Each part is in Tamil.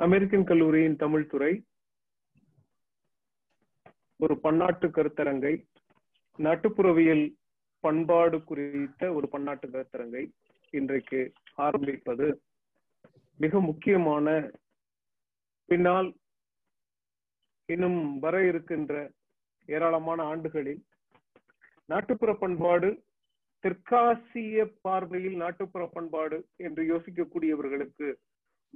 அமெரிக்கன் கல்லூரியின் தமிழ் துறை ஒரு பன்னாட்டு கருத்தரங்கை நாட்டுப்புறவியல் பண்பாடு குறித்த ஒரு பன்னாட்டு கருத்தரங்கை இன்றைக்கு ஆரம்பிப்பது மிக முக்கியமான பின்னால் இன்னும் வர இருக்கின்ற ஏராளமான ஆண்டுகளில் நாட்டுப்புற பண்பாடு தெற்காசிய பார்வையில் நாட்டுப்புற பண்பாடு என்று யோசிக்கக்கூடியவர்களுக்கு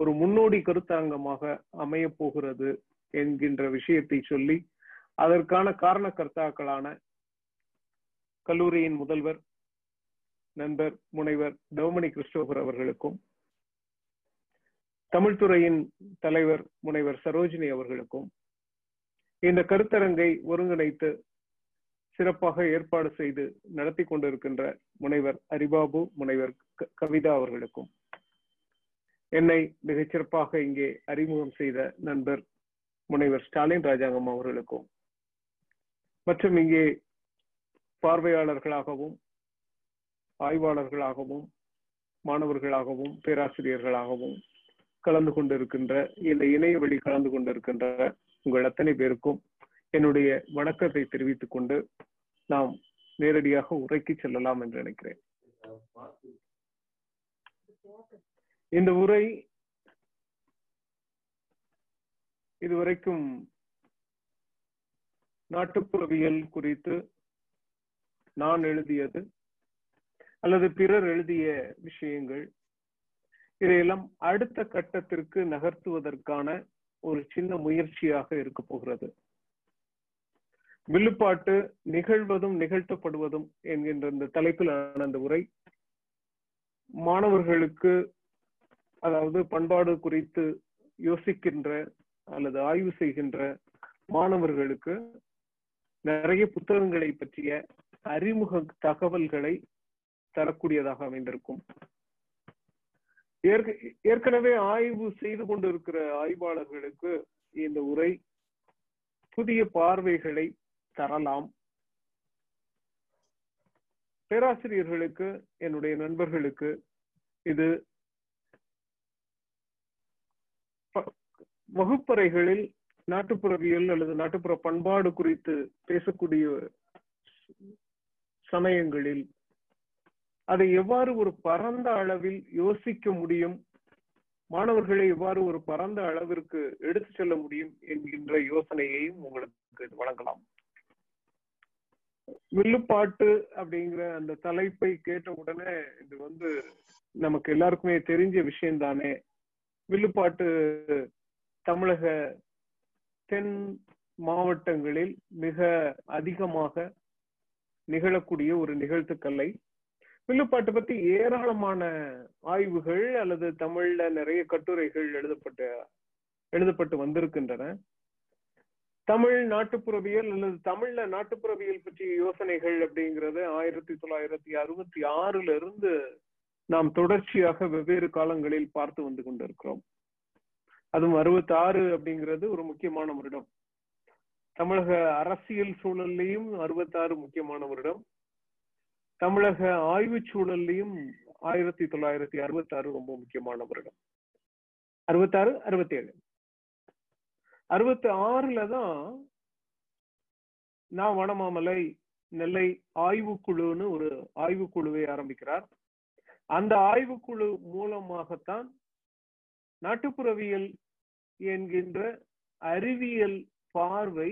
ஒரு முன்னோடி கருத்தரங்கமாக அமைய போகிறது என்கின்ற விஷயத்தை சொல்லி அதற்கான காரணக்கர்த்தாக்களான கல்லூரியின் முதல்வர் நண்பர் முனைவர் டோமனி கிறிஸ்டோபர் அவர்களுக்கும் தமிழ்துறையின் தலைவர் முனைவர் சரோஜினி அவர்களுக்கும் இந்த கருத்தரங்கை ஒருங்கிணைத்து சிறப்பாக ஏற்பாடு செய்து நடத்தி கொண்டிருக்கின்ற முனைவர் அரிபாபு முனைவர் கவிதா அவர்களுக்கும். என்னை மிகச்சிறப்பாக இங்கே அறிமுகம் செய்த நண்பர் முனைவர் ஸ்டாலின் ராஜாங்கம் அவர்களுக்கும் மற்றும் இங்கே பார்வையாளர்களாகவும் ஆய்வாளர்களாகவும் மாணவர்களாகவும் பேராசிரியர்களாகவும் கலந்து கொண்டிருக்கின்ற இந்த இணைய வழி கலந்து கொண்டிருக்கின்ற உங்கள் அத்தனை பேருக்கும் என்னுடைய வணக்கத்தை தெரிவித்துக் கொண்டு நாம் நேரடியாக உரைக்கு செல்லலாம் என்று நினைக்கிறேன். இந்த உரை இதுவரைக்கும் நாட்டுப்புறவியல் குறித்து நான் எழுதியது அல்லது பிறர் எழுதிய விஷயங்கள். இதையெல்லாம் அடுத்த கட்டத்திற்கு நகர்த்துவதற்கான ஒரு சின்ன முயற்சியாக இருக்க போகிறது. வில்லுப்பாட்டு நிகழ்வதும் நிகழ்த்தப்படுவதும் என்கின்ற இந்த தலைப்பிலான அந்த உரை மாணவர்களுக்கு அதாவது பண்பாடு குறித்து யோசிக்கின்ற அல்லது ஆய்வு செய்கின்ற மாணவர்களுக்கு நிறைய புத்தகங்களை பற்றிய அறிமுக தகவல்களை தரக்கூடியதாக அமைந்திருக்கும். ஏற்கனவே ஆய்வு செய்து கொண்டிருக்கிற ஆய்வாளர்களுக்கு இந்த உரை புதிய பார்வைகளை தரலாம். பேராசிரியர்களுக்கு என்னுடைய நண்பர்களுக்கு இது வகுப்பறைகளில் நாட்டுப்புறவியல் அல்லது நாட்டுப்புற பண்பாடு குறித்து பேசக்கூடிய சமயங்களில் அதை எவ்வாறு ஒரு பரந்த அளவில் யோசிக்க முடியும்? மாணவர்களை எவ்வாறு ஒரு பரந்த அளவிற்கு எடுத்து செல்ல முடியும் என்கின்ற யோசனையையும் உங்களுக்கு வழங்கலாம். வில்லுப்பாட்டு அப்படிங்கிற அந்த தலைப்பை கேட்ட உடனே இது வந்து நமக்கு எல்லாருக்குமே தெரிஞ்ச விஷயம் தானே வில்லுப்பாட்டு தமிழக தென் மாவட்டங்களில் மிக அதிகமாக நிகழக்கூடிய ஒரு நிகழ்த்துக்கலை வில்லுப்பாட்டு பத்தி ஏராளமான ஆய்வுகள் அல்லது தமிழ்ல நிறைய கட்டுரைகள் எழுதப்பட்ட எழுதப்பட்டு வந்திருக்கின்றன. தமிழ் நாட்டுப்புறவியல் அல்லது தமிழ்ல நாட்டுப்புறவியல் பற்றிய யோசனைகள் அப்படிங்கிறது ஆயிரத்தி தொள்ளாயிரத்தி அறுபத்தி ஆறுல இருந்து நாம் தொடர்ச்சியாக வெவ்வேறு காலங்களில் பார்த்து வந்து கொண்டிருக்கிறோம். அதுவும் அறுபத்தி ஆறு அப்படிங்கிறது ஒரு முக்கியமான வருடம். தமிழக அரசியல் சூழல்லையும் அறுபத்தி ஆறு முக்கியமான வருடம். தமிழக ஆய்வு சூழல்லையும் ஆயிரத்தி தொள்ளாயிரத்தி அறுபத்தி ஆறு ரொம்ப முக்கியமான வருடம். அறுபத்தாறு அறுபத்தி ஏழு அறுபத்தி ஆறுல தான் நான் வனமாமலை நெல்லை ஆய்வுக்குழுன்னு ஒரு ஆய்வுக்குழுவை ஆரம்பிக்கிறார். அந்த ஆய்வுக்குழு மூலமாகத்தான் நாட்டுப்புறவியல் என்கின்ற அறிவியல் பார்வை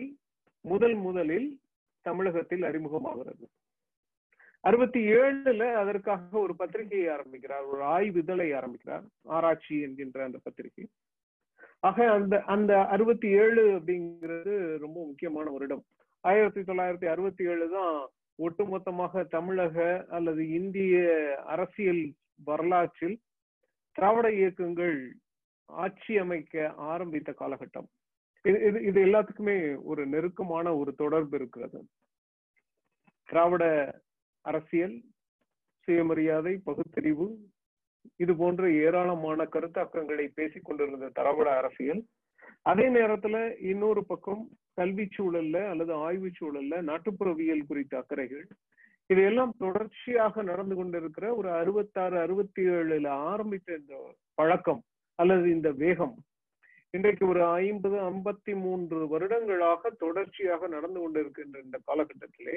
முதல் முதலில் தமிழகத்தில் அறிமுகமாகிறது. அறுபத்தி ஏழுல அதற்காக ஒரு பத்திரிகையை ஆரம்பிக்கிறார் ஒரு ஆய்விதழை ஆரம்பிக்கிறார் ஆராய்ச்சி என்கின்ற அந்த பத்திரிகை. ஆக அந்த அந்த அறுபத்தி ஏழு அப்படிங்கிறது ரொம்ப முக்கியமான வருடம். ஆயிரத்தி தொள்ளாயிரத்தி அறுபத்தி ஏழு தான் ஒட்டுமொத்தமாக தமிழக அல்லது இந்திய அரசியல் வரலாற்றில் திராவிட இயக்கங்கள் ஆட்சி அமைக்க ஆரம்பித்த காலகட்டம். இது இது எல்லாத்துக்குமே ஒரு நெருக்கமான ஒரு தொடர்பு இருக்கிறது. திராவிட அரசியல் சுயமரியாதை பகுத்தறிவு இது போன்ற ஏராளமான கருத்தாக்கங்களை பேசிக் கொண்டிருந்த திராவிட அரசியல் அதே நேரத்துல இன்னொரு பக்கம் கல்வி சூழல்ல அல்லது ஆய்வு சூழல்ல நாட்டுப்புறவியல் குறித்த அக்கறைகள் இதையெல்லாம் தொடர்ச்சியாக நடந்து கொண்டிருக்கிற ஒரு அறுபத்தாறு அறுபத்தி ஏழுல ஆரம்பித்த இந்த பழக்கம் அல்லது இந்த வேகம் இன்றைக்கு ஒரு ஐம்பது ஐம்பத்தி மூன்று வருடங்களாக தொடர்ச்சியாக நடந்து கொண்டிருக்கின்ற இந்த காலகட்டத்திலே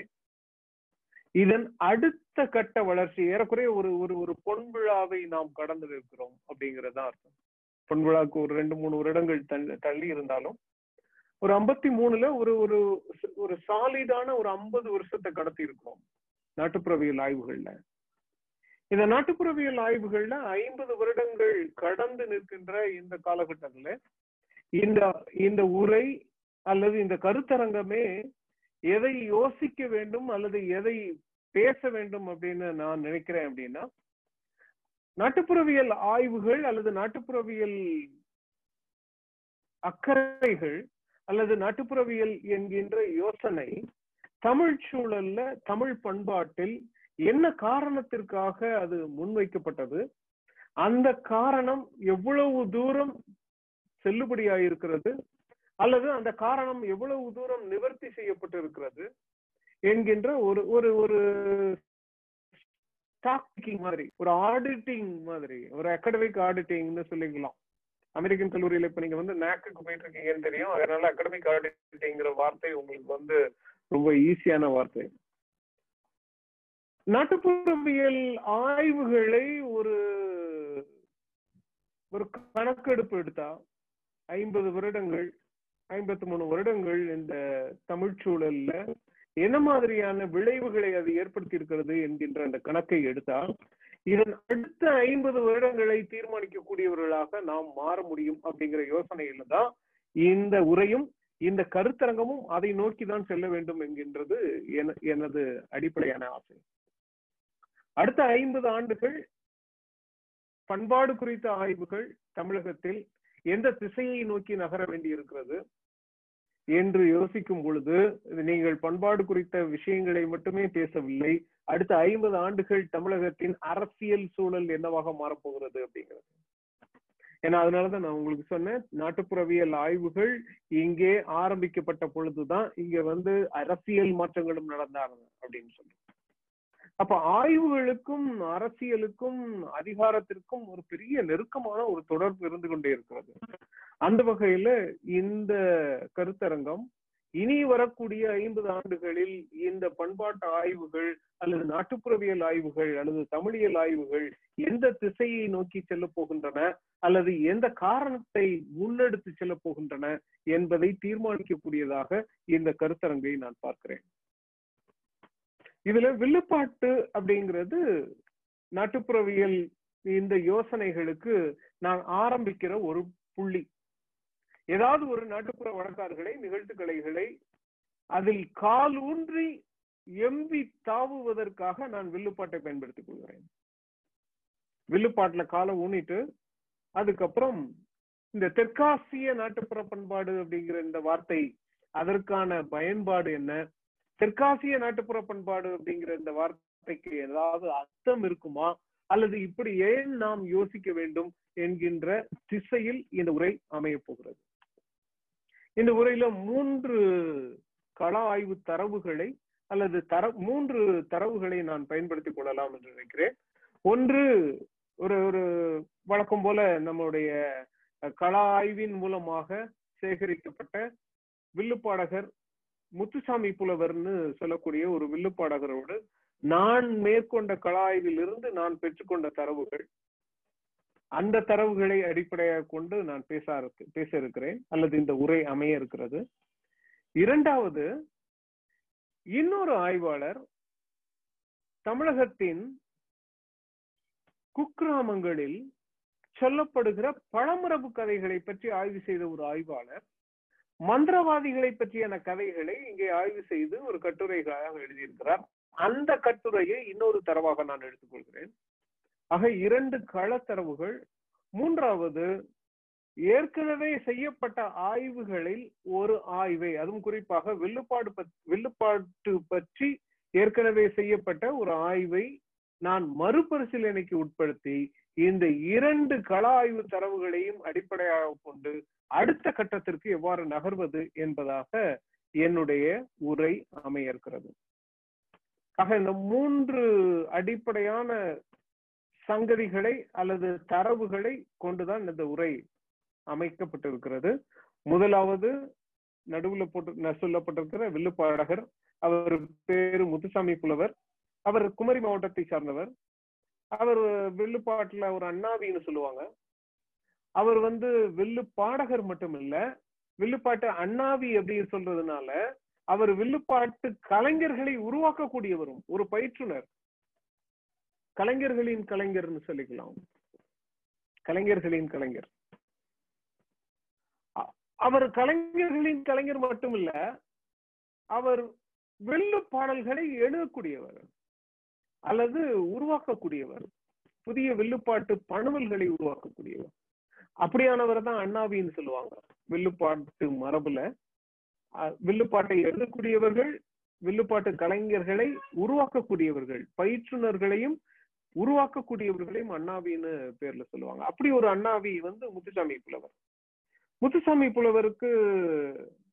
இதன் அடுத்த கட்ட வளர்ச்சி ஏறக்குறைய ஒரு ஒரு ஒரு பொன் விழாவை நாம் கடந்து இருக்கிறோம் அப்படிங்கறதா அர்த்தம். பொன் விழாவுக்கு ஒரு ரெண்டு மூணு வருடங்கள் தள்ளி தள்ளி இருந்தாலும் ஒரு ஐம்பத்தி மூணுல ஒரு ஒரு ஒரு சாலிடான ஒரு ஐம்பது வருஷத்தை கடத்தி இருக்கிறோம். நாட்டுப்புறவியல் ஆய்வுகள்ல. இந்த நாட்டுப்புறவியல் ஆய்வுகள்ல ஐம்பது வருடங்கள் கடந்து நிற்கின்ற இந்த காலகட்டத்துல இந்த இந்த உரை அல்லது இந்த கருத்தரங்கமே எதை யோசிக்க வேண்டும் அல்லது எதை பேச வேண்டும் அப்படின்னு நான் நினைக்கிறேன் அப்படின்னா நாட்டுப்புறவியல் ஆய்வுகள் அல்லது நாட்டுப்புறவியல் அக்கறைகள் அல்லது நாட்டுப்புறவியல் என்கின்ற யோசனை தமிழ் சூழல்ல தமிழ் பண்பாட்டில் என்ன காரணத்திற்காக அது முன்வைக்கப்பட்டது? அந்த காரணம் எவ்வளவு தூரம் செல்லுபடியாயிருக்கிறது? அல்லது அந்த காரணம் எவ்வளவு தூரம் நிவர்த்தி செய்யப்பட்டிருக்கிறது? என்கின்ற ஒரு ஒரு ஒரு மாதிரி ஒரு ஆடிட்டிங் மாதிரி ஒரு அகடமிக் ஆடிட்டிங்னு சொல்லிக்கலாம். அமெரிக்கன் கல்லூரியில இப்ப நீங்க வந்து நேக்குக்கு போயிட்டு இருக்கீங்கன்னு தெரியும். அதனால அகடமிக் ஆடிட்டிங்கிற வார்த்தை உங்களுக்கு வந்து ரொம்ப ஈஸியான வார்த்தை. நாட்டுப்புறவியல் ஆய்வுகளை ஒரு ஒரு கணக்கெடுப்பு எடுத்தா ஐம்பது வருடங்கள் ஐம்பத்தி மூணு வருடங்கள் இந்த தமிழ் சூழல்ல என்ன மாதிரியான விளைவுகளை அது ஏற்படுத்தி இருக்கிறது என்கின்ற அந்த கணக்கை எடுத்தால் இதன் அடுத்த ஐம்பது வருடங்களை தீர்மானிக்கக்கூடியவர்களாக நாம் மாற முடியும் அப்படிங்கிற யோசனையில தான் இந்த உரையும் இந்த கருத்தரங்கமும் அதை நோக்கி தான் செல்ல வேண்டும் என்கின்றது எனது அடிப்படையான ஆசை. அடுத்த ஐம்பது ஆண்டுகள் பண்பாடு குறித்த ஆய்வுகள் தமிழகத்தில் எந்த திசையை நோக்கி நகர வேண்டி இருக்கிறது என்று யோசிக்கும் பொழுது நீங்கள் பண்பாடு குறித்த விஷயங்களை மட்டுமே பேசவில்லை அடுத்த ஐம்பது ஆண்டுகள் தமிழகத்தின் அரசியல் சூழல் என்னவாக மாறப்போகிறது அப்படிங்கிறது. ஏன்னா அதனாலதான் நான் உங்களுக்கு சொன்னேன் நாட்டுப்புறவியல் ஆய்வுகள் இங்கே ஆரம்பிக்கப்பட்ட பொழுதுதான் இங்க வந்து அரசியல் மாற்றங்களும் நடந்தாங்க அப்படின்னு சொல்லி. அப்ப ஆய்வுகளுக்கும் அரசியலுக்கும் அதிகாரத்திற்கும் ஒரு பெரிய நெருக்கமான ஒரு தொடர்பு இருந்து கொண்டே இருக்கிறது. அந்த வகையில இந்த கருத்தரங்கம் இனி வரக்கூடிய ஐம்பது ஆண்டுகளில் இந்த பண்பாட்டு ஆய்வுகள் அல்லது நாட்டுப்புறவியல் ஆய்வுகள் அல்லது தமிழியல் ஆய்வுகள் எந்த திசையை நோக்கி செல்ல போகின்றன அல்லது எந்த காரணத்தை முன்னெடுத்து செல்ல போகின்றன என்பதை தீர்மானிக்கக்கூடியதாக இந்த கருத்தரங்கை நான் பார்க்கிறேன். இதுல வில்லுப்பாட்டு அப்படிங்கிறது நாட்டுப்புறவியல் இந்த யோசனைகளுக்கு நான் ஆரம்பிக்கிற ஒரு புள்ளி. ஏதாவது ஒரு நாட்டுப்புற வழக்காறுகளை நிகழ்த்து கலைகளை அதில் கால் ஊன்றி எம்பி தாவுவதற்காக நான் வில்லுப்பாட்டை பயன்படுத்திக் கொள்கிறேன். வில்லுப்பாட்டுல காலை ஊனிட்டு அதுக்கப்புறம் இந்த தெற்காசிய நாட்டுப்புற பண்பாடு அப்படிங்கிற இந்த வார்த்தை அதற்கான பயன்பாடு என்ன? தெற்காசிய நாட்டுப்புற பண்பாடு அப்படிங்கிற இந்த வார்த்தைக்கு ஏதாவது அர்த்தம் இருக்குமா? அல்லது இப்படி ஏன் நாம் யோசிக்க வேண்டும் என்கின்ற திசையில் இந்த உரை அமைய போகிறது? இந்த உரையில மூன்று கள ஆய்வு தரவுகளை அல்லது தர மூன்று தரவுகளை நான் பயன்படுத்திக் கொள்ளலாம் என்று நினைக்கிறேன். ஒன்று ஒரு ஒரு வழக்கம் போல நம்முடைய கள ஆய்வின் மூலமாக சேகரிக்கப்பட்ட வில்லுப்பாடகர் முத்துசாமி புலவர்னு சொல்லக்கூடிய ஒரு வில்லுப்பாடகரோடு நான் மேற்கொண்ட கலாய்வில் இருந்து நான் பெற்றுக்கொண்ட தரவுகள் அந்த தரவுகளை அடிப்படையாக கொண்டு நான் பேச பேச இருக்கிறேன். அல்லது இந்த உரை அமைய இருக்கிறது. இரண்டாவது இன்னொரு ஆய்வாளர் தமிழகத்தின் குக்கிராமங்களில் சொல்லப்படுகிற பழமரபு கதைகளை பற்றி ஆய்வு செய்த ஒரு ஆய்வாளர் மந்திரவாதிகளை பற்றியான கதைகளை இங்கே ஆய்வு செய்து ஒரு கட்டுரைகளாக எழுதியிருக்கிறார். அந்த கட்டுரையை இன்னொரு தரவாக நான் எடுத்துக்கொள்கிறேன். ஆக இரண்டு களத்தரவுகள். மூன்றாவது ஏற்கனவே செய்யப்பட்ட ஆய்வுகளில் ஒரு ஆய்வை அதுவும் குறிப்பாக வில்லுப்பாடு வில்லுப்பாட்டு பற்றி ஏற்கனவே செய்யப்பட்ட ஒரு ஆய்வை நான் மறுபரிசீலனைக்கு உட்படுத்தி இந்த இரண்டு கள ஆய்வு தரவுகளையும் அடிப்படையாக கொண்டு அடுத்த கட்டத்திற்கு எவ்வாறு நகர்வது என்பதாக என்னுடைய உரை அமைய இருக்கிறது ஆக இந்த மூன்று அடிப்படையான சங்கதிகளை அல்லது தரவுகளை கொண்டுதான் இந்த உரை அமைக்கப்பட்டிருக்கிறது. முதலாவது நடுவுல போட்டு சொல்லப்பட்டிருக்கிற வில்லுப்பாடகர் அவர் பேரு முத்துசாமி புலவர் அவர் குமரி மாவட்டத்தை சார்ந்தவர். அவர் வில்லுப்பாட்டுல ஒரு அண்ணாவின்னு சொல்லுவாங்க. அவர் வந்து வில்லு பாடகர் மட்டும் இல்ல வில்லுப்பாட்டு அண்ணாவி அப்படின்னு சொல்றதுனால அவர் வில்லுப்பாட்டு கலைஞர்களை உருவாக்கக்கூடியவரும் ஒரு பயிற்றுனர். கலைஞர்களின் கலைஞர்னு சொல்லிக்கலாம். கலைஞர்களின் கலைஞர். அவர் கலைஞர்களின் கலைஞர் மட்டும் இல்ல அவர் வெள்ளு பாடல்களை எழுதக்கூடியவர் அல்லது உருவாக்கக்கூடியவர் புதிய வில்லுப்பாட்டு பணுவல்களை உருவாக்கக்கூடியவர். அப்படியானவர் தான் அண்ணாவின்னு சொல்லுவாங்க. வில்லுப்பாட்டு மரபுல வில்லுப்பாட்டை எழுதக்கூடியவர்கள் வில்லுப்பாட்டு கலைஞர்களை உருவாக்கக்கூடியவர்கள் பயிற்றுனர்களையும் உருவாக்கக்கூடியவர்களையும் அண்ணாவின்னு பேர்ல சொல்லுவாங்க. அப்படி ஒரு அண்ணாவி வந்து முத்துசாமி புலவர். முத்துசாமி புலவருக்கு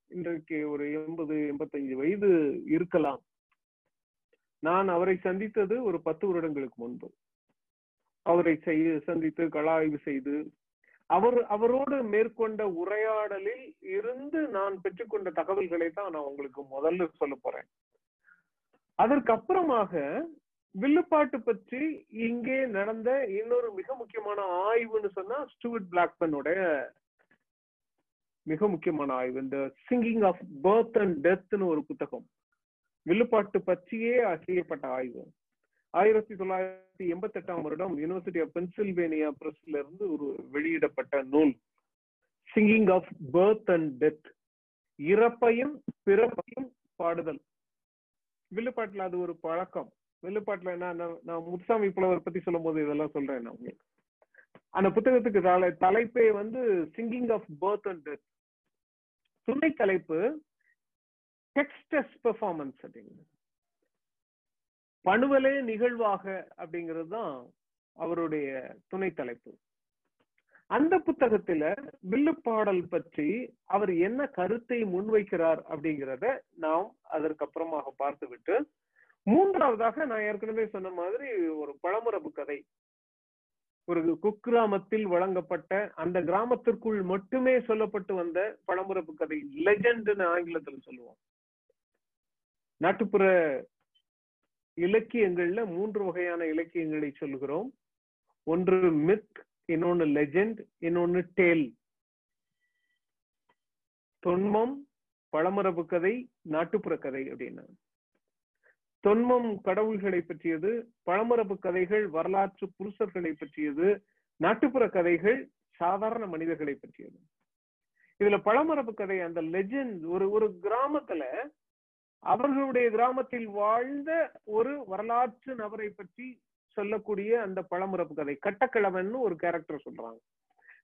இன்றைக்கு ஒரு எண்பது எண்பத்தஞ்சு வயது இருக்கலாம். நான் அவரை சந்தித்தது ஒரு பத்து வருடங்களுக்கு முன்பு. அவரை செய்ய சந்தித்து கலாய்வு செய்து அவர் அவரோடு மேற்கொண்ட உரையாடலில் இருந்து நான் பெற்றுக்கொண்ட தகவல்களை தான் நான் உங்களுக்கு முதல்ல சொல்ல போறேன். அதற்கு அப்புறமாக வில்லுப்பாட்டு பற்றி இங்கே நடந்த இன்னொரு மிக முக்கியமான ஆய்வுன்னு சொன்னா ஸ்டூவர்ட் பிளாக்மனோட மிக முக்கியமான ஆய்வு இந்த சிங்கிங் ஆஃப் பர்த் அண்ட் டெத்னு ஒரு புத்தகம். வில்லுப்பாட்டு பற்றியே செய்யப்பட்ட ஆய்வு. ஆயிரத்தி தொள்ளாயிரத்தி எண்பத்தி எட்டாம் வருடம் யூனிவர்சிட்டி ஆஃப் பென்சில்வேனியா பிரஸ்ல இருந்து ஒரு வெளியிடப்பட்ட நூல் singing of birth and death இறப்பையும் பிறப்பையும் பாடுதல். வில்லுப்பாட்டுல அது ஒரு பழக்கம். வில்லுப்பாட்டுல நான் நான் முத்துசாமி புலவர் பத்தி சொல்லும் போது இதெல்லாம் சொல்றேன் நான் உங்களுக்கு. அந்த புத்தகத்துக்கு தலை தலைப்பே வந்து singing of birth and death துணை தலைப்பு டெக்ஸ்டஸ் பெர்ஃபார்மன்ஸ் அப்படிங்கிறது. பணுவலே நிகழ்வாக அப்படிங்கிறது தான் அவருடைய துணை தலைப்பு. அந்த புத்தகத்துல வில்லு பாடல் பற்றி அவர் என்ன கருத்தை முன்வைக்கிறார் அப்படிங்கிறத நாம் அதற்கு அப்புறமாக பார்த்துவிட்டு மூன்றாவதாக நான் ஏற்கனவே சொன்ன மாதிரி ஒரு பழமரபு கதை. ஒரு குக்கிராமத்தில் வழங்கப்பட்ட அந்த கிராமத்திற்குள் மட்டுமே சொல்லப்பட்டு வந்த பழமரபு கதை லெஜண்ட்னு ஆங்கிலத்தில் சொல்லுவோம். நாட்டுப்புற இலக்கியங்கள்ல மூன்று வகையான இலக்கியங்களை சொல்லுகிறோம். ஒன்று மித் இன்னொன்னு லெஜெண்ட் இன்னொன்னு டேல் தொன்மம் பழமரபு கதை நாட்டுப்புற கதை அப்படின்னா. தொன்மம் கடவுள்களை பற்றியது பழமரபு கதைகள் வரலாற்று புருஷர்களை பற்றியது நாட்டுப்புற கதைகள் சாதாரண மனிதர்களை பற்றியது. இதுல பழமரபு கதை அந்த லெஜெண்ட் ஒரு ஒரு கிராமத்துல அவர்களுடைய கிராமத்தில் வாழ்ந்த ஒரு வரலாற்று நபரை பற்றி சொல்லக்கூடிய அந்த பழமரப்பு கதை கட்டக்கிழவன் ஒரு கேரக்டர் சொல்றாங்க.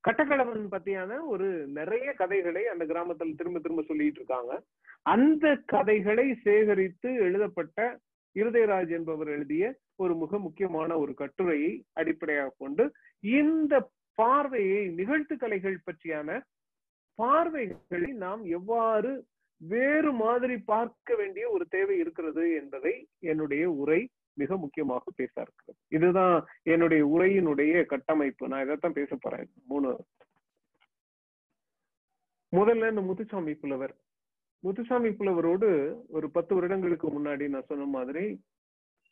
கட்டக்கடவன் பத்தியான ஒரு நிறைய கதைகளை அந்த கிராமத்தில் திரும்ப திரும்ப சொல்லிட்டு இருக்காங்க. அந்த கதைகளை சேகரித்து எழுதப்பட்ட இருதயராஜ் என்பவர் எழுதிய ஒரு மிக முக்கியமான ஒரு கட்டுரையை அடிப்படையாக கொண்டு இந்த பார்வையை நிகழ்த்து கலைகள் பற்றியான பார்வைகளை நாம் எவ்வாறு வேறு மாதிரி பார்க்க வேண்டிய ஒரு தேவை இருக்கிறது என்பதை என்னுடைய உரை மிக முக்கியமாக பேச இருக்கிறது. இதுதான் என்னுடைய உரையினுடைய கட்டமைப்பு. நான் இதைத்தான் பேச போறேன். மூணு. முதல்ல இந்த முத்துசாமி புலவர். முத்துசாமி புலவரோடு ஒரு பத்து வருடங்களுக்கு முன்னாடி நான் சொன்ன மாதிரி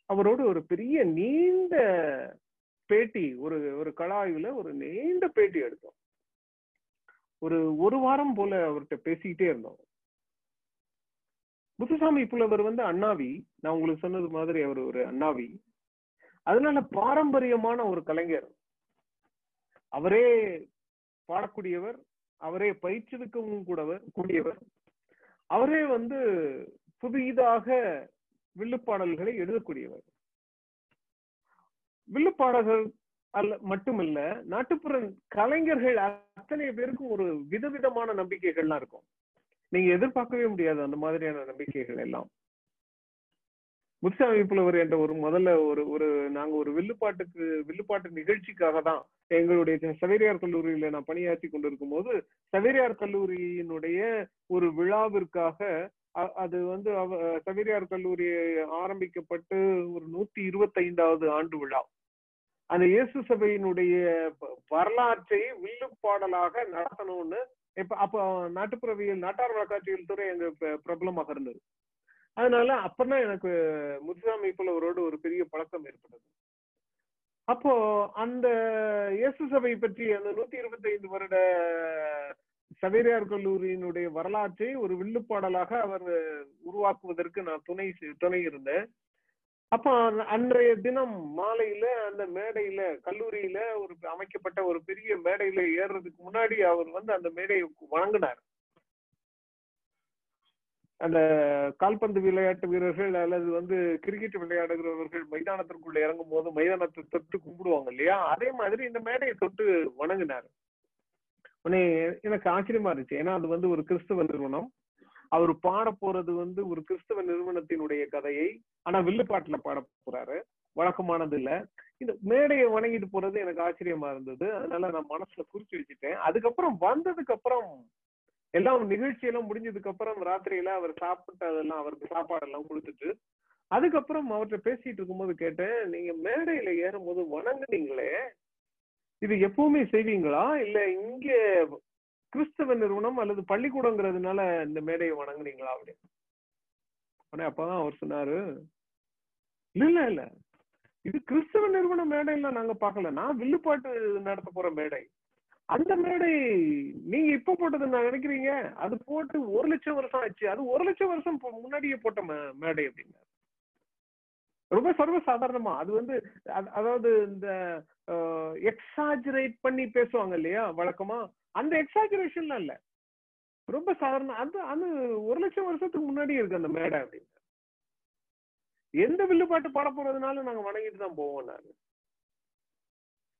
அவரோடு ஒரு பெரிய நீண்ட பேட்டி ஒரு ஒரு கலாயுல ஒரு நீண்ட பேட்டி எடுத்தோம். ஒரு ஒரு வாரம் போல அவர்கிட்ட பேசிக்கிட்டே இருந்தோம். முத்துசாமி புலவர் வந்து அண்ணாவி. நான் உங்களுக்கு சொன்னது மாதிரி அவர் ஒரு அண்ணாவி. அதனால பாரம்பரியமான ஒரு கலைஞர். அவரே பாடக்கூடியவர். அவரே பயிற்றுவிக்கவும் கூடவர் கூடியவர். அவரே வந்து புதிதாக வில்லுப்பாடல்களை எழுதக்கூடியவர். வில்லுப்பாடல்கள் அல்ல மட்டுமல்ல நாட்டுப்புற கலைஞர்கள் அத்தனை பேருக்கும் ஒரு விதவிதமான நம்பிக்கைகள்லாம் இருக்கும். நீங்க எதிர்பார்க்கவே முடியாது அந்த மாதிரியான நம்பிக்கைகள் எல்லாம். முத்துசாமி புலவர் என்ற ஒரு முதல்ல ஒரு ஒரு நாங்க ஒரு வில்லுப்பாட்டுக்கு வில்லுப்பாட்டு நிகழ்ச்சிக்காக தான் எங்களுடைய சவேரியார் கல்லூரியில நான் பணியாற்றி கொண்டிருக்கும் போது சவேரியார் கல்லூரியினுடைய ஒரு விழாவிற்காக அது வந்து சவேரியார் கல்லூரி ஆரம்பிக்கப்பட்டு ஒரு நூத்தி இருபத்தைந்தாவது ஆண்டு விழா. அந்த இயேசு சபையினுடைய வரலாற்றை வில்லுப்பாடலாக நடத்தணும்னு இப்ப அப்போ நாட்டுப்புறவியல் நாட்டார் வழக்காட்சியல் துறை எங்க பிரபலமாக இருந்தது. அதனால அப்பதான் எனக்கு முத்துசாமி புலவரோடு ஒரு பெரிய பழக்கம் ஏற்பட்டது. அப்போ அந்த இயேசு சபை பற்றி அந்த நூத்தி இருபத்தி ஐந்து வருட சவேரியார் கல்லூரியினுடைய வரலாற்றை ஒரு வில்லுப்பாடலாக அவர் உருவாக்குவதற்கு நான் துணை துணை இருந்தேன் அப்ப அன்றைய தினம் மாலையில அந்த மேடையில கல்லூரியில ஒரு அமைக்கப்பட்ட ஒரு பெரிய மேடையில ஏறுறதுக்கு முன்னாடி அவர் வந்து அந்த மேடையை வழங்கினார் அந்த கால்பந்து விளையாட்டு வீரர்கள் அல்லது வந்து கிரிக்கெட் விளையாடுகிறவர்கள் மைதானத்திற்குள்ள இறங்கும் போது மைதானத்தை தொட்டு கும்பிடுவாங்க இல்லையா? அதே மாதிரி இந்த மேடையை தொட்டு வணங்கினார். உடனே எனக்கு ஆச்சரியமா இருந்துச்சு. ஏன்னா அது வந்து ஒரு கிறிஸ்துவ நிறுவனம். அவர் பாட போறது வந்து ஒரு கிறிஸ்தவ நிறுவனத்தினுடைய கதையை ஆனா வில்லுப்பாட்டுல பாட போறாரு. வழக்கமானது இல்ல. இந்த மேடையை வணங்கிட்டு போறது எனக்கு ஆச்சரியமா இருந்தது. அதனால நான் மனசுல குறிச்சு வச்சுட்டேன். அதுக்கப்புறம் வந்ததுக்கு அப்புறம் எல்லாம் நிகழ்ச்சி எல்லாம் முடிஞ்சதுக்கு அப்புறம் ராத்திரியில அவர் சாப்பிட்டதெல்லாம் அவருக்கு சாப்பாடு எல்லாம் கொடுத்துட்டு அதுக்கப்புறம் அவர்கிட்ட பேசிட்டு இருக்கும்போது கேட்டேன் நீங்க மேடையில ஏறும்போது வணங்குனீங்களே இது எப்பவுமே செய்வீங்களா? இல்ல இங்க கிறிஸ்தவ நிறுவனம் அல்லது பள்ளிக்கூடங்கிறதுனால இந்த மேடையை வணங்குனீங்களா அப்படின்னு? உடனே அப்பதான் அவர் சொன்னாரு இல்ல இல்ல இது கிறிஸ்தவ நிறுவன மேடையில நாங்க பார்க்கல. நான் வில்லுப்பாட்டு நடத்த போற மேடை. அந்த மேடை நீங்க இப்ப போட்டது நான் நினைக்கிறீங்க? அது போட்டு ஒரு லட்சம் வருஷம் ஆச்சு. அது ஒரு லட்சம் வருஷம் முன்னாடியே போட்ட மேடை அப்படின்னு. ரொம்ப சர்வ சாதாரணமா அது வந்து அதாவது இந்த எக்ஸாஜரேட் பண்ணி பேசுவாங்க இல்லையா? வழக்கமா அந்த எக்ஸாஜரேஷன்லாம் இல்ல. ரொம்ப சாதாரண அது அது ஒரு லட்சம் வருஷத்துக்கு முன்னாடி இருக்கு அந்த மேடை அப்படின்னு. எந்த வில்லுப்பாட்டு பாட போறதுனாலும் நாங்க வணங்கிட்டு தான் போவோம் நாங்க.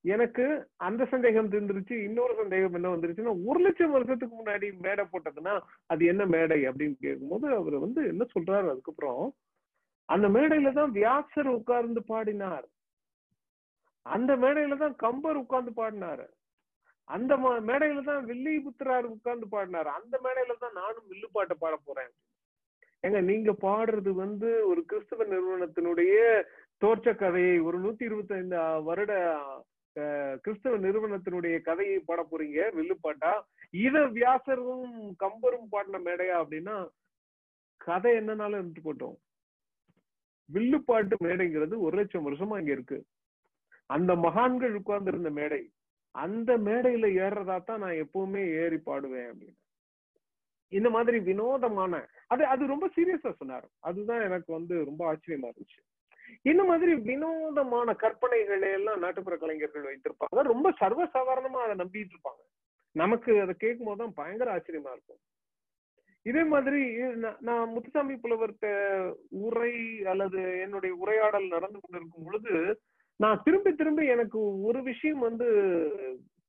எனக்கு அந்த சந்தேகம் இருந்துருச்சு இன்னொரு சந்தேகம் என்ன வந்துருச்சுன்னா ஒரு லட்சம் வருஷத்துக்கு முன்னாடி மேடை போட்டதுன்னா அது என்ன மேடை அப்படின்னு கேட்கும்போது அவர் வந்து என்ன சொல்றாரு அதுக்கப்புறம் அந்த மேடையில தான் வியாசர் உட்கார்ந்து பாடினார். அந்த மேடையில தான் கம்பர் உட்கார்ந்து பாடினாரு. அந்த மேடையில தான் வில்லி புத்திரார் உட்கார்ந்து பாடினாரு. அந்த மேடையில தான் நானும் வில்லு பாட்டை பாட போறேன். ஏங்க நீங்க பாடுறது வந்து ஒரு கிறிஸ்தவ நிறுவனத்தினுடைய தோற்ற கதையை ஒரு நூத்தி இருபத்தி ஐந்து வருட கிறிஸ்தவ நிறுவனத்தினுடைய கதையை பாட போறீங்க வில்லுப்பாட்டா இத வியாசரும் கம்பரும் பாடின மேடையா அப்படின்னா கதை என்னன்னாலும் இருந்துட்டு போட்டோம். வில்லுப்பாட்டு மேடைங்கிறது ஒரு லட்சம் வருஷமா இங்க இருக்கு. அந்த மகான்கள் உட்கார்ந்து இருந்த மேடை. அந்த மேடையில ஏறுறதா தான் நான் எப்பவுமே ஏறி பாடுவேன் அப்படின்னு. இந்த மாதிரி வினோதமான அது அது ரொம்ப சீரியஸா சொன்னாரு. அதுதான் எனக்கு வந்து ரொம்ப ஆச்சரியமா இருந்துச்சு. இந்த மாதிரி வினோதமான கற்பனைகளை எல்லாம் நாட்டுப்புற கலைஞர்கள் வைத்திருப்பாங்க. ரொம்ப சர்வசாதாரணமா அதை நம்பிட்டு இருப்பாங்க. நமக்கு அதை கேட்கும் போதுதான் பயங்கர ஆச்சரியமா இருக்கும். இதே மாதிரி நான் முத்துசாமி புலவர்த்த உரை அல்லது என்னுடைய உரையாடல் நடந்து கொண்டிருக்கும் பொழுது நான் திரும்பி திரும்பி எனக்கு ஒரு விஷயம் வந்து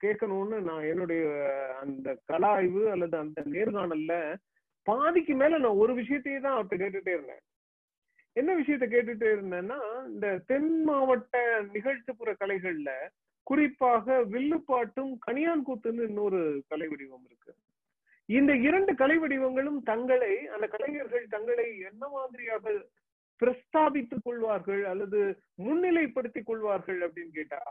கேட்கணும்னு நான் என்னுடைய அந்த கலாய்வு அல்லது அந்த நேர்காணல்ல பாதிக்கு மேல நான் ஒரு விஷயத்தையே தான் அவர்கிட்ட கேட்டுட்டே இருந்தேன். என்ன விஷயத்த கேட்டுட்டே இருந்தேன்னா இந்த தென் மாவட்ட நிகழ்ச்சிப்புற கலைகள்ல குறிப்பாக வில்லுப்பாட்டும் கனியான் கூத்துன்னு இன்னொரு கலை வடிவம் இருக்கு. இந்த இரண்டு கலை வடிவங்களும் தங்களை அந்த கலைஞர்கள் தங்களை என்ன மாதிரியாக பிரஸ்தாபித்துக் கொள்வார்கள் அல்லது முன்னிலைப்படுத்திக் கொள்வார்கள் அப்படின்னு கேட்டா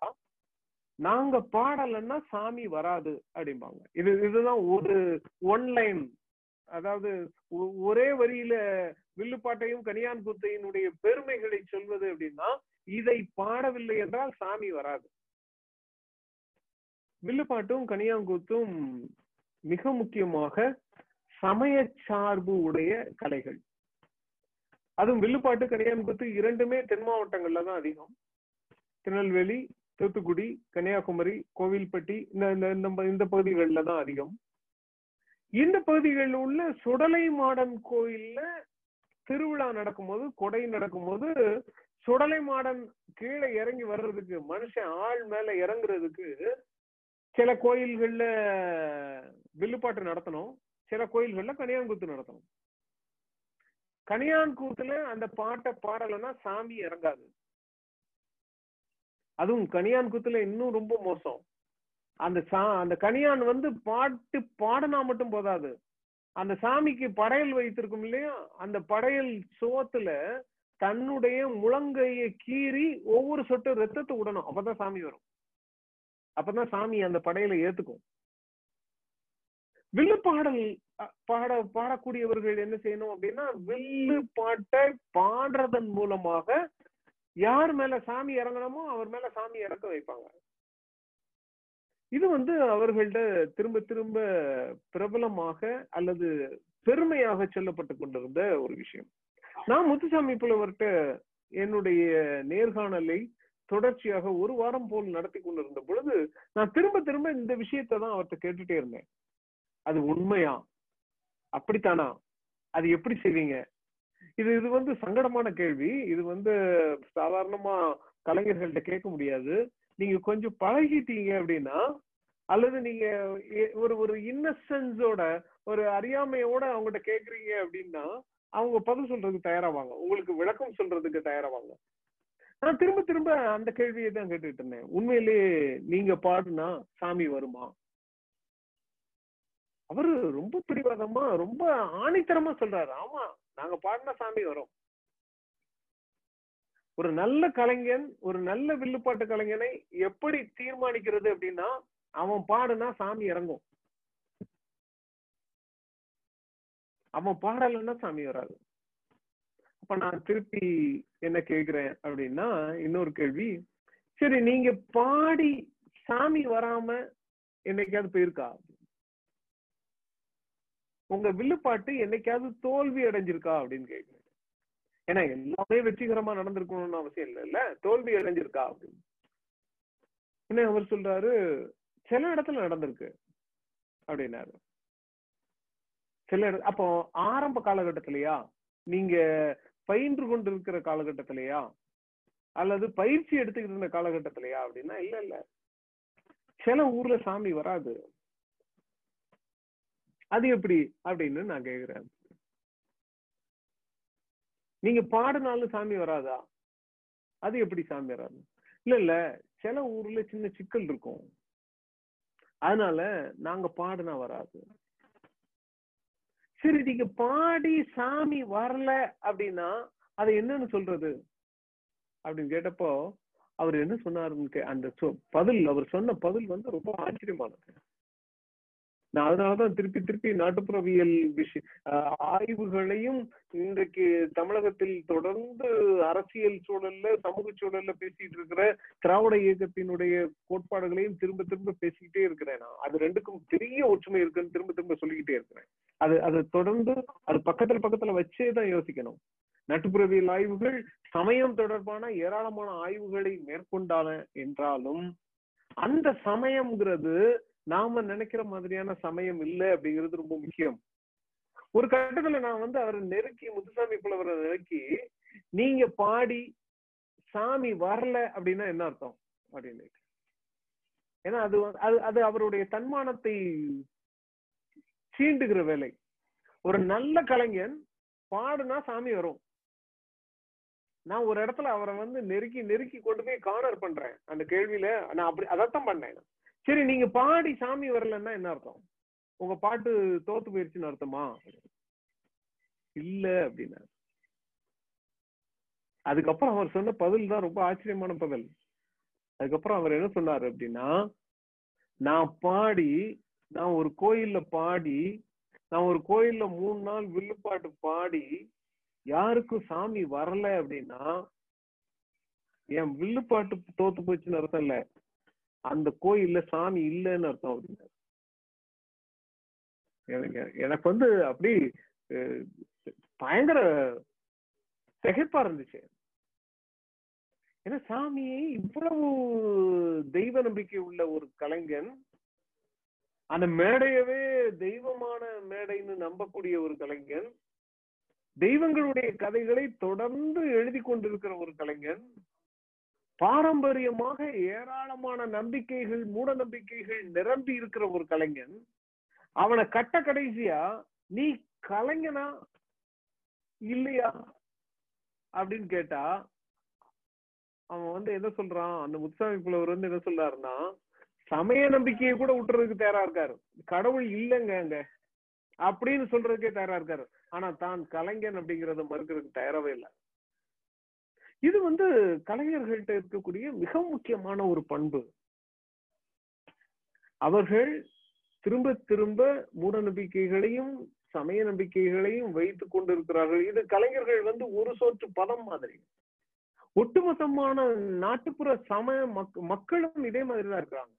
நாங்க பாடலைன்னா சாமி வராது அப்படிம்பாங்க. இது இதுதான் ஒரு ஒன்லைன் அதாவது ஒரே வரியில வில்லுப்பாட்டையும் கனியான் குத்தையினுடைய பெருமைகளை சொல்வது அப்படின்னா இதை பாடவில்லை என்றால் சாமி வராது. வில்லுப்பாட்டும் கனியாங்கூத்தும் மிக முக்கியமாக சமய சார்பு உடைய கலைகள். அதுவும் வில்லுப்பாட்டு கனியான்குத்து இரண்டுமே தென் மாவட்டங்கள்ல தான் அதிகம். திருநெல்வேலி தூத்துக்குடி கன்னியாகுமரி கோவில்பட்டி இந்த இந்த பகுதிகளில் தான் அதிகம். இந்த பகுதிகளில் உள்ள சுடலை மாடன் கோயில்ல திருவிழா நடக்கும்போது கொடை நடக்கும்போது சுடலை மாடன் கீழே இறங்கி வர்றதுக்கு மனுஷன் ஆள் மேல இறங்குறதுக்கு சில கோயில்கள்ல வில்லுப்பாட்டு நடத்தணும். சில கோயில்கள்ல கனியான்குத்து நடத்தணும். கனியான்கூத்துல அந்த பாட்டை பாடலைன்னா சாமி இறங்காது. அதுவும் கனியான் கூத்துல இன்னும் ரொம்ப மோசம். அந்த சா அந்த கனியான் வந்து பாட்டு பாடனா மட்டும் போதாது. அந்த சாமிக்கு படையல் வைத்திருக்கும் இல்லையா? அந்த படையல் சோத்துல தன்னுடைய முழங்கையை கீறி ஒவ்வொரு சொட்டு ரத்தத்தை விடணும். அப்பதான் சாமி வரும். அப்பதான் சாமி அந்த படையில ஏத்துக்கும். வில்லு பாடல் பாட பாடக்கூடியவர்கள் என்ன செய்யணும் அப்படின்னா வில்லு பாட்டை பாடுறதன் மூலமாக யார் மேல சாமி இறங்கணுமோ அவர் மேல சாமி இறக்க வைப்பாங்க. இது வந்து அவர்கள்ட்ட திரும்ப திரும்ப பிரபலமாக அல்லது பெருமையாக சொல்லப்பட்டு கொண்டிருந்த ஒரு விஷயம். நான் முத்துசாமி புலவர்கிட்ட என்னுடைய நேர்காணலை தொடர்ச்சியாக ஒரு வாரம் போல் நடத்தி கொண்டிருந்த பொழுது நான் திரும்ப திரும்ப இந்த விஷயத்தை தான் அவர்கிட்ட கேட்டுட்டே இருந்தேன். அது உண்மையா? அப்படித்தானா? அது எப்படி செய்வீங்க? இது இது வந்து சங்கடமான கேள்வி. இது வந்து சாதாரணமா கலைஞர்கள்ட்ட கேட்க முடியாது. நீங்க கொஞ்சம் பழகிட்டீங்க அப்படின்னா அல்லது நீங்க ஒரு ஒரு இன்னசென்ஸோட ஒரு அறியாமையோட அவங்ககிட்ட கேக்குறீங்க அப்படின்னா அவங்க பதில் சொல்றதுக்கு தயாராவாங்க. உங்களுக்கு விளக்கம் சொல்றதுக்கு தயாராவாங்க. நான் திரும்ப திரும்ப அந்த கேள்வியை தான் கேட்டுட்டு இருந்தேன். உண்மையிலேயே நீங்க பாடுனா சாமி வருமா? அவரு ரொம்ப பிடிவாதமா ரொம்ப ஆணித்தரமா சொல்றாரு. ஆமா நாங்க பாடின சாமி வரும். ஒரு நல்ல கலைஞன் ஒரு நல்ல வில்லுப்பாட்டு கலைஞனை எப்படி தீர்மானிக்கிறது அப்படின்னா அவன் பாடுனா சாமி இறங்கும். அவன் பாடலைன்னா சாமி வராது. அப்ப நான் திருப்பி என்ன கேக்குறேன் அப்படின்னா இன்னொரு கேள்வி. சரி நீங்க பாடி சாமி வராம என்னைக்காவது போயிருக்கா? உங்க வில்லுப்பாட்டு என்னைக்காவது தோல்வி அடைஞ்சிருக்கா அப்படின்னு கேட்குறேன் ஏன்னா எல்லாமே வெற்றிகரமா நடந்திருக்கணும்னு அவசியம் இல்லை இல்ல? தோல்வி அடைஞ்சிருக்கா அப்படின்னு. என்ன அவர் சொல்றாரு சில இடத்துல நடந்திருக்கு அப்படின்னாரு. சில இடம் அப்போ ஆரம்ப காலகட்டத்திலயா? நீங்க பயின்று கொண்டிருக்கிற காலகட்டத்திலயா? அல்லது பயிற்சி எடுத்துக்கிட்டு இருந்த காலகட்டத்திலயா அப்படின்னா இல்ல இல்ல. சில ஊர்ல சாமி வராது. அது எப்படி அப்படின்னு நான் கேக்குறேன். நீங்க பாடினாலும் சாமி வராதா? அது எப்படி சாமி வராது? இல்ல இல்ல சில ஊர்ல சின்ன சிக்கல் இருக்கும். அதனால நாங்க பாடினா வராது. சரி நீங்க பாடி சாமி வரல அப்படின்னா அது என்னன்னு சொல்றது? அப்படின்னு கேட்டப்போ அவர் என்ன சொன்னாருன்னு கே- அந்த சொ- பதில் அவர் சொன்ன பதில் வந்து ரொம்ப ஆச்சரியமானது. நான் அதனாலதான் திருப்பி திருப்பி நாட்டுப்புறவியல் விஷய ஆஹ் ஆய்வுகளையும் இன்றைக்கு தமிழகத்தில் தொடர்ந்து அரசியல் சூழல்ல சமூக சூழல்ல பேசிட்டு இருக்கிற திராவிட இயக்கத்தினுடைய கோட்பாடுகளையும் திரும்ப திரும்ப பேசிக்கிட்டே இருக்கிறேன் நான். அது ரெண்டுக்கும் பெரிய ஒற்றுமை இருக்குன்னு திரும்ப திரும்ப சொல்லிக்கிட்டே இருக்கிறேன். அது அதை தொடர்ந்து அது பக்கத்துல பக்கத்துல வச்சே தான் யோசிக்கணும். நட்டுப்புறவியல் ஆய்வுகள் சமயம் தொடர்பான ஏராளமான ஆய்வுகளை மேற்கொண்டான என்றாலும் அந்த சமயம்ங்கிறது நாம நினைக்கிற மாதிரியான சமயம் இல்லை அப்படிங்கிறது ரொம்ப முக்கியம். ஒரு கட்டத்துல நான் வந்து அவரை நெருக்கி முத்துசாமி புலவரை நெருக்கி நீங்க பாடி சாமி வரல அப்படின்னா என்ன அர்த்தம்? அப்படின்னு. ஏன்னா அது அது அது அவருடைய தன்மானத்தை சீண்டுகிற வேலை. ஒரு நல்ல கலைஞன் பாடுனா சாமி வரும். நான் ஒரு இடத்துல அவரை வந்து நெருக்கி நெருக்கி கொண்டு போய் கார்னர் பண்றேன். அந்த கேள்வியில நான் அப்படி அதைத்தான் பண்ணேன். சரி நீங்க பாடி சாமி வரலன்னா என்ன அர்த்தம்? உங்க பாட்டு தோத்து போயிருச்சுன்னு அர்த்தமா? இல்ல அப்படின்னா. அதுக்கப்புறம் அவர் சொன்ன பதில் தான் ரொம்ப ஆச்சரியமான பதில். அதுக்கப்புறம் அவர் என்ன சொன்னாரு அப்படின்னா நான் பாடி நான் ஒரு கோயில்ல பாடி நான் ஒரு கோயில்ல மூணு நாள் வில்லுப்பாட்டு பாடி யாருக்கும் சாமி வரல அப்படின்னா என் வில்லுப்பாட்டு தோத்து போச்சுன்னு அர்த்தம் இல்லை. அந்த கோயில்ல சாமி இல்லைன்னு அர்த்தம் அப்படின்னாரு எனக்கு எனக்கு வந்து அப்படி பயங்கர திகைப்பா இருந்துச்சு. ஏன்னா சாமியை இவ்வளவு தெய்வ நம்பிக்கை உள்ள ஒரு கலைஞன் அந்த மேடையவே தெய்வமான மேடைன்னு நம்பக்கூடிய ஒரு கலைஞன் தெய்வங்களுடைய கதைகளை தொடர்ந்து எழுதி கொண்டிருக்கிற ஒரு கலைஞன் பாரம்பரியமாக ஏராளமான நம்பிக்கைகள் மூட நம்பிக்கைகள் நிரம்பி இருக்கிற ஒரு கலைஞன். அவனை கட்ட கடைசியா நீ கலைஞனா? இல்லையா? அப்படின்னு கேட்டா அவன் வந்து என்ன சொல்றான்? அந்த முத்துசாமி புலவர் வந்து என்ன சொல்றாருன்னா சமய நம்பிக்கையை கூட விட்டுறதுக்கு தயாரா இருக்காரு. கடவுள் இல்லைங்க அங்க. அப்படின்னு சொல்றதுக்கே தயாரா இருக்காரு. ஆனா தான் கலைஞன் அப்படிங்கறத மறுக்கிறதுக்கு தயாராவே இல்லை. இது வந்து கலைஞர்கள்ட்ட இருக்கக்கூடிய மிக முக்கியமான ஒரு பண்பு. அவர்கள் திரும்ப திரும்ப மூட நம்பிக்கைகளையும் சமய நம்பிக்கைகளையும் வைத்துக் கொண்டிருக்கிறார்கள். இது கலைஞர்கள் வந்து ஒரு சோற்று பதம் மாதிரி. ஒட்டுமொத்தமான நாட்டுப்புற சம மக்களும் இதே மாதிரிதான் இருக்கிறாங்க.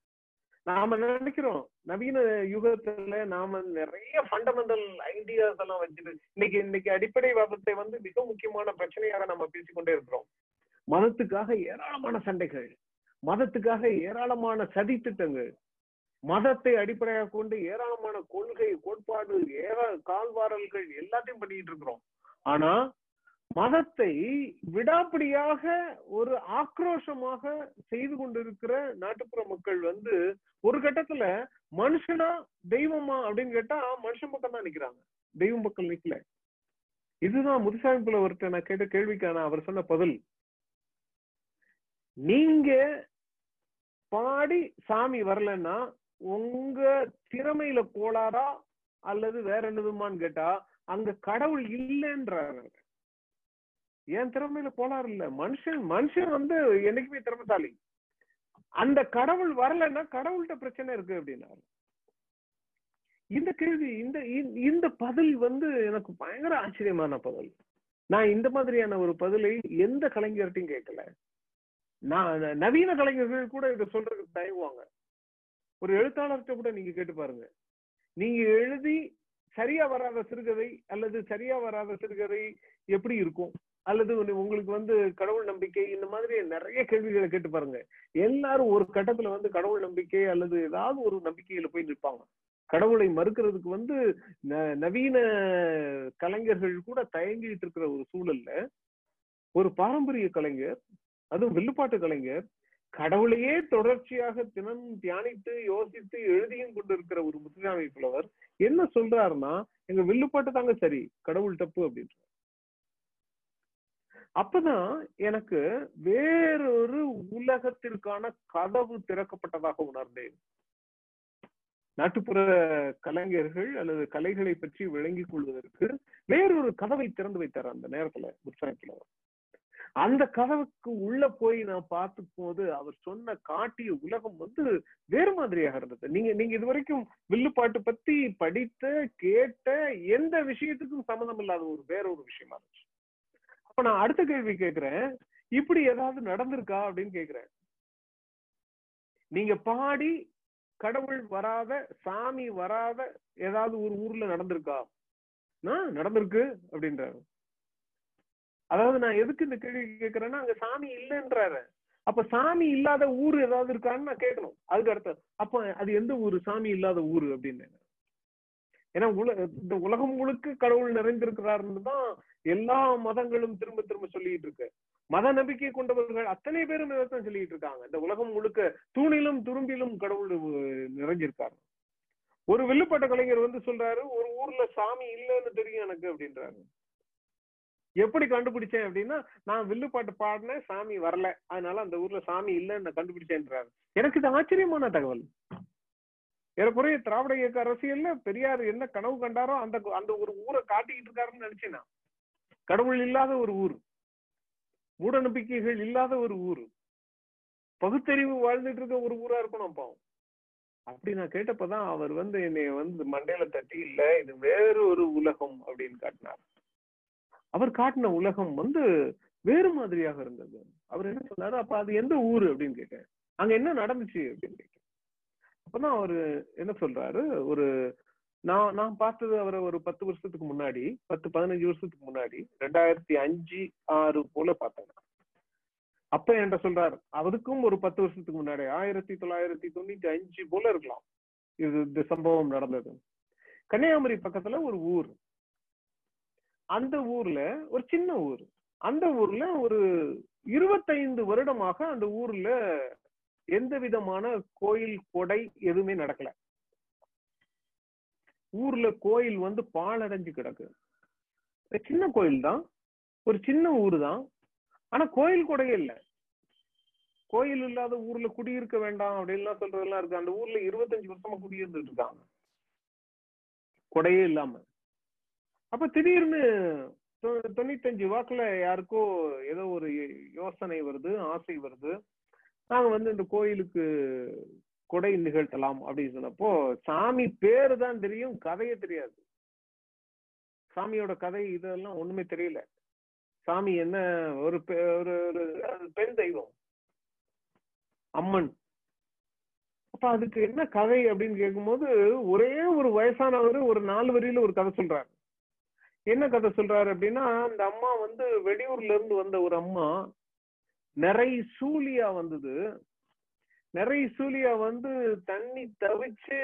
நாம நினைக்கிறோம் நவீன யுகத்துல நாம நிறைய ஃபண்டமெண்டல் ஐடியாஸ் எல்லாம் வச்சுட்டு இன்னைக்கு இன்னைக்கு அடிப்படைவாதத்தை வந்து மிக முக்கியமான பிரச்சனையாக நம்ம பேசிக்கொண்டே இருக்கிறோம். மதத்துக்காக ஏராளமான சண்டைகள் மதத்துக்காக ஏராளமான சதி திட்டங்கள் மதத்தை அடிப்படையாக கொண்டு ஏராளமான கொள்கை கோட்பாடு ஏரா கால்வாரல்கள் எல்லாத்தையும் பண்ணிட்டு இருக்கிறோம். ஆனா மதத்தை விடாப்பிடியாக ஒரு ஆக்ரோஷமாக செய்து கொண்டிருக்கிற நாட்டுப்புற மக்கள் வந்து ஒரு கட்டத்துல மனுஷனா தெய்வமா அப்படின்னு கேட்டா மனுஷன் பக்கம் தான் நிக்கிறாங்க. தெய்வம் பக்கம் நிக்கல. இதுதான் முதுசாமி புலவர்கிட்ட நான் கேட்ட கேள்விக்கான அவர் சொன்ன பதில். நீங்க பாடி சாமி வரலன்னா உங்க திறமையில கோளாரா அல்லது வேற என்னதுமான்னு கேட்டா அங்க கடவுள் இல்லைன்றாங்க என் திறமையில கோளாறு இல்ல. மனுஷன் மனுஷன் வந்து என்னைக்குமே திறமைசாலி. அந்த கடவுள் வரலன்னா கடவுள்கிட்ட பிரச்சனை இருக்கு அப்படின்னாரு. இந்த கேள்வி இந்த இந்த பதில் வந்து எனக்கு பயங்கர ஆச்சரியமான பதில். நான் இந்த மாதிரியான ஒரு பதிலை எந்த கலைஞர்கிட்டையும் கேட்கல. நான் நவீன கலைஞர்கள் கூட இதை சொல்றதுக்கு தயவுவாங்க ஒரு எழுத்தாளர்கிட்ட கூட நீங்க கேட்டு பாருங்க. நீங்க எழுதி சரியா வராத சிறுகதை அல்லது சரியா வராத சிறுகதை எப்படி இருக்கும்? அல்லது உங்களுக்கு வந்து கடவுள் நம்பிக்கை இந்த மாதிரி நிறைய கேள்விகளை கேட்டு பாருங்க. எல்லாரும் ஒரு கட்டத்துல வந்து கடவுள் நம்பிக்கை அல்லது ஏதாவது ஒரு நம்பிக்கையில போய் நிற்பாங்க. கடவுளை மறுக்கிறதுக்கு வந்து நவீன கலைஞர்கள் கூட தயங்கிட்டு இருக்கிற ஒரு சூழல்ல ஒரு பாரம்பரிய கலைஞர் அதுவும் வில்லுப்பாட்டு கலைஞர் கடவுளையே தொடர்ச்சியாக தினம் தியானித்து யோசித்து எழுதியும் கொண்டிருக்கிற ஒரு முத்துராமை புலவர் என்ன சொல்றாருன்னா எங்க வில்லுப்பாட்டு தாங்க சரி கடவுள் தப்பு அப்படின்ற அப்பதான் எனக்கு வேறொரு உலகத்திற்கான கதவு திறக்கப்பட்டதாக உணர்ந்தேன். நாட்டுப்புற கலைஞர்கள் அல்லது கலைகளை பற்றி விளங்கிக் கொள்வதற்கு வேறொரு கதவை திறந்து வைத்தார் அந்த நேரத்துல முத்துசாமி அந்த கதவுக்கு உள்ள போய் நான் பார்த்தும் போது அவர் சொன்ன காட்டிய உலகம் வந்து வேறு மாதிரியாக இருந்தது. நீங்க நீங்க இது வரைக்கும் வில்லுப்பாட்டு பத்தி படித்த கேட்ட எந்த விஷயத்துக்கும் சம்மந்தம் இல்லாத ஒரு வேற ஒரு விஷயமா இருந்துச்சு. அப்ப நான் அடுத்த கேள்வி கேக்குறேன். இப்படி ஏதாவது நடந்திருக்கா அப்படின்னு கேக்குறேன். நீங்க பாடி கடவுள் வராத சாமி வராத ஏதாவது ஒரு ஊர்ல நடந்திருக்கா? நடந்திருக்கு அப்படின்றாரு. அதாவது நான் எதுக்கு இந்த கேள்வி கேட்கிறேன்னா அங்க சாமி இல்லைன்றாரு. அப்ப சாமி இல்லாத ஊர் ஏதாவது இருக்கான்னு நான் கேட்கணும். அதுக்கு அடுத்த அப்ப அது எந்த ஊரு? சாமி இல்லாத ஊரு அப்படின்னு. ஏன்னா உல இந்த உலகம் முழுக்க கடவுள் நிறைந்திருக்கிறாருன்னு தான் எல்லா மதங்களும் திரும்ப திரும்ப சொல்லிட்டு இருக்கு. மத நம்பிக்கை கொண்டவர்கள் அத்தனை பேரும் இதைத்தான் சொல்லிட்டு இருக்காங்க. இந்த உலகம் முழுக்க தூணிலும் துரும்பிலும் கடவுள் நிறைஞ்சிருக்காரு. ஒரு வில்லுப்பட்ட கலைஞர் வந்து சொல்றாரு ஒரு ஊர்ல சாமி இல்லைன்னு தெரியும் எனக்கு அப்படின்றாரு. எப்படி கண்டுபிடிச்சேன் அப்படின்னா நான் வில்லுப்பாட்டு பாடினேன் சாமி வரல. அதனால அந்த ஊர்ல சாமி இல்லைன்னு நான் கண்டுபிடிச்சேன்றாரு. எனக்கு இது ஆச்சரியமான தகவல். ஏறக்குறைய திராவிட இயக்க அரசியல்ல பெரியார் என்ன கனவு கண்டாரோ அந்த அந்த ஒரு ஊரை காட்டிக்கிட்டு இருக்காருன்னு நினைச்சேன் நான். கடவுள் இல்லாத ஒரு ஊர் மூட நம்பிக்கைகள் இல்லாத ஒரு ஊர் பகுத்தறிவு வாழ்ந்துட்டு இருக்க ஒரு ஊரா இருக்கணும் பாவம். அப்படி நான் கேட்டப்பதான் அவர் வந்து என்னை வந்து மண்டையில தட்டி இல்ல இது வேறு ஒரு உலகம் அப்படின்னு காட்டினார். அவர் காட்டின உலகம் வந்து வேறு மாதிரியாக இருந்தது. அவர் என்ன சொன்னாரு? அப்ப அது எந்த ஊரு? அப்படின்னு கேட்டேன். அங்க என்ன நடந்துச்சு? அப்படின்னு கேட்டேன். அப்பதான் அவரு என்ன சொல்றாரு? ஒரு நான் நான் பார்த்தது அவரை ஒரு பத்து வருஷத்துக்கு முன்னாடி பத்து பதினஞ்சு வருஷத்துக்கு முன்னாடி ரெண்டாயிரத்தி அஞ்சு ஆறு போல பார்த்தேன் அப்ப என்கிட்ட சொல்றாரு அவருக்கும் ஒரு பத்து வருஷத்துக்கு முன்னாடி ஆயிரத்தி தொள்ளாயிரத்தி தொண்ணூத்தி அஞ்சு போல இருக்கலாம். இது இந்த சம்பவம் நடந்தது. கன்னியாகுமரி பக்கத்துல ஒரு ஊர். அந்த ஊர்ல ஒரு சின்ன ஊர். அந்த ஊர்ல ஒரு இருபத்தைந்து வருடமாக அந்த ஊர்ல எந்த விதமான கோயில் கொடை எதுவுமே நடக்கல. ஊர்ல கோயில் வந்து பாழடைஞ்சு கிடக்கு. சின்ன கோயில் தான். ஒரு சின்ன ஊர் தான். ஆனா கோயில் கூட இல்ல. கோயில் இல்லாத ஊர்ல குடியிருக்க வேண்டாம் அப்படின்லாம் சொல்றதெல்லாம் இருக்கு. அந்த ஊர்ல இருபத்தஞ்சு வருஷமா குடியிருந்துட்டு இருக்காங்க. கொடையே இல்லாம. அப்ப திடீர்னு தொண்ணூத்தஞ்சு வாக்குல யாருக்கோ ஏதோ ஒரு யோசனை வருது ஆசை வருது. நாங்க வந்து இந்த கோயிலுக்கு கொடை நிகழ்த்தலாம் அப்படின்னு சொன்னப்போ சாமி பேரு தான் தெரியும் கதையே தெரியாது. சாமியோட கதை இதெல்லாம் ஒண்ணுமே தெரியல. சாமி என்ன ஒரு பெ- ஒரு பெண் தெய்வம். அம்மன். அப்ப அதுக்கு என்ன கதை அப்படின்னு கேட்கும்போது ஒரே ஒரு வயசானவர் ஒரு நாலு வரியில ஒரு கதை சொல்றாரு. என்ன கதை சொல்றாரு அப்படின்னா அந்த அம்மா வந்து வெளியூர்ல இருந்து வந்த ஒரு அம்மா நிறைய சூலியா வந்தது. நிறைய சூலியா வந்து தண்ணி தவிச்சு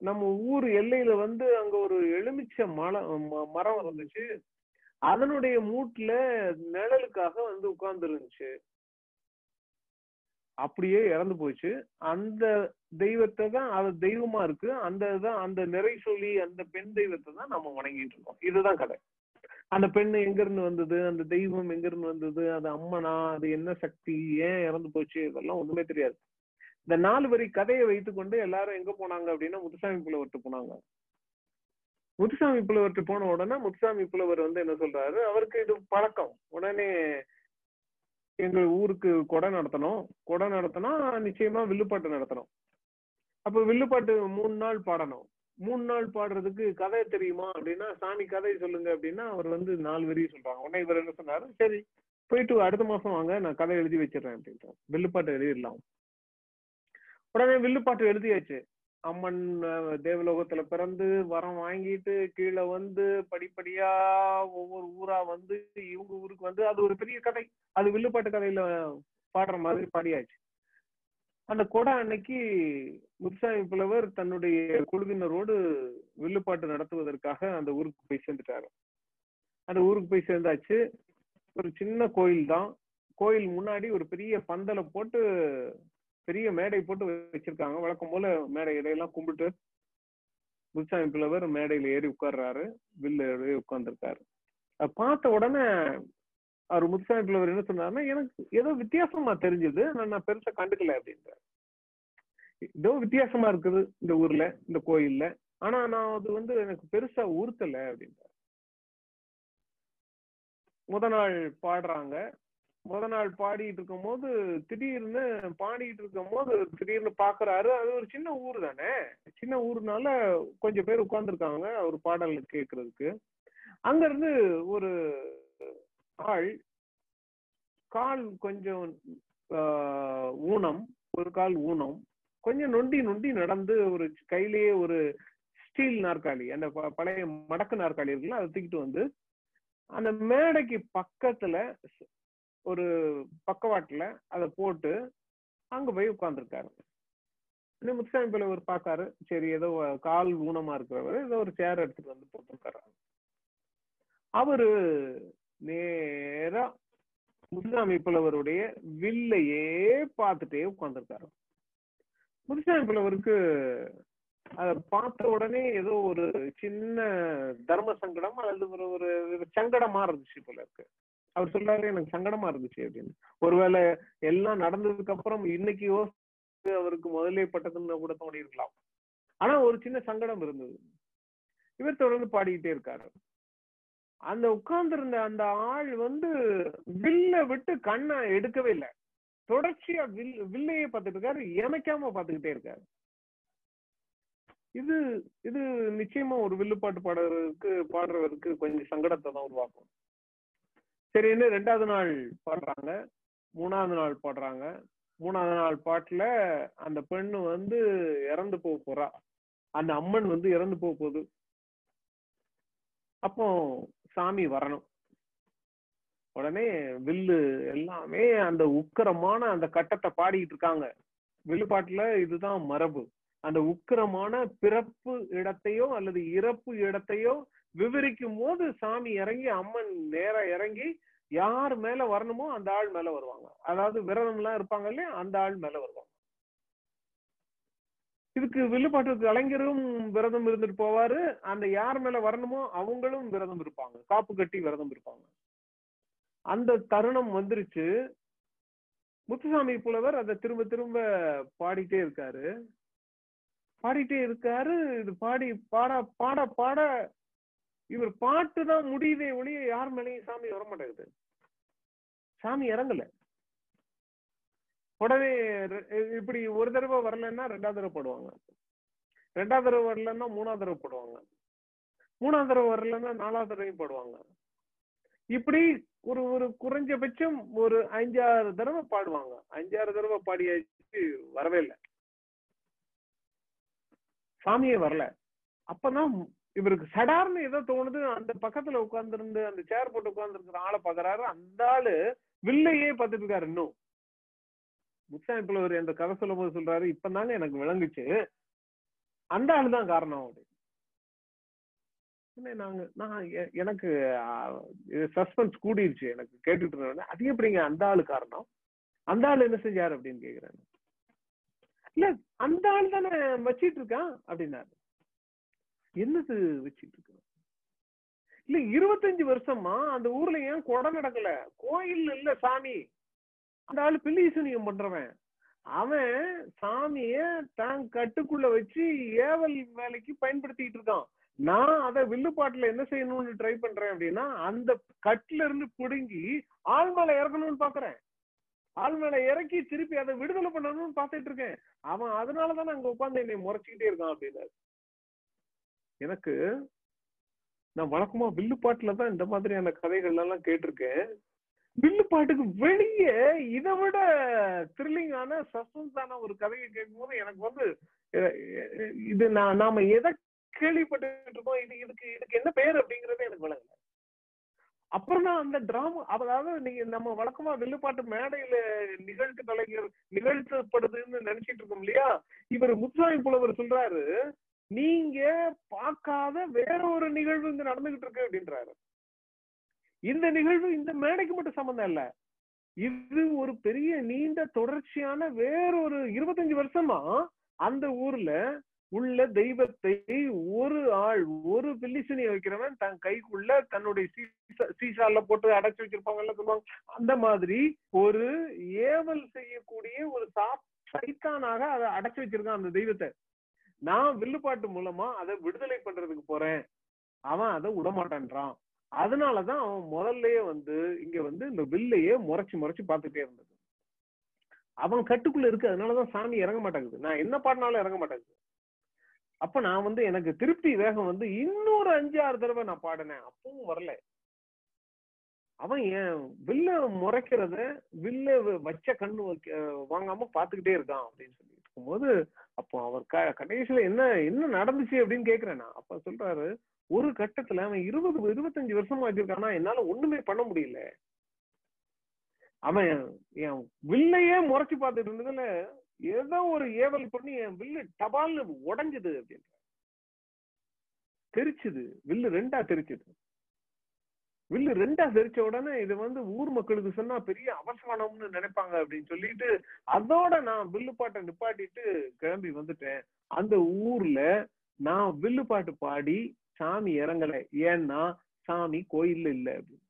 நம்ம ஊர் எல்லையில வந்து அங்க ஒரு எலுமிச்சை மலம் மரம் இருந்துச்சு அதனுடைய மூட்டுல நிழலுக்காக வந்து உட்கார்ந்து இருந்துச்சு அப்படியே இறந்து போச்சு. அந்த தெய்வத்தை தான் அது தெய்வமா இருக்கு. அந்த தான் அந்த நிறை சொல்லி அந்த பெண் தெய்வத்தை தான் நம்ம வணங்கிட்டு இருக்கோம். இதுதான் கதை. அந்த பெண்ணு எங்க இருந்து வந்தது? அந்த தெய்வம் எங்க இருந்து வந்தது? அது அம்மனா? அது என்ன சக்தி? ஏன் இறந்து போச்சு? இதெல்லாம் ஒண்ணுமே தெரியாது. இந்த நாலு வரி கதையை வைத்துக்கொண்டு எல்லாரும் எங்க போனாங்க அப்படின்னா முத்துசாமி புலவர்கிட்ட போனாங்க. முத்துசாமி புலவர்கிட்ட போன உடனே முத்துசாமி புலவர் வந்து என்ன சொல்றாரு? அவருக்கு இது பழக்கம். உடனே எங்க ஊருக்கு கொடை நடத்தணும். கொடை நடத்தினா நிச்சயமா வில்லுப்பாட்டு நடத்தணும். அப்ப வில்லுப்பாட்டு மூணு நாள் பாடணும். மூணு நாள் பாடுறதுக்கு கதை தெரியுமா அப்படின்னா சாமி கதை சொல்லுங்க அப்படின்னா அவர் வந்து நாலு வரி சொல்றாங்க. உடனே இவர் என்ன சொன்னாரு? சரி போயிட்டு அடுத்த மாசம் வாங்க நான் கதை எழுதி வச்சிடறேன் அப்படின்ட்டு வில்லுப்பாட்டு எழுதிடலாம். உடனே வில்லுப்பாட்டு எழுதியாச்சு. அம்மன் தேவலோகத்துல பிறந்து வரம் வாங்கிட்டு கீழே வந்து படிப்படியா ஒவ்வொரு ஊரா வந்து இவங்க ஊருக்கு வந்து அது ஒரு பெரிய கதை. அது வில்லுப்பாட்டு கதையில பாடுற மாதிரி பாடியாச்சு. அந்த கொடை அன்னைக்கு முத்துசாமி புலவர் தன்னுடைய குழுவினரோடு வில்லுப்பாட்டு நடத்துவதற்காக அந்த ஊருக்கு போய் சேர்ந்துட்டாரு. அந்த ஊருக்கு போய் சேர்ந்தாச்சு. ஒரு சின்ன கோயில் தான் கோயில் முன்னாடி ஒரு பெரிய பந்தலை போட்டு பெரிய மேடை போட்டு வச்சிருக்காங்க. வழக்கம் போல மேடை இடையெல்லாம் கும்பிட்டு முத்துசாமி பிள்ளவர் மேடையில ஏறி உட்கார்றாரு. வில்ல ஏறி உட்கார்ந்துருக்காரு. பார்த்த உடனே அவர் முத்துசாமி பிள்ளவர் என்ன சொன்னாருன்னா எனக்கு ஏதோ வித்தியாசமா தெரிஞ்சது. நான் பெருசா கண்டுக்கல அப்படின்றார். ஏதோ வித்தியாசமா இருக்குது இந்த ஊர்ல இந்த கோயில்ல. ஆனா நான் அது வந்து எனக்கு பெருசா உறுத்தல அப்படின்றார். முத நாள் பாடுறாங்க. முத நாள் பாடிட்டு இருக்கும் போது திடீர்னு பாடிட்டு இருக்கும் போது திடீர்னு பாக்குறாரு. அது ஒரு சின்ன ஊர் தானே? சின்ன ஊர்னால கொஞ்சம் பேர் உட்கார்ந்துருக்காங்க ஒரு பாடல் கேட்கறதுக்கு. அங்க இருந்து ஒரு ஆள் கால் கொஞ்சம் ஆஹ், ஊனம் ஒரு கால் ஊனம் கொஞ்சம் நொண்டி நொண்டி நடந்து ஒரு கையிலேயே ஒரு ஸ்டீல் நாற்காலி அந்த ப- பழைய மடக்கு நாற்காலி இருக்குல்ல அதை தூக்கிட்டு வந்து அந்த மேடைக்கு பக்கத்துல ஒரு பக்கவாட்டுல அதை போட்டு அங்க போய் உட்காந்துருக்காரு இன்னும் முத்துசாமி ஒரு பார்க்காரு சரி ஏதோ கால் ஊனமா இருக்கிறவர் ஏதோ ஒரு சேர் எடுத்துட்டு வந்து போட்டிருக்காரு. அவரு நேரா முத்துசாமி புலவருடைய வில்லையே பார்த்துட்டே உட்கார்ந்துருக்காரு. முத்துசாமி புலவருக்கு அதை பார்த்த உடனே ஏதோ ஒரு சின்ன தர்ம சங்கடம் அல்லது ஒரு ஒரு சங்கடமா இருந்துச்சு போல இருக்கு. அவர் சொல்றாரு எனக்கு சங்கடமா இருந்துச்சு அப்படின்னு. ஒருவேளை எல்லாம் நடந்ததுக்கு அப்புறம் இன்னைக்கு யோசித்து அவருக்கு முதலே பட்டதுன்னு கூட தோணி இருக்கலாம் ஆனா ஒரு சின்ன சங்கடம் இருந்தது. இவர் தொடர்ந்து பாடிக்கிட்டே இருக்காரு. அந்த உட்கார்ந்திருந்த அந்த ஆள் வந்து வில்ல விட்டு கண்ணை எடுக்கவே இல்லை. தொடர்ச்சியா வில் வில்லையே பார்த்துட்டு இருக்காரு இமைக்காம பார்த்துக்கிட்டே இருக்காரு. இது இது நிச்சயமா ஒரு வில்லுப்பாட்டு பாடுறதுக்கு பாடுறவருக்கு கொஞ்சம் சங்கடத்தை தான் உருவாக்கும். சரின்னு ரெண்டாவது நாள் பாடுறாங்க மூணாவது நாள் பாடுறாங்க. மூணாவது நாள் பாட்டுல அந்த பெண்ணு வந்து இறந்து போக போறா. அந்த அம்மன் வந்து இறந்து போக போகுது. அப்போ சாமி வரணும். உடனே வில்லு எல்லாமே அந்த உக்கரமான அந்த கட்டத்தை பாடிட்டு இருக்காங்க. வில்லுப்பாட்டுல இதுதான் மரபு. அந்த உக்கரமான பிறப்பு இடத்தையோ அல்லது இறப்பு இடத்தையோ விவரிக்கும் போது சாமி இறங்கி அம்மன் நேரா இறங்கி யார் மேல வரணுமோ அந்த ஆள் மேல வருவாங்க. அதாவது விரதம் எல்லாம் இருப்பாங்க இல்லையா அந்த ஆள் மேல வருவாங்க. இதுக்கு வில்லுப்பாட்டு கலைஞரும் விரதம் இருந்துட்டு போவாரு. அந்த யார் மேல வரணுமோ அவங்களும் விரதம் இருப்பாங்க. காப்பு கட்டி விரதம் இருப்பாங்க. அந்த தருணம் வந்துருச்சு. முத்துசாமி புலவர் அதை திரும்ப திரும்ப பாடிட்டே இருக்காரு. பாடிட்டே இருக்காரு. இது பாடி பாட பாட பாட இவர் பாட்டு தான் முடியுதே ஒழிய யார் மேலேயும் சாமி வர மாட்டேங்குது சாமி இறங்கல. உடனே ரெ- இப்படி ஒரு தடவை வரலன்னா ரெண்டாவது தடவை போடுவாங்க. ரெண்டாவது தடவை வரலன்னா மூணாவது தடவை போடுவாங்க. மூணாவது தடவை வரலன்னா நாலாவது தடவையும் போடுவாங்க. இப்படி ஒரு ஒரு குறைஞ்சபட்சம் ஒரு அஞ்சாறு தடவை பாடுவாங்க. அஞ்சாறு தடவை பாடியாச்சு வரவே இல்லை. சாமியே வரல. அப்பதான் இவருக்கு சடார்னு ஏதோ தோணுது அந்த பக்கத்துல உட்கார்ந்துருந்து அந்த சேர் போட்டு உட்கார்ந்துருக்கிற ஆளை பாக்குறாரு அந்த ஆளு வில்லையே பார்த்துட்டு இருக்காரு இன்னும். முத்தாய்ப்புல ஒரு அந்த கதை சொல்லும் போது சொல்றாரு இப்பதாங்க எனக்கு விளங்குச்சு. அந்த ஆளு தான் காரணம் அப்படி நாங்க நான் எனக்கு சஸ்பென்ஸ் கூடிருச்சு. எனக்கு கேட்டுட்டு இருந்தேன் அது எப்படிங்க அந்த ஆளு காரணம்? அந்த ஆள் என்ன செஞ்சாரு அப்படின்னு கேக்குறாங்க இல்ல அந்த ஆள் தானே வச்சிட்டு இருக்கான் அப்படின்னாரு. என்னது வச்சிட்டு இருக்க இல்ல இருபத்தஞ்சு வருஷமா அந்த ஊர்ல ஏன் கொடை நடக்கல? கோயில் இல்ல சாமி. அந்த ஆளு பில்லீசனியம் பண்றவன். அவன் சாமிய தான் கட்டுக்குள்ள வச்சு ஏவல் வேலைக்கு பயன்படுத்திட்டு இருக்கான் நான் அத வில்லுப்பாட்டுல என்ன செய்யணும்னு ட்ரை பண்றேன் அப்படின்னா அந்த கட்டுல இருந்து பிடுங்கி ஆள் மேல இறக்கணும்னு பாக்குறேன். ஆள் மேல இறக்கி திருப்பி அதை விடுதலை பண்ணணும்னு பாத்துட்டு இருக்கேன். அவன் அதனாலதான் அங்க உட்காந்து என்னை முறைச்சுக்கிட்டே இருக்கான் அப்படின்னாரு. எனக்கு நான் வழக்கமா வில்லுப்பாட்டுல தான் இந்த மாதிரியான கதைகள் எல்லாம் கேட்டிருக்கேன் வில்லுப்பாட்டுக்கு வெளியே இதை விட த்ரில்லிங்கான சஸ்பென்ஸான ஒரு கதையை கேட்கும்போது எனக்கு வந்து இது நான் நாம எதை கேள்விப்பட்டு இருக்கோம் இது இதுக்கு இதுக்கு என்ன பேர் அப்படிங்கறதே எனக்கு விளங்கல. அப்புறம் தான் அந்த டிராமா அதாவது நீங்க நம்ம வழக்கமா வில்லுப்பாட்டு மேடையில நிகழ்த்து கலைஞர் நிகழ்த்தப்படுதுன்னு நினைச்சிட்டு இருக்கோம் இல்லையா? இவர் முத்துசாமி புலவர் சொல்றாரு நீங்க பார்க்காத வேற ஒரு நிகழ்வு இங்க நடந்துகிட்டு இருக்கு அப்படின்றாரு. இந்த நிகழ்வு இந்த மேடைக்கு மட்டும் சம்பந்தம் இல்ல. இது ஒரு பெரிய நீண்ட தொடர்ச்சியான வேறொரு இருபத்தஞ்சு வருஷமா அந்த ஊர்ல உள்ள தெய்வத்தை ஒரு ஆள் ஒரு பில்லிசனி வைக்கிறவன் தன் கைக்குள்ள தன்னுடைய சீசால போட்டு அடைச்சு வச்சிருப்பாங்கல்ல சொல்லுவாங்க. அந்த மாதிரி ஒரு ஏவல் செய்யக்கூடிய ஒரு சாப் சைத்தானாக அதை அடைச்சு வச்சிருக்கான் அந்த தெய்வத்தை. நான் வில்லுப்பாட்டு மூலமா அதை விடுதலை பண்றதுக்கு போறேன். அவன் அதை விடமாட்டான்றான். அதனாலதான் அவன் முதல்லயே வந்து இங்க வந்து இந்த வில்லையே முறைச்சு முறைச்சு பார்த்துட்டே இருந்தது. அவன் கட்டுக்குள்ள இருக்கு அதனாலதான் சாமி இறங்க மாட்டேங்குது. நான் என்ன பாடினாலும் இறங்க மாட்டேங்குது. அப்ப நான் வந்து எனக்கு திருப்தி வேகம் வந்து இன்னொரு அஞ்சு ஆறு தடவை நான் பாடினேன். அப்பவும் வரல. அவன் என் வில்ல முறைக்கிறத வில்ல வச்ச கண்ணு வைக்க வாங்காம பாத்துக்கிட்டே இருக்கான் அப்படின்னு சொல்லி. பார்க்கும்போது அப்போ அவர் க கடைசியில என்ன என்ன நடந்துச்சு அப்படின்னு கேக்குறேன் நான். அப்ப சொல்றாரு ஒரு கட்டத்துல அவன் இருபது இருபத்தஞ்சு வருஷமா வச்சிருக்கானா என்னால ஒண்ணுமே பண்ண முடியல. அவன் என் வில்லையே முறைச்சு பார்த்துட்டு இருந்ததுல ஏதோ ஒரு ஏவல் பண்ணி என் வில்லு டபால்னு உடைஞ்சது அப்படின்னு தெரிச்சுது. வில்லு ரெண்டா தெரிச்சுது. வில்லு ரெண்டா தெரிச்ச உடனே இது வந்து ஊர் மக்களுக்கு சொன்னா பெரிய அவசரம்னு நினைப்பாங்க அப்படின்னு சொல்லிட்டு அதோட நான் வில்லு பாட்டை நிப்பாட்டிட்டு கிளம்பி வந்துட்டேன். அந்த ஊர்ல நான் வில்லு பாட்டு பாடி சாமி இறங்கல. ஏன்னா சாமி கோயில்ல இல்ல அப்படின்னு.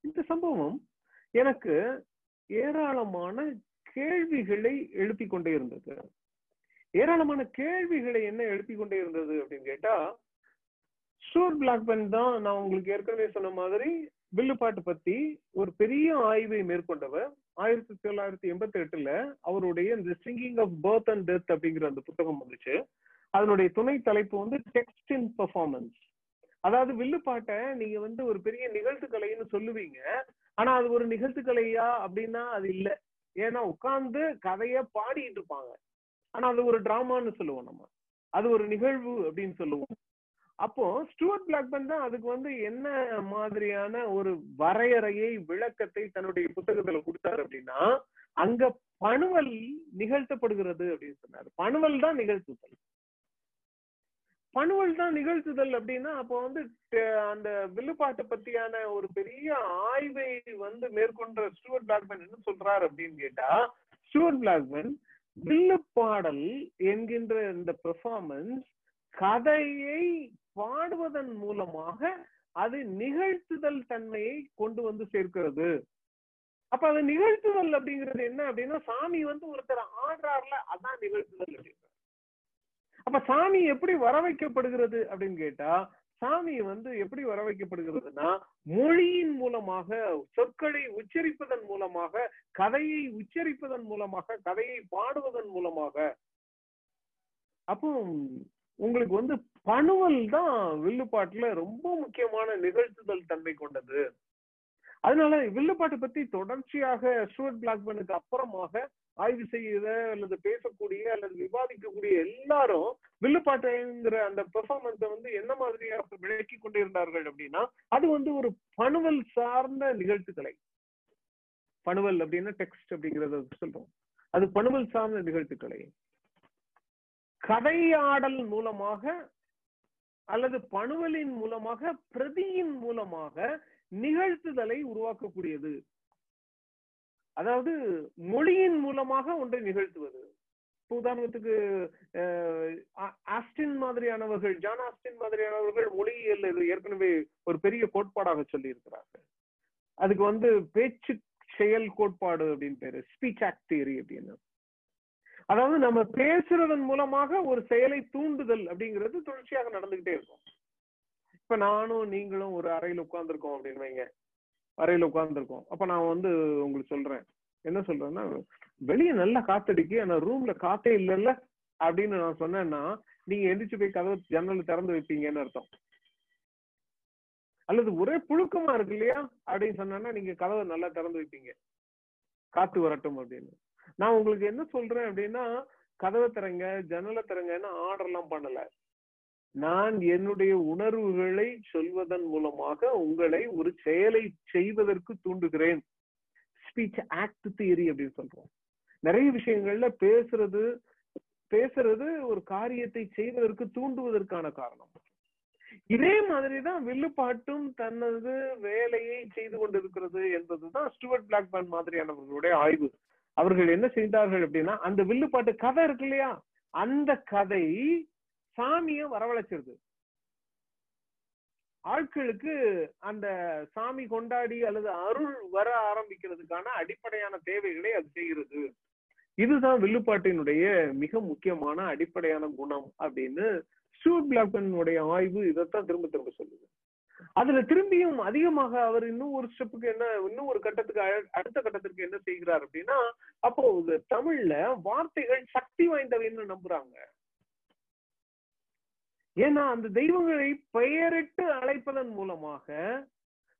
இந்த சம்பவம் எனக்கு ஏராளமான கேள்விகளை எழுப்பிக் கொண்டே இருந்தது. ஏராளமான கேள்விகளை என்ன எழுப்பிக் கொண்டே இருந்தது அப்படின்னு கேட்டா ஸ்டூர் பிளாக்பென் தான். நான் உங்களுக்கு ஏற்கனவே சொன்ன மாதிரி வில்லுப்பாட்டு பத்தி ஒரு பெரிய ஆய்வை மேற்கொண்டவர். ஆயிரத்தி தொள்ளாயிரத்தி எண்பத்தி எட்டுல அவருடைய இந்த singing of birth and death அப்படிங்கிற அந்த புத்தகம் வந்துச்சு. அதனுடைய துணை தலைப்பு வந்து டெக்ஸ்ட் இன் பெர்ஃபார்மன்ஸ் அதாவது வில்லுப்பாட்டை நீங்க வந்து ஒரு பெரிய நிகழ்த்து கலைன்னு சொல்லுவீங்க. ஆனா அது ஒரு நிகழ்த்து கலையா அப்படின்னா அது இல்ல. ஏன்னா உட்கார்ந்து கதைய பாடிட்டு இருப்பாங்க. ஆனா அது ஒரு டிராமான்னு சொல்லுவோம் நம்ம. அது ஒரு நிகழ்வு அப்படின்னு சொல்லுவோம். அப்போ ஸ்டூவர்ட் பிளாக்பன் தான் அதுக்கு வந்து என்ன மாதிரியான ஒரு வரையறையை விளக்கத்தை தன்னுடைய புத்தகத்துல கொடுத்தாரு அப்படின்னா அங்க பணுவல் நிகழ்த்தப்படுகிறது அப்படின்னு சொன்னாரு. பணுவல் தான் நிகழ்த்துதல். பணுவல் தான் நிகழ்த்துதல் அப்படின்னா அப்போ வந்து அந்த வில்லுப்பாட்டை பத்தியான ஒரு பெரிய ஆய்வை வந்து மேற்கொண்ட ஸ்டூவர்ட் பிளாக்மேன் என்ன சொல்றாரு அப்படின்னு கேட்டா ஸ்டூவர்ட் வில்லு வில்லுப்பாடல் என்கின்ற இந்த பெர்ஃபார்மன்ஸ் கதையை பாடுவதன் மூலமாக அது நிகழ்த்துதல் தன்மையை கொண்டு வந்து சேர்க்கிறது. அப்ப அது நிகழ்த்துதல் அப்படிங்கிறது என்ன அப்படின்னா சாமி வந்து ஒருத்தர் ஆடுறாருல அதான் நிகழ்த்துதல் அப்படிங்கிறது அப்ப சாமி எப்படி வர வைக்கப்படுகிறது அப்படின்னு கேட்டா சாமி வந்து எப்படி வர வைக்கப்படுகிறதுனா மொழியின் மூலமாக சொற்களை உச்சரிப்பதன் மூலமாக கதையை உச்சரிப்பதன் மூலமாக கதையை பாடுவதன் மூலமாக. அப்போ உங்களுக்கு வந்து பணுவல் தான் வில்லுப்பாட்டுல ரொம்ப முக்கியமான நிகழ்த்துதல் தன்மை கொண்டது. அதனால வில்லுப்பாட்டை பத்தி தொடர்ச்சியாக ஸ்டூவர்ட் பிளாக்மேனுக்கு அப்புறமாக ஆய்வு செய்யற அல்லது பேசக்கூடிய அல்லது விவாதிக்கக்கூடிய எல்லாரும் வில்லுப்பாட்டுங்கிற அந்த பெர்ஃபார்மன்ஸை வந்து என்ன மாதிரியாக விளக்கி கொண்டிருந்தார்கள் அப்படின்னா அது வந்து ஒரு பணுவல் சார்ந்த நிகழ்த்துக்களை. பணுவல் அப்படின்னா டெக்ஸ்ட் அப்படிங்கறத சொல்றோம். அது பணுவல் சார்ந்த நிகழ்த்துக்களை. கதையாடல் மூலமாக அல்லது பணுவலின் மூலமாக பிரதியின் மூலமாக நிகழ்த்துதலை உருவாக்கக்கூடியது. அதாவது மொழியின் மூலமாக ஒன்றை நிகழ்த்துவது. உதாரணத்துக்கு ஆஸ்டின் மாதிரியானவர்கள் ஜான் ஆஸ்டின் மாதிரியானவர்கள் மொழியியல் இது ஏற்கனவே ஒரு பெரிய கோட்பாடாக சொல்லி இருக்கிறார்கள் அதுக்கு வந்து பேச்சு செயல் கோட்பாடு அப்படின்னு பேரு ஸ்பீச் ஆக்ட் தியரி அப்படின்னு. அதாவது நம்ம பேசுறதன் மூலமாக ஒரு செயலை தூண்டுதல் அப்படிங்கிறது தொடர்ச்சியாக நடந்துகிட்டே இருக்கும். இப்ப நானும் நீங்களும் ஒரு அறையில உட்கார்ந்துருக்கோம் அப்படின்னு வைங்க. அறையில உட்கார்ந்துருக்கோம். அப்ப நான் வந்து உங்களுக்கு சொல்றேன். என்ன சொல்றேன்னா வெளியே நல்லா காத்தடிக்கு ஆனா ரூம்ல காத்தே இல்லைல்ல அப்படின்னு நான் சொன்னேன்னா நீங்க எந்திரிச்சு போய் கதவு ஜன்னல் திறந்து வைப்பீங்கன்னு அர்த்தம். அல்லது ஒரே புழுக்கமா இருக்கு இல்லையா அப்படின்னு சொன்னா நீங்க கதவை நல்லா திறந்து வைப்பீங்க. காத்து வரட்டும் அப்படின்னு. நான் உங்களுக்கு என்ன சொல்றேன் அப்படின்னா கதவை திறங்க ஜன்னலை திறங்கன்னு ஆர்டர் எல்லாம் பண்ணல. நான் என்னுடைய உணர்வுகளை சொல்வதன் மூலமாக உங்களை ஒரு செயலை செய்வதற்கு தூண்டுகிறேன். ஸ்பீச் ஆக்ட் தியரி அப்படின்னு சொல்றோம். நிறைய விஷயங்கள்ல பேசுறது பேசுறது ஒரு காரியத்தை செய்வதற்கு தூண்டுவதற்கான காரணம். இதே மாதிரிதான் வில்லுப்பாட்டும் தனது வேலையை செய்து கொண்டிருக்கிறது என்பதுதான் ஸ்டுவர்ட் பிளாக்மேன் மாதிரியானவர்களுடைய ஆய்வு. அவர்கள் என்ன செய்தார்கள் அப்படின்னா அந்த வில்லுப்பாட்டு கதை இருக்கு இல்லையா? அந்த கதை சாமிய வரவழைச்சிருது. ஆட்களுக்கு அந்த சாமி கொண்டாடி அல்லது அருள் வர ஆரம்பிக்கிறதுக்கான அடிப்படையான தேவைகளை அது செய்கிறது. இதுதான் வில்லுப்பாட்டினுடைய மிக முக்கியமான அடிப்படையான குணம் அப்படின்னு ஸ்டூட் பிளாக்கனுடைய ஆய்வு இதைத்தான் திரும்ப திரும்ப சொல்லுது. அதுல திரும்பியும் அதிகமாக அவர் இன்னும் ஒரு ஸ்டெப்புக்கு என்ன இன்னும் ஒரு கட்டத்துக்கு அடுத்த கட்டத்திற்கு என்ன செய்கிறார் அப்படின்னா அப்போ தமிழ்ல வார்த்தைகள் சக்தி வாய்ந்தவைன்னு நம்புறாங்க. ஏன்னா அந்த தெய்வங்களை பெயரிட்டு அழைப்பதன் மூலமாக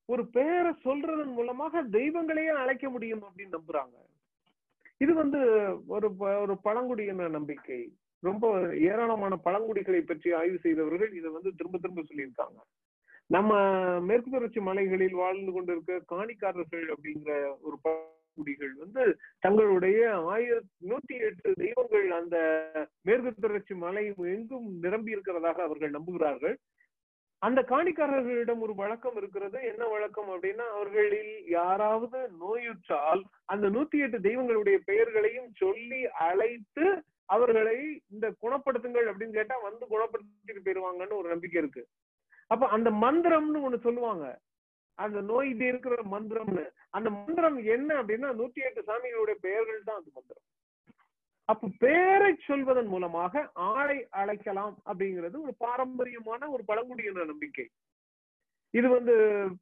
ஒரு பெயரை சொல்றதன் மூலமாக தெய்வங்களையே அழைக்க முடியும் அப்படின்னு நம்புறாங்க. இது வந்து ஒரு ஒரு பழங்குடியின நம்பிக்கை. ரொம்ப ஏராளமான பழங்குடிகளை பற்றி ஆய்வு செய்தவர்கள் இதை வந்து திரும்ப திரும்ப சொல்லியிருக்காங்க. நம்ம மேற்கு தொடர்ச்சி மலைகளில் வாழ்ந்து கொண்டிருக்க காணிக்காரர்கள் அப்படிங்கிற ஒரு பழங்குடிகள் வந்து தங்களுடைய ஆயிரத்தி நூத்தி எட்டு தெய்வங்கள் அந்த மேற்கு தொடர்ச்சி மலை எங்கும் நிரம்பி இருக்கிறதாக அவர்கள் நம்புகிறார்கள். அந்த காணிக்காரர்களிடம் ஒரு வழக்கம் இருக்கிறது. என்ன வழக்கம் அப்படின்னா அவர்களில் யாராவது நோயுற்றால் அந்த நூத்தி எட்டு தெய்வங்களுடைய பெயர்களையும் சொல்லி அழைத்து அவர்களை இந்த குணப்படுத்துங்கள் அப்படின்னு கேட்டா வந்து குணப்படுத்திட்டு போயிருவாங்கன்னு ஒரு நம்பிக்கை இருக்கு. அப்ப அந்த மந்திரம்னு ஒண்ணு சொல்லுவாங்க. அந்த நோய் இது இருக்கிற மந்திரம்னு. அந்த மந்திரம் என்ன அப்படின்னா நூத்தி எட்டு சாமிகளுடைய பெயர்கள் தான் அந்த மந்திரம். அப்ப பேரை சொல்வதன் மூலமாக ஆளை அழைக்கலாம் அப்படிங்கிறது ஒரு பாரம்பரியமான ஒரு பழங்குடியின நம்பிக்கை. இது வந்து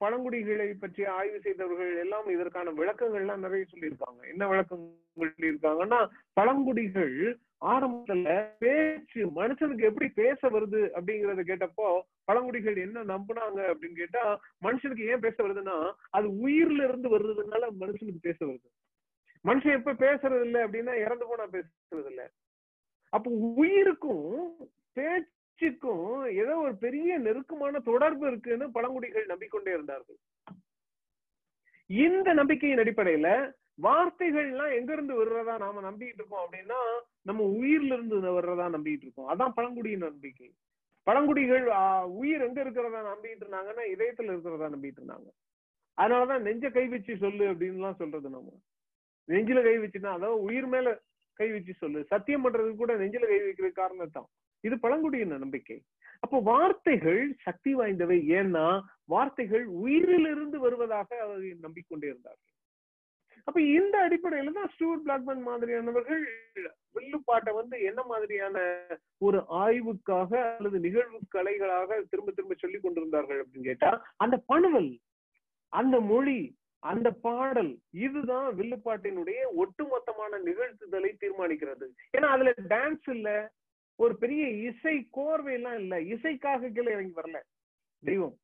பழங்குடிகளை பற்றி ஆய்வு செய்தவர்கள் எல்லாம் இதற்கான விளக்கங்கள்லாம் நிறைய சொல்லியிருக்காங்க. என்ன விளக்கங்கள் சொல்லியிருக்காங்கன்னா பழங்குடிகள் ஆரம்பத்துல பேச்சு மனுஷனுக்கு எப்படி பேச வருது அப்படிங்கறத கேட்டப்போ பழங்குடிகள் என்ன நம்புனாங்க? அப்படின்னு கேட்டா மனுஷனுக்கு ஏன் பேச வருதுன்னா அது உயிர்ல இருந்து வருதுனால மனுஷனுக்கு பேச வருது. மனுஷன் எப்ப பேசுறது இல்லை அப்படின்னா இறந்து போனா பேசுறது இல்லை அப்போ உயிருக்கும் பேச்சுக்கும் ஏதோ ஒரு பெரிய நெருக்கமான தொடர்பு இருக்குன்னு பழங்குடிகள் நம்பிக்கொண்டே இருந்தார்கள். இந்த நம்பிக்கையின் அடிப்படையில வார்த்தைகள்லாம் எங்க இருந்து வர்றதா நாம நம்பிட்டு இருக்கோம் அப்படின்னா நம்ம உயிர்ல இருந்து வர்றதா நம்பிட்டு இருக்கோம். அதான் பழங்குடியின் நம்பிக்கை. பழங்குடிகள் உயிர் எங்க இருக்கிறதா நம்பிட்டு இருந்தாங்கன்னா இதயத்துல இருக்கிறதா நம்பிட்டு இருந்தாங்க. அதனாலதான் நெஞ்ச கை வச்சு சொல்லு அப்படின்னு எல்லாம் சொல்றது நம்ம. நெஞ்சில கை வச்சுன்னா அதாவது உயிர் மேல கை வச்சு சொல்லு. சத்தியம் பண்றதுக்கு கூட நெஞ்சில கை வைக்கிறது காரணம் தான் இது பழங்குடியின நம்பிக்கை. அப்போ வார்த்தைகள் சக்தி வாய்ந்தவை. ஏன்னா வார்த்தைகள் உயிரிலிருந்து வருவதாக அவர்கள் நம்பிக்கொண்டே இருந்தார்கள். அப்ப இந்த அடிப்படையில தான் ஸ்டூவர்ட் பிளாக்மேன் மாதிரியானவர்கள் வில்லுப்பாட்டை வந்து என்ன மாதிரியான ஒரு ஆய்வுக்காக அல்லது நிகழ்வு கலைகளாக திரும்ப திரும்ப சொல்லி கொண்டிருந்தார்கள் அப்படின்னு கேட்டா அந்த பணுவல் அந்த மொழி அந்த பாடல் இதுதான் வில்லுப்பாட்டினுடைய ஒட்டுமொத்தமான நிகழ்த்துதலை தீர்மானிக்கிறது. ஏன்னா அதுல டான்ஸ் இல்ல ஒரு பெரிய இசை கோர்வை எல்லாம் இல்ல இசைக்காக கீழே இறங்கி வரல தெய்வம்.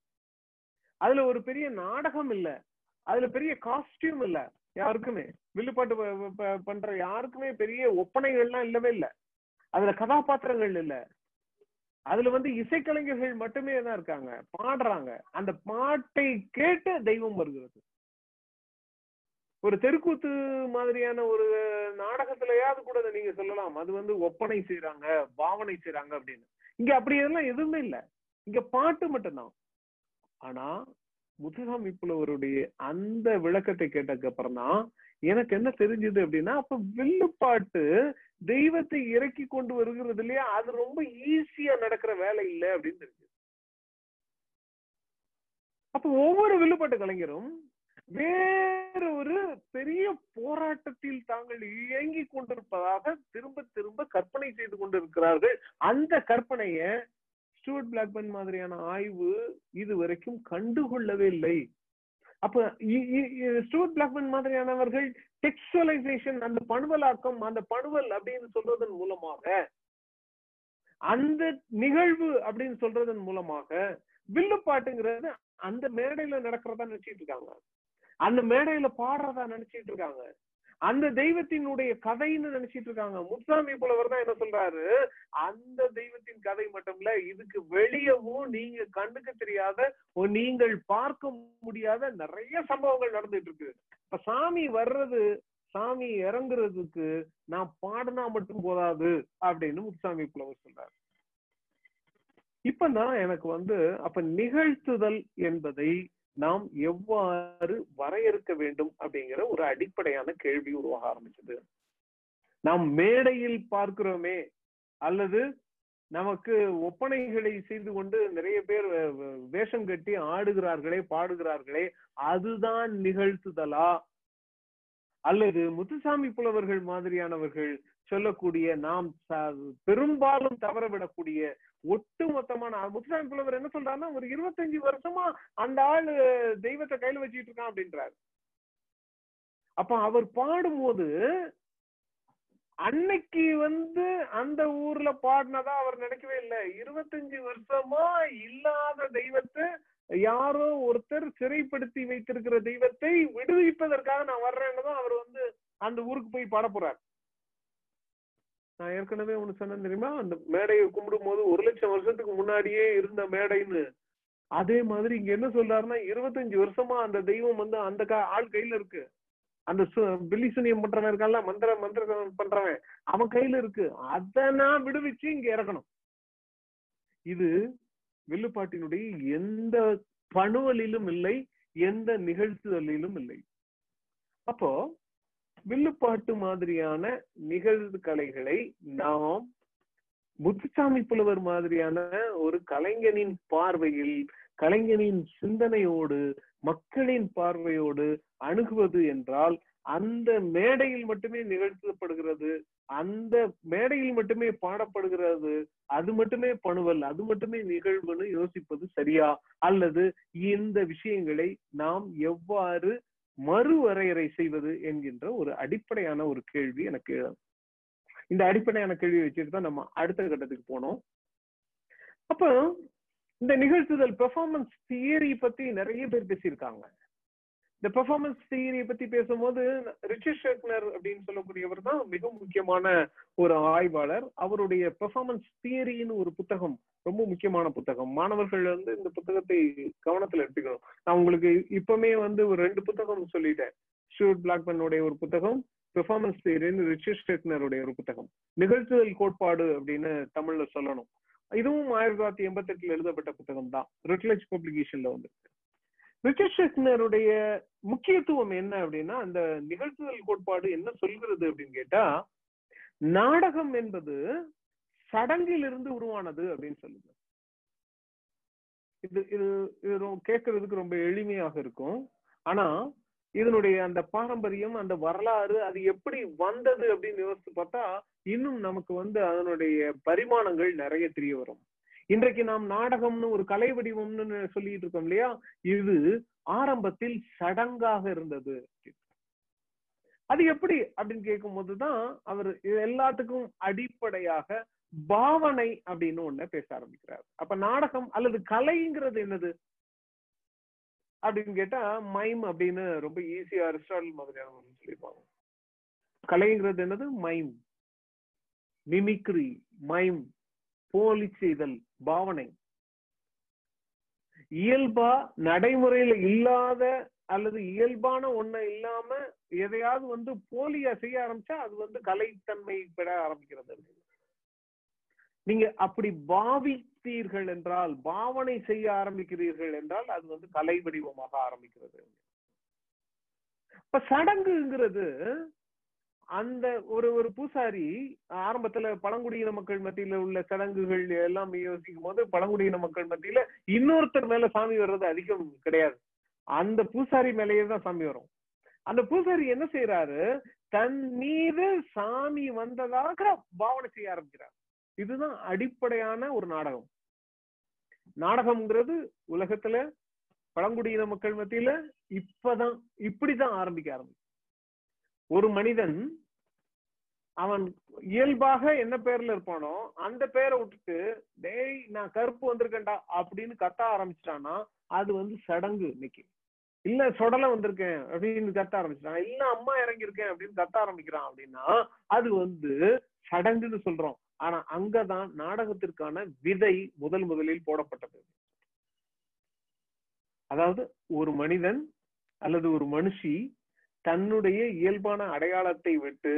அதுல ஒரு பெரிய நாடகம் இல்ல அதுல பெரிய காஸ்டியூம் இல்ல யாருக்குமே. வில்லுப்பாட்டு பண்ற யாருக்குமே பெரிய ஒப்பனைகள்லாம் இல்லவே இல்ல. அதுல கதாபாத்திரங்கள் இல்ல. அதுல வந்து இசைக்கலைஞர்கள் மட்டுமே தான் இருக்காங்க. பாடுறாங்க. அந்த பாட்டை கேட்டு தெய்வம் வருகிறது. ஒரு தெருக்கூத்து மாதிரியான ஒரு நாடகத்திலயாவது கூட நீங்க சொல்லலாம். அது வந்து ஒப்பனை செய்யறாங்க பாவனை செய்றாங்க அப்படின்னு. இங்க அப்படி எல்லாம் எதுவுமே இல்ல. இங்க பாட்டு மட்டும்தான். ஆனா முத்துசாமி அந்த விளக்கத்தை கேட்டதுக்கு அப்புறம் தான் எனக்கு என்ன தெரிஞ்சது அப்படின்னா அப்ப வில்லுப்பாட்டு தெய்வத்தை இறக்கி கொண்டு வருகிறது இல்லையா? அது ரொம்ப ஈஸியா நடக்கிற வேலை இல்லை அப்படின்னு தெரிஞ்சது. அப்ப ஒவ்வொரு வில்லுப்பாட்டு கலைஞரும் வேற ஒரு பெரிய போராட்டத்தில் தாங்கள் இயங்கி கொண்டிருப்பதாக திரும்ப திரும்ப கற்பனை செய்து கொண்டிருக்கிறார்கள். அந்த கற்பனைய ஸ்டூவர்ட் பிளாக்மேன் மாதிரியான ஆய்வு இது வரைக்கும் கண்டுகொள்ளவே இல்லை. அப்ப ஸ்டூவர்ட் பிளாக்மேன் மாதிரியானவர்கள் டெக்ஸ்டுவலைசேஷன் அந்த பணுவலாக்கம் அந்த பணுவல் அப்படின்னு சொல்றதன் மூலமாக அந்த நிகழ்வு அப்படின்னு சொல்றதன் மூலமாக வில்லுப்பாட்டுங்கிறது அந்த மேடையில நடக்கிறதா நினைச்சிட்டு இருக்காங்க. அந்த மேடையில பாடுறதா நினைச்சிட்டு இருக்காங்க. அந்த தெய்வத்தினுடைய கதைன்னு நினைச்சிட்டு இருக்காங்க. முத்தாமி புலவர் தான் என்ன சொல்றாரு? அந்த தெய்வத்தின் கதை மட்டும் இல்ல இதுக்கு வெளியவும் நீங்க கண்ணுக்கு தெரியாத நீங்கள் பார்க்க முடியாத நிறைய சம்பவங்கள் நடந்துட்டு இருக்கு. இப்ப சாமி வர்றது சாமி இறங்குறதுக்கு நான் பாடினா மட்டும் போதாது அப்படின்னு முத்துசாமி புலவர் சொல்றாரு. இப்பதான் எனக்கு வந்து அப்ப நிகழ்த்துதல் என்பதை நாம் எவ்வாறு வரையறுக்க வேண்டும் அப்படிங்கிற ஒரு அடிப்படையான கேள்வி உருவாக ஆரம்பிச்சது. நாம் மேடையில் பார்க்கிறோமே அல்லது நமக்கு ஒப்பனைகளை செய்து கொண்டு நிறைய பேர் வேஷம் கட்டி ஆடுகிறார்களே பாடுகிறார்களே அதுதான் நிகழ்த்துதலா? அல்லது முத்துசாமி புலவர்கள் மாதிரியானவர்கள் சொல்லக்கூடிய நாம் பெரும்பாலும் தவறவிடக்கூடிய ஒட்டுமொத்தமான முத்துசாமி புலவர் என்ன சொல்றாருன்னா ஒரு இருபத்தஞ்சு வருஷமா அந்த ஆளு தெய்வத்தை கையில வச்சுட்டு இருக்கான் அப்படின்றாரு. அப்ப அவர் பாடும்போது அன்னைக்கு வந்து அந்த ஊர்ல பாடினதா அவர் நினைக்கவே இல்லை. இருபத்தஞ்சு வருஷமா இல்லாத தெய்வத்தை யாரோ ஒருத்தர் சிறைப்படுத்தி வைத்திருக்கிற தெய்வத்தை விடுவிப்பதற்காக நான் வர்றேன்னு தான் அவர் வந்து அந்த ஊருக்கு போய் பாட போறார். நான் ஏற்கனவே ஒண்ணு சொன்னேன் தெரியுமா? அந்த மேடையை கும்பிடும் போது ஒரு லட்சம் வருஷத்துக்கு முன்னாடியே இருந்த மேடைன்னு. அதே மாதிரி இங்க என்ன சொல்றாருன்னா இருபத்தஞ்சு வருஷமா அந்த தெய்வம் வந்து அந்த ஆள் கையில இருக்கு. அந்த பில்லி சுனியம் பண்றவன் இருக்கான்ல மந்திர மந்திர பண்றவன் அவன் கையில இருக்கு. அதை நான் விடுவிச்சு இங்க இறக்கணும். இது வில்லுப்பாட்டினுடைய எந்த பணுவலிலும் இல்லை எந்த நிகழ்த்துதலிலும் இல்லை. அப்போ வில்லுப்பாட்டு மாதிரியான நிகழ்வு கலைகளை நாம் முத்துசாமி புலவர் மாதிரியான ஒரு கலைஞனின் பார்வையில் கலைஞனின் சிந்தனையோடு மக்களின் பார்வையோடு அணுகுவது என்றால் அந்த மேடையில் மட்டுமே நிகழ்த்தப்படுகிறது அந்த மேடையில் மட்டுமே பாடப்படுகிறது அது மட்டுமே பணுவல் அது மட்டுமே நிகழ்வுன்னு யோசிப்பது சரியா? அல்லது இந்த விஷயங்களை நாம் எவ்வாறு மறுவரையறை செய்வது என்கின்ற ஒரு அடிப்படையான ஒரு கேள்வி எனக்கு இந்த அடிப்படையான கேள்வியை வச்சுட்டு தான் நம்ம அடுத்த கட்டத்துக்கு போனோம். அப்ப இந்த நிகழ்த்துதல் பெர்ஃபார்மன்ஸ் தியரி பத்தி நிறைய பேர் பேசியிருக்காங்க. இந்த பெர்ஃபார்மன்ஸ் தியரியை பத்தி பேசும்போது ரிச்சர்ட் ஷெக்னர் அப்படின்னு சொல்லக்கூடியவர் தான் மிக முக்கியமான ஒரு ஆய்வாளர். அவருடைய பெர்ஃபார்மன்ஸ் தியரின்னு ஒரு புத்தகம் ரொம்ப முக்கியமான புத்தகம். மாணவர்கள் வந்து இந்த புத்தகத்தை கவனத்துல எடுத்துக்கணும். நான் உங்களுக்கு இப்பவுமே வந்து ஒரு ரெண்டு புத்தகம் சொல்லிட்டேன். ஷூட் பிளாக்மனுடைய ஒரு புத்தகம் பெர்ஃபார்மன்ஸ் தியரின்னு ரிச்சர்ட் ஷெக்னருடைய ஒரு புத்தகம். நிகழ்த்துதல் கோட்பாடு அப்படின்னு தமிழ்ல சொல்லணும். இதுவும் ஆயிரத்தி தொள்ளாயிரத்தி எண்பத்தி எட்டுல எழுதப்பட்ட புத்தகம் தான் ரிட்லெஜ் பப்ளிகேஷன்ல வந்து ரிச்சர்ட் ஷெக்னருடைய முக்கியத்துவம் என்ன அப்படின்னா அந்த நிகழ்த்துதல் கோட்பாடு என்ன சொல்கிறது அப்படின்னு கேட்டா நாடகம் என்பது சடங்கிலிருந்து உருவானது அப்படின்னு சொல்லுது. இது இது இது ரொம்ப- கேட்கறதுக்கு ரொம்ப எளிமையாக இருக்கும். ஆனா இதனுடைய அந்த பாரம்பரியம் அந்த வரலாறு அது எப்படி வந்தது அப்படின்னு யோசித்து பார்த்தா இன்னும் நமக்கு வந்து அதனுடைய பரிமாணங்கள் நிறைய தெரிய வரும். இன்றைக்கு நாம் நாடகம்னு ஒரு கலை வடிவம்னு சொல்லிட்டு இருக்கோம் இல்லையா? இது ஆரம்பத்தில் சடங்காக இருந்தது. அது எப்படி அப்படின்னு கேட்கும் போதுதான் அவர் இது எல்லாத்துக்கும் அடிப்படையாக பாவனை அப்படின்னு ஒண்ணு பேச ஆரம்பிக்கிறார். அப்ப நாடகம் அல்லது கலைங்கிறது என்னது? அப்படின்னு கேட்டா மைம் அப்படின்னு ரொம்ப ஈஸியா அரிஸ்டால் மாதிரியான சொல்லியிருப்பாங்க. கலைங்கிறது என்னது? மைம். மிமிக்ரி மைம் போலி செய்தல் பாவனை. இயல்பா நடைமுறையில இல்லாத அல்லது இயல்பான ஒண்ணு இல்லாம எதையாவது வந்து போலியா செய்ய ஆரம்பிச்சா அது வந்து கலைத்தன்மை பெற ஆரம்பிக்கிறது நீங்க அப்படி பாவித்தீர்கள் என்றால் பாவனை செய்ய ஆரம்பிக்கிறீர்கள் என்றால் அது வந்து கலை வடிவமாக ஆரம்பிக்கிறது. இப்ப சடங்குங்கிறது அந்த ஒரு ஒரு பூசாரி ஆரம்பத்துல பழங்குடியின மக்கள் மத்தியில உள்ள சடங்குகள் எல்லாம் யோசிக்கும் போது பழங்குடியின மக்கள் மத்தியில இன்னொருத்தர் மேல சாமி வர்றது அதிகம் கிடையாது. அந்த பூசாரி மேலேயே தான் சாமி வரும். அந்த பூசாரி என்ன செய்யறாரு தன் மீது சாமி வந்ததாக பாவனை செய்ய ஆரம்பிக்கிறார். இதுதான் அடிப்படையான ஒரு நாடகம். நாடகம்ங்கிறது உலகத்துல பழங்குடியின மக்கள் மத்தியில இப்பதான் இப்படிதான் ஆரம்பிக்க ஆரம்பிக்கும் ஒரு மனிதன் அவன் இயல்பாக என்ன பேர்ல இருப்பானோ அந்த பேரை விட்டுட்டு டேய் நான் கருப்பு வந்திருக்கேன்டா அப்படின்னு கத்த ஆரம்பிச்சிட்டான்னா அது வந்து சடங்கு இன்னைக்கு. இல்ல சொடல வந்திருக்கேன் அப்படின்னு கத்த ஆரம்பிச்சிட்டான். இல்ல அம்மா இறங்கியிருக்கேன் அப்படின்னு கத்த ஆரம்பிக்கிறான் அப்படின்னா அது வந்து சடங்குன்னு சொல்றோம். ஆனா அங்கதான் நாடகத்திற்கான விதை முதல் முதலில் போடப்பட்டது. அதாவது ஒரு மனிதன் அல்லது ஒரு மனுஷி தன்னுடைய இயல்பான அடையாளத்தை விட்டு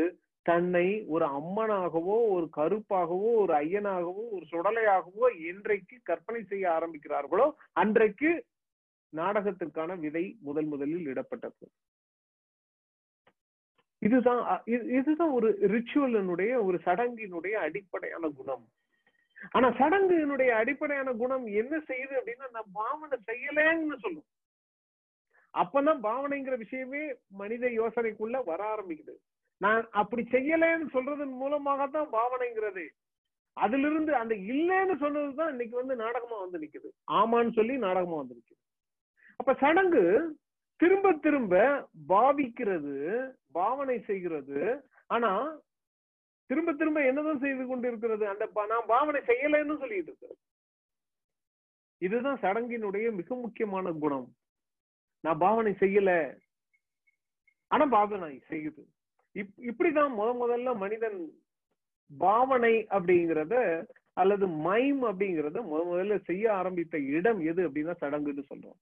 தன்னை ஒரு அம்மனாகவோ ஒரு கருப்பாகவோ ஒரு ஐயனாகவோ ஒரு சுடலையாகவோ என்றைக்கு கற்பனை செய்ய ஆரம்பிக்கிறார்களோ அன்றைக்கு நாடகத்திற்கான விதை முதல் முதலில் இடப்பட்டது. இதுதான் இதுதான் ஒரு ரிச்சுவலினுடைய ஒரு சடங்கினுடைய அடிப்படையான குணம். ஆனா சடங்கினுடைய அடிப்படையான குணம் என்ன செய்யுது அப்படின்னா நான் பாவனை செய்யலேன்னு சொல்லும். அப்பதான் பாவனைங்கிற விஷயமே மனித யோசனைக்குள்ள வர ஆரம்பிக்குது. நான் அப்படி செய்யலைன்னு சொல்றதன் மூலமாக தான் பாவனைங்கிறது. அதுல இருந்து அந்த இல்லைன்னு சொன்னதுதான் இன்னைக்கு வந்து நாடகமா வந்து நிக்குது. ஆமான்னு சொல்லி நாடகமா வந்து நிக்குது. அப்ப சடங்கு திரும்ப திரும்ப பாவிக்கிறது பாவனை செய்கிறது. ஆனா திரும்ப திரும்ப என்னதான் செய்து கொண்டு இருக்கிறது அந்த நான் பாவனை செய்யலைன்னு சொல்லிட்டு இருக்கிறது இதுதான் சடங்கினுடைய மிக முக்கியமான குணம். நான் பாவனை செய்யல. ஆனா பாவனை செய்யுது. இப் இப்படிதான் முத முதல்ல மனிதன் பாவனை அப்படிங்கிறத அல்லது மைம் அப்படிங்கறத முத முதல்ல செய்ய ஆரம்பித்த இடம் எது அப்படின்னா சடங்குன்னு சொல்றோம்.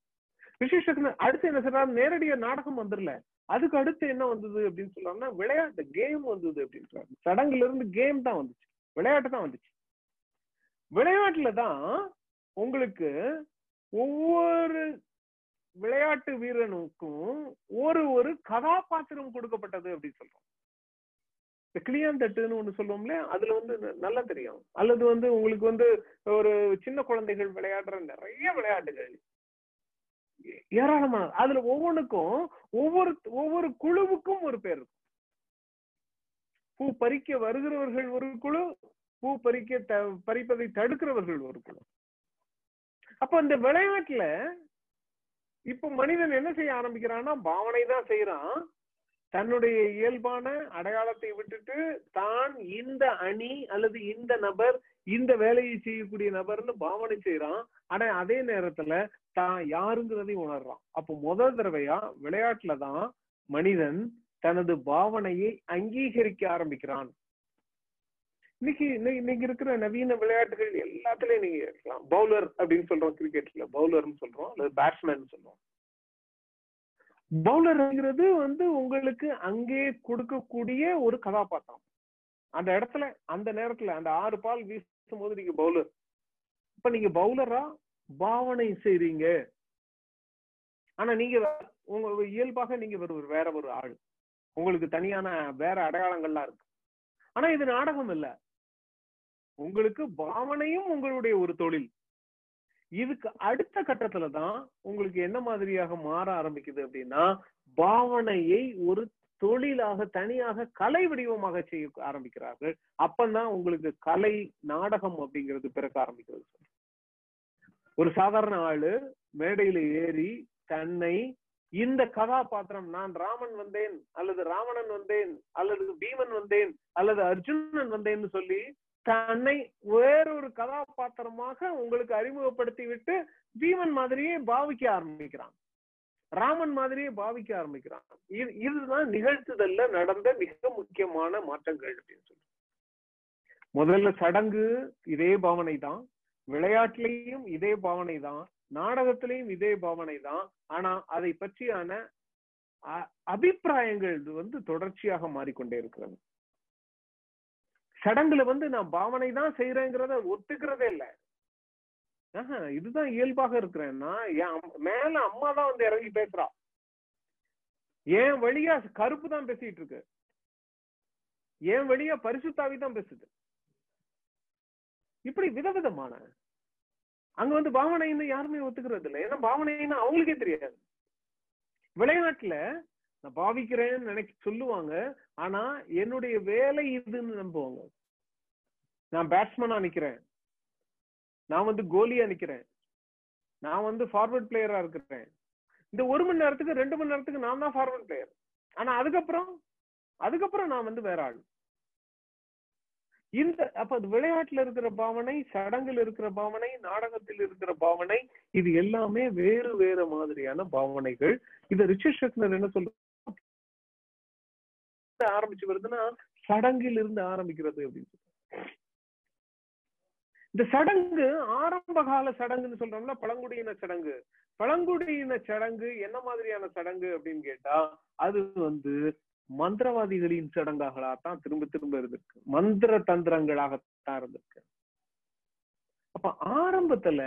விசேஷத்துல அடுத்து என்ன சொல்றாரு நேரடியா நாடகம் வந்துடல அதுக்கு அடுத்து என்ன வந்தது அப்படின்னு சொல்றாங்கன்னா விளையாட்டு கேம் வந்தது அப்படின்றாரு சடங்குல இருந்து கேம் தான் வந்துச்சு. விளையாட்டு தான் வந்துச்சு. விளையாட்டுல தான் உங்களுக்கு ஒவ்வொரு விளையாட்டு வீரனுக்கும் ஒரு ஒரு கதாபாத்திரம் கொடுக்கப்பட்டது அப்படின்னு சொல்றோம். இந்த கிளியாந்தட்டுன்னு ஒண்ணு சொல்லுவோம்ல அதுல வந்து நல்லா தெரியும். அல்லது வந்து உங்களுக்கு வந்து ஒரு சின்ன குழந்தைகள் விளையாடுற நிறைய விளையாட்டுகள். ஏராளமான அதுல ஒவ்வொன்றுக்கும் ஒவ்வொரு ஒவ்வொரு குழுவுக்கும் ஒரு பேர் இருக்கும். பூ பறிக்க வருகிறவர்கள் ஒரு குழு பூ பறிக்க பறிப்பதை தடுக்கிறவர்கள் ஒரு குழு. அப்ப அந்த விளையாட்டுல இப்ப மனிதன் என்ன செய்ய ஆரம்பிக்கிறான்னா பாவனை தான் செய்யறான் தன்னுடைய இயல்பான அடையாளத்தை விட்டுட்டு தான் இந்த அணி அல்லது இந்த நபர் இந்த வேலையை செய்யக்கூடிய நபர்னு பாவனை செய்யறான் ஆனா அதே நேரத்துல தான் யாருங்கிறதையும் உணர்றான். அப்போ முதல் தடவையா விளையாட்டுல தான் மனிதன் தனது பாவனையை அங்கீகரிக்க ஆரம்பிக்கிறான். இன்னைக்கு இன்னைக்கு இருக்கிற நவீன விளையாட்டுகள் எல்லாத்துலயும் நீங்க இருக்கலாம். பவுலர் அப்படின்னு சொல்றோம் கிரிக்கெட்ல பவுலர்னு சொல்றோம் அல்லது பேட்ஸ்மேன் சொல்றோம். பவுலர்ங்கிறது வந்து உங்களுக்கு அங்கே கொடுக்கக்கூடிய ஒரு கதாபாத்திரம். அந்த இடத்துல அந்த நேரத்துல அந்த ஆறு பால் வீசும் போது நீங்க பவுலர் இப்ப நீங்க பவுலரா பாவனை செய்றீங்க. ஆனா நீங்க உங்க இயல்பாக நீங்க ஒரு வேற ஒரு ஆள். உங்களுக்கு தனியான வேற அடையாளங்கள்லாம் இருக்கு. ஆனா இது நாடகம் இல்ல. உங்களுக்கு பாவனையும் உங்களுடைய ஒரு தொழில். இதுக்கு அடுத்த கட்டத்துல தான் உங்களுக்கு என்ன மாதிரியாக மாற ஆரம்பிக்குது அப்படின்னா பாவனையை ஒரு தொழிலாக தனியாக கலை வடிவமாக செய்ய ஆரம்பிக்கிறார்கள். அப்பதான் உங்களுக்கு கலை நாடகம் அப்படிங்கிறது பிறக்க ஆரம்பிக்கிறது ஒரு சாதாரண ஆளு மேடையில ஏறி தன்னை இந்த கதாபாத்திரம் நான் ராமன் வந்தேன் அல்லது ராவணன் வந்தேன் அல்லது பீமன் வந்தேன் அல்லது அர்ஜுனன் வந்தேன்னு சொல்லி தன்னை வேறொரு கதாபாத்திரமாக உங்களுக்கு அறிமுகப்படுத்தி விட்டு பீமன் மாதிரியே பாவிக்க ஆரம்பிக்கிறான். ராமன் மாதிரியே பாவிக்க ஆரம்பிக்கிறான். இது இதுதான் நிகழ்த்துதல்ல நடந்த மிக முக்கியமான மாற்றங்கள் அப்படின்னு சொல்லி முதல்ல சடங்கு இதே பாவனை தான் விளையாட்டுலயும் இதே பாவனை தான் நாடகத்திலையும் இதே பாவனை தான் ஆனா அதை பற்றியான அபிப்பிராயங்கள் வந்து தொடர்ச்சியாக மாறிக்கொண்டே இருக்கிறது. சடங்குல வந்து நான் பாவனை தான் செய்யறேங்கிறத ஒத்துக்கிறதே இல்லை. இதுதான் இயல்பாக இருக்கிறேன்னா என் மேல அம்மா தான் வந்து இறங்கி பேசுறா. என் வழியா கருப்பு தான் பேசிட்டு இருக்கு. என் வழியா பரிசுத்தாவி தான் பேசுது. இப்படி விதவிதமான அங்க வந்து பாவனைன்னு யாருமே ஒத்துக்கிறது இல்லை ஏன்னா பாவனைன்னு அவங்களுக்கே தெரியாது. விளையாட்டுல நான் பாவிக்கிறேன்னு நினைக்க சொல்லுவாங்க. ஆனா என்னுடைய வேலை இதுன்னு நம்புவாங்க. நான் பேட்ஸ்மேனா நிக்கிறேன். நான் வந்து கோலியா நிக்கிறேன். நான் வந்து ஃபார்வர்ட் பிளேயரா இருக்கிறேன். இந்த ஒரு மணி நேரத்துக்கு ரெண்டு மணி நேரத்துக்கு நான் தான் ஃபார்வர்ட் பிளேயர் ஆனா அதுக்கப்புறம் அதுக்கப்புறம் நான் வந்து வேற ஆள். இந்த அப்ப அது விளையாட்டுல இருக்கிற பாவனை சடங்குல இருக்கிற பாவனை நாடகத்தில் இருக்கிற பாவனை இது எல்லாமே வேறு வேறு மாதிரியான பாவனைகள். இத ரிச்சர்ட் ஷெக்னர் என்ன சொல்ற ஆரம்பிச்சு வருதுன்னா சடங்கில் இருந்து ஆரம்பிக்கிறது அப்படின்னு இந்த சடங்கு ஆரம்ப கால சடங்குன்னு சொல்றோம்ல பழங்குடியின சடங்கு. பழங்குடியின சடங்கு என்ன மாதிரியான சடங்கு அப்படின்னு கேட்டா அது வந்து மந்திரவாதிகளின் சடங்காகத்தான் திரும்ப திரும்ப இருந்திருக்கு. மந்திர தந்திரங்களாகத்தான் இருந்திருக்கு. அப்ப ஆரம்பத்துல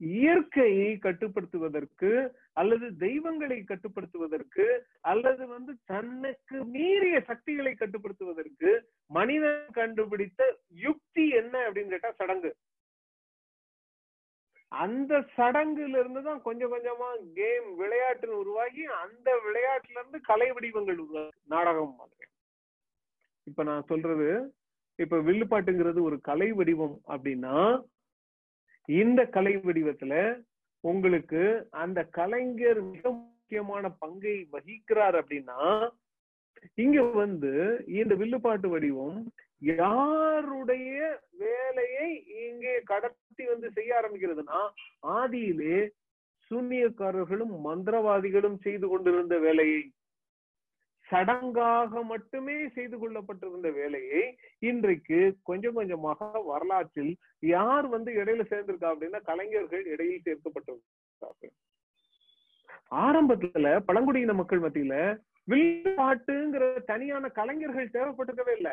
இயற்கையை கட்டுப்படுத்துவதற்கு அல்லது தெய்வங்களை கட்டுப்படுத்துவதற்கு அல்லது வந்து தன்னுக்கு மீறிய சக்திகளை கட்டுப்படுத்துவதற்கு மனிதன் கண்டுபிடித்த யுக்தி என்ன அப்படின்னு கேட்டா சடங்கு. அந்த சடங்குல இருந்து தான் கொஞ்சம் கொஞ்சமா கேம் விளையாட்டுன்னு உருவாகி அந்த விளையாட்டுல இருந்து கலை வடிவங்கள் உருவாகி நாடகம் மாதிரி. இப்ப நான் சொல்றது இப்ப வில்லுப்பாட்டுங்கிறது ஒரு கலை வடிவம் அப்படின்னா இந்த கலை வடிவத்துல உங்களுக்கு அந்த கலைஞர் மிக முக்கியமான பங்கை வகிக்கிறார் அப்படின்னா இங்க வந்து இந்த வில்லுப்பாட்டு வடிவம் யாருடைய வேலையை இங்கே கடத்தி வந்து செய்ய ஆரம்பிக்கிறதுனா ஆதியிலே சூன்யக்காரர்களும் மந்திரவாதிகளும் செய்து கொண்டிருந்த வேலையை சடங்காக மட்டுமே செய்து கொள்ளப்பட்டிருந்த வேலையை இன்றைக்கு கொஞ்சம் கொஞ்சமாக வரலாற்றில் யார் வந்து இடையில சேர்ந்திருக்கா அப்படின்னா கலைஞர்கள் இடையில் சேர்க்கப்பட்டிருக்கார்கள். ஆரம்பத்துல பழங்குடியின மக்கள் மத்தியில வில்பாட்டுங்கிற தனியான கலைஞர்கள் தேவைப்பட்டிருக்கவே இல்லை.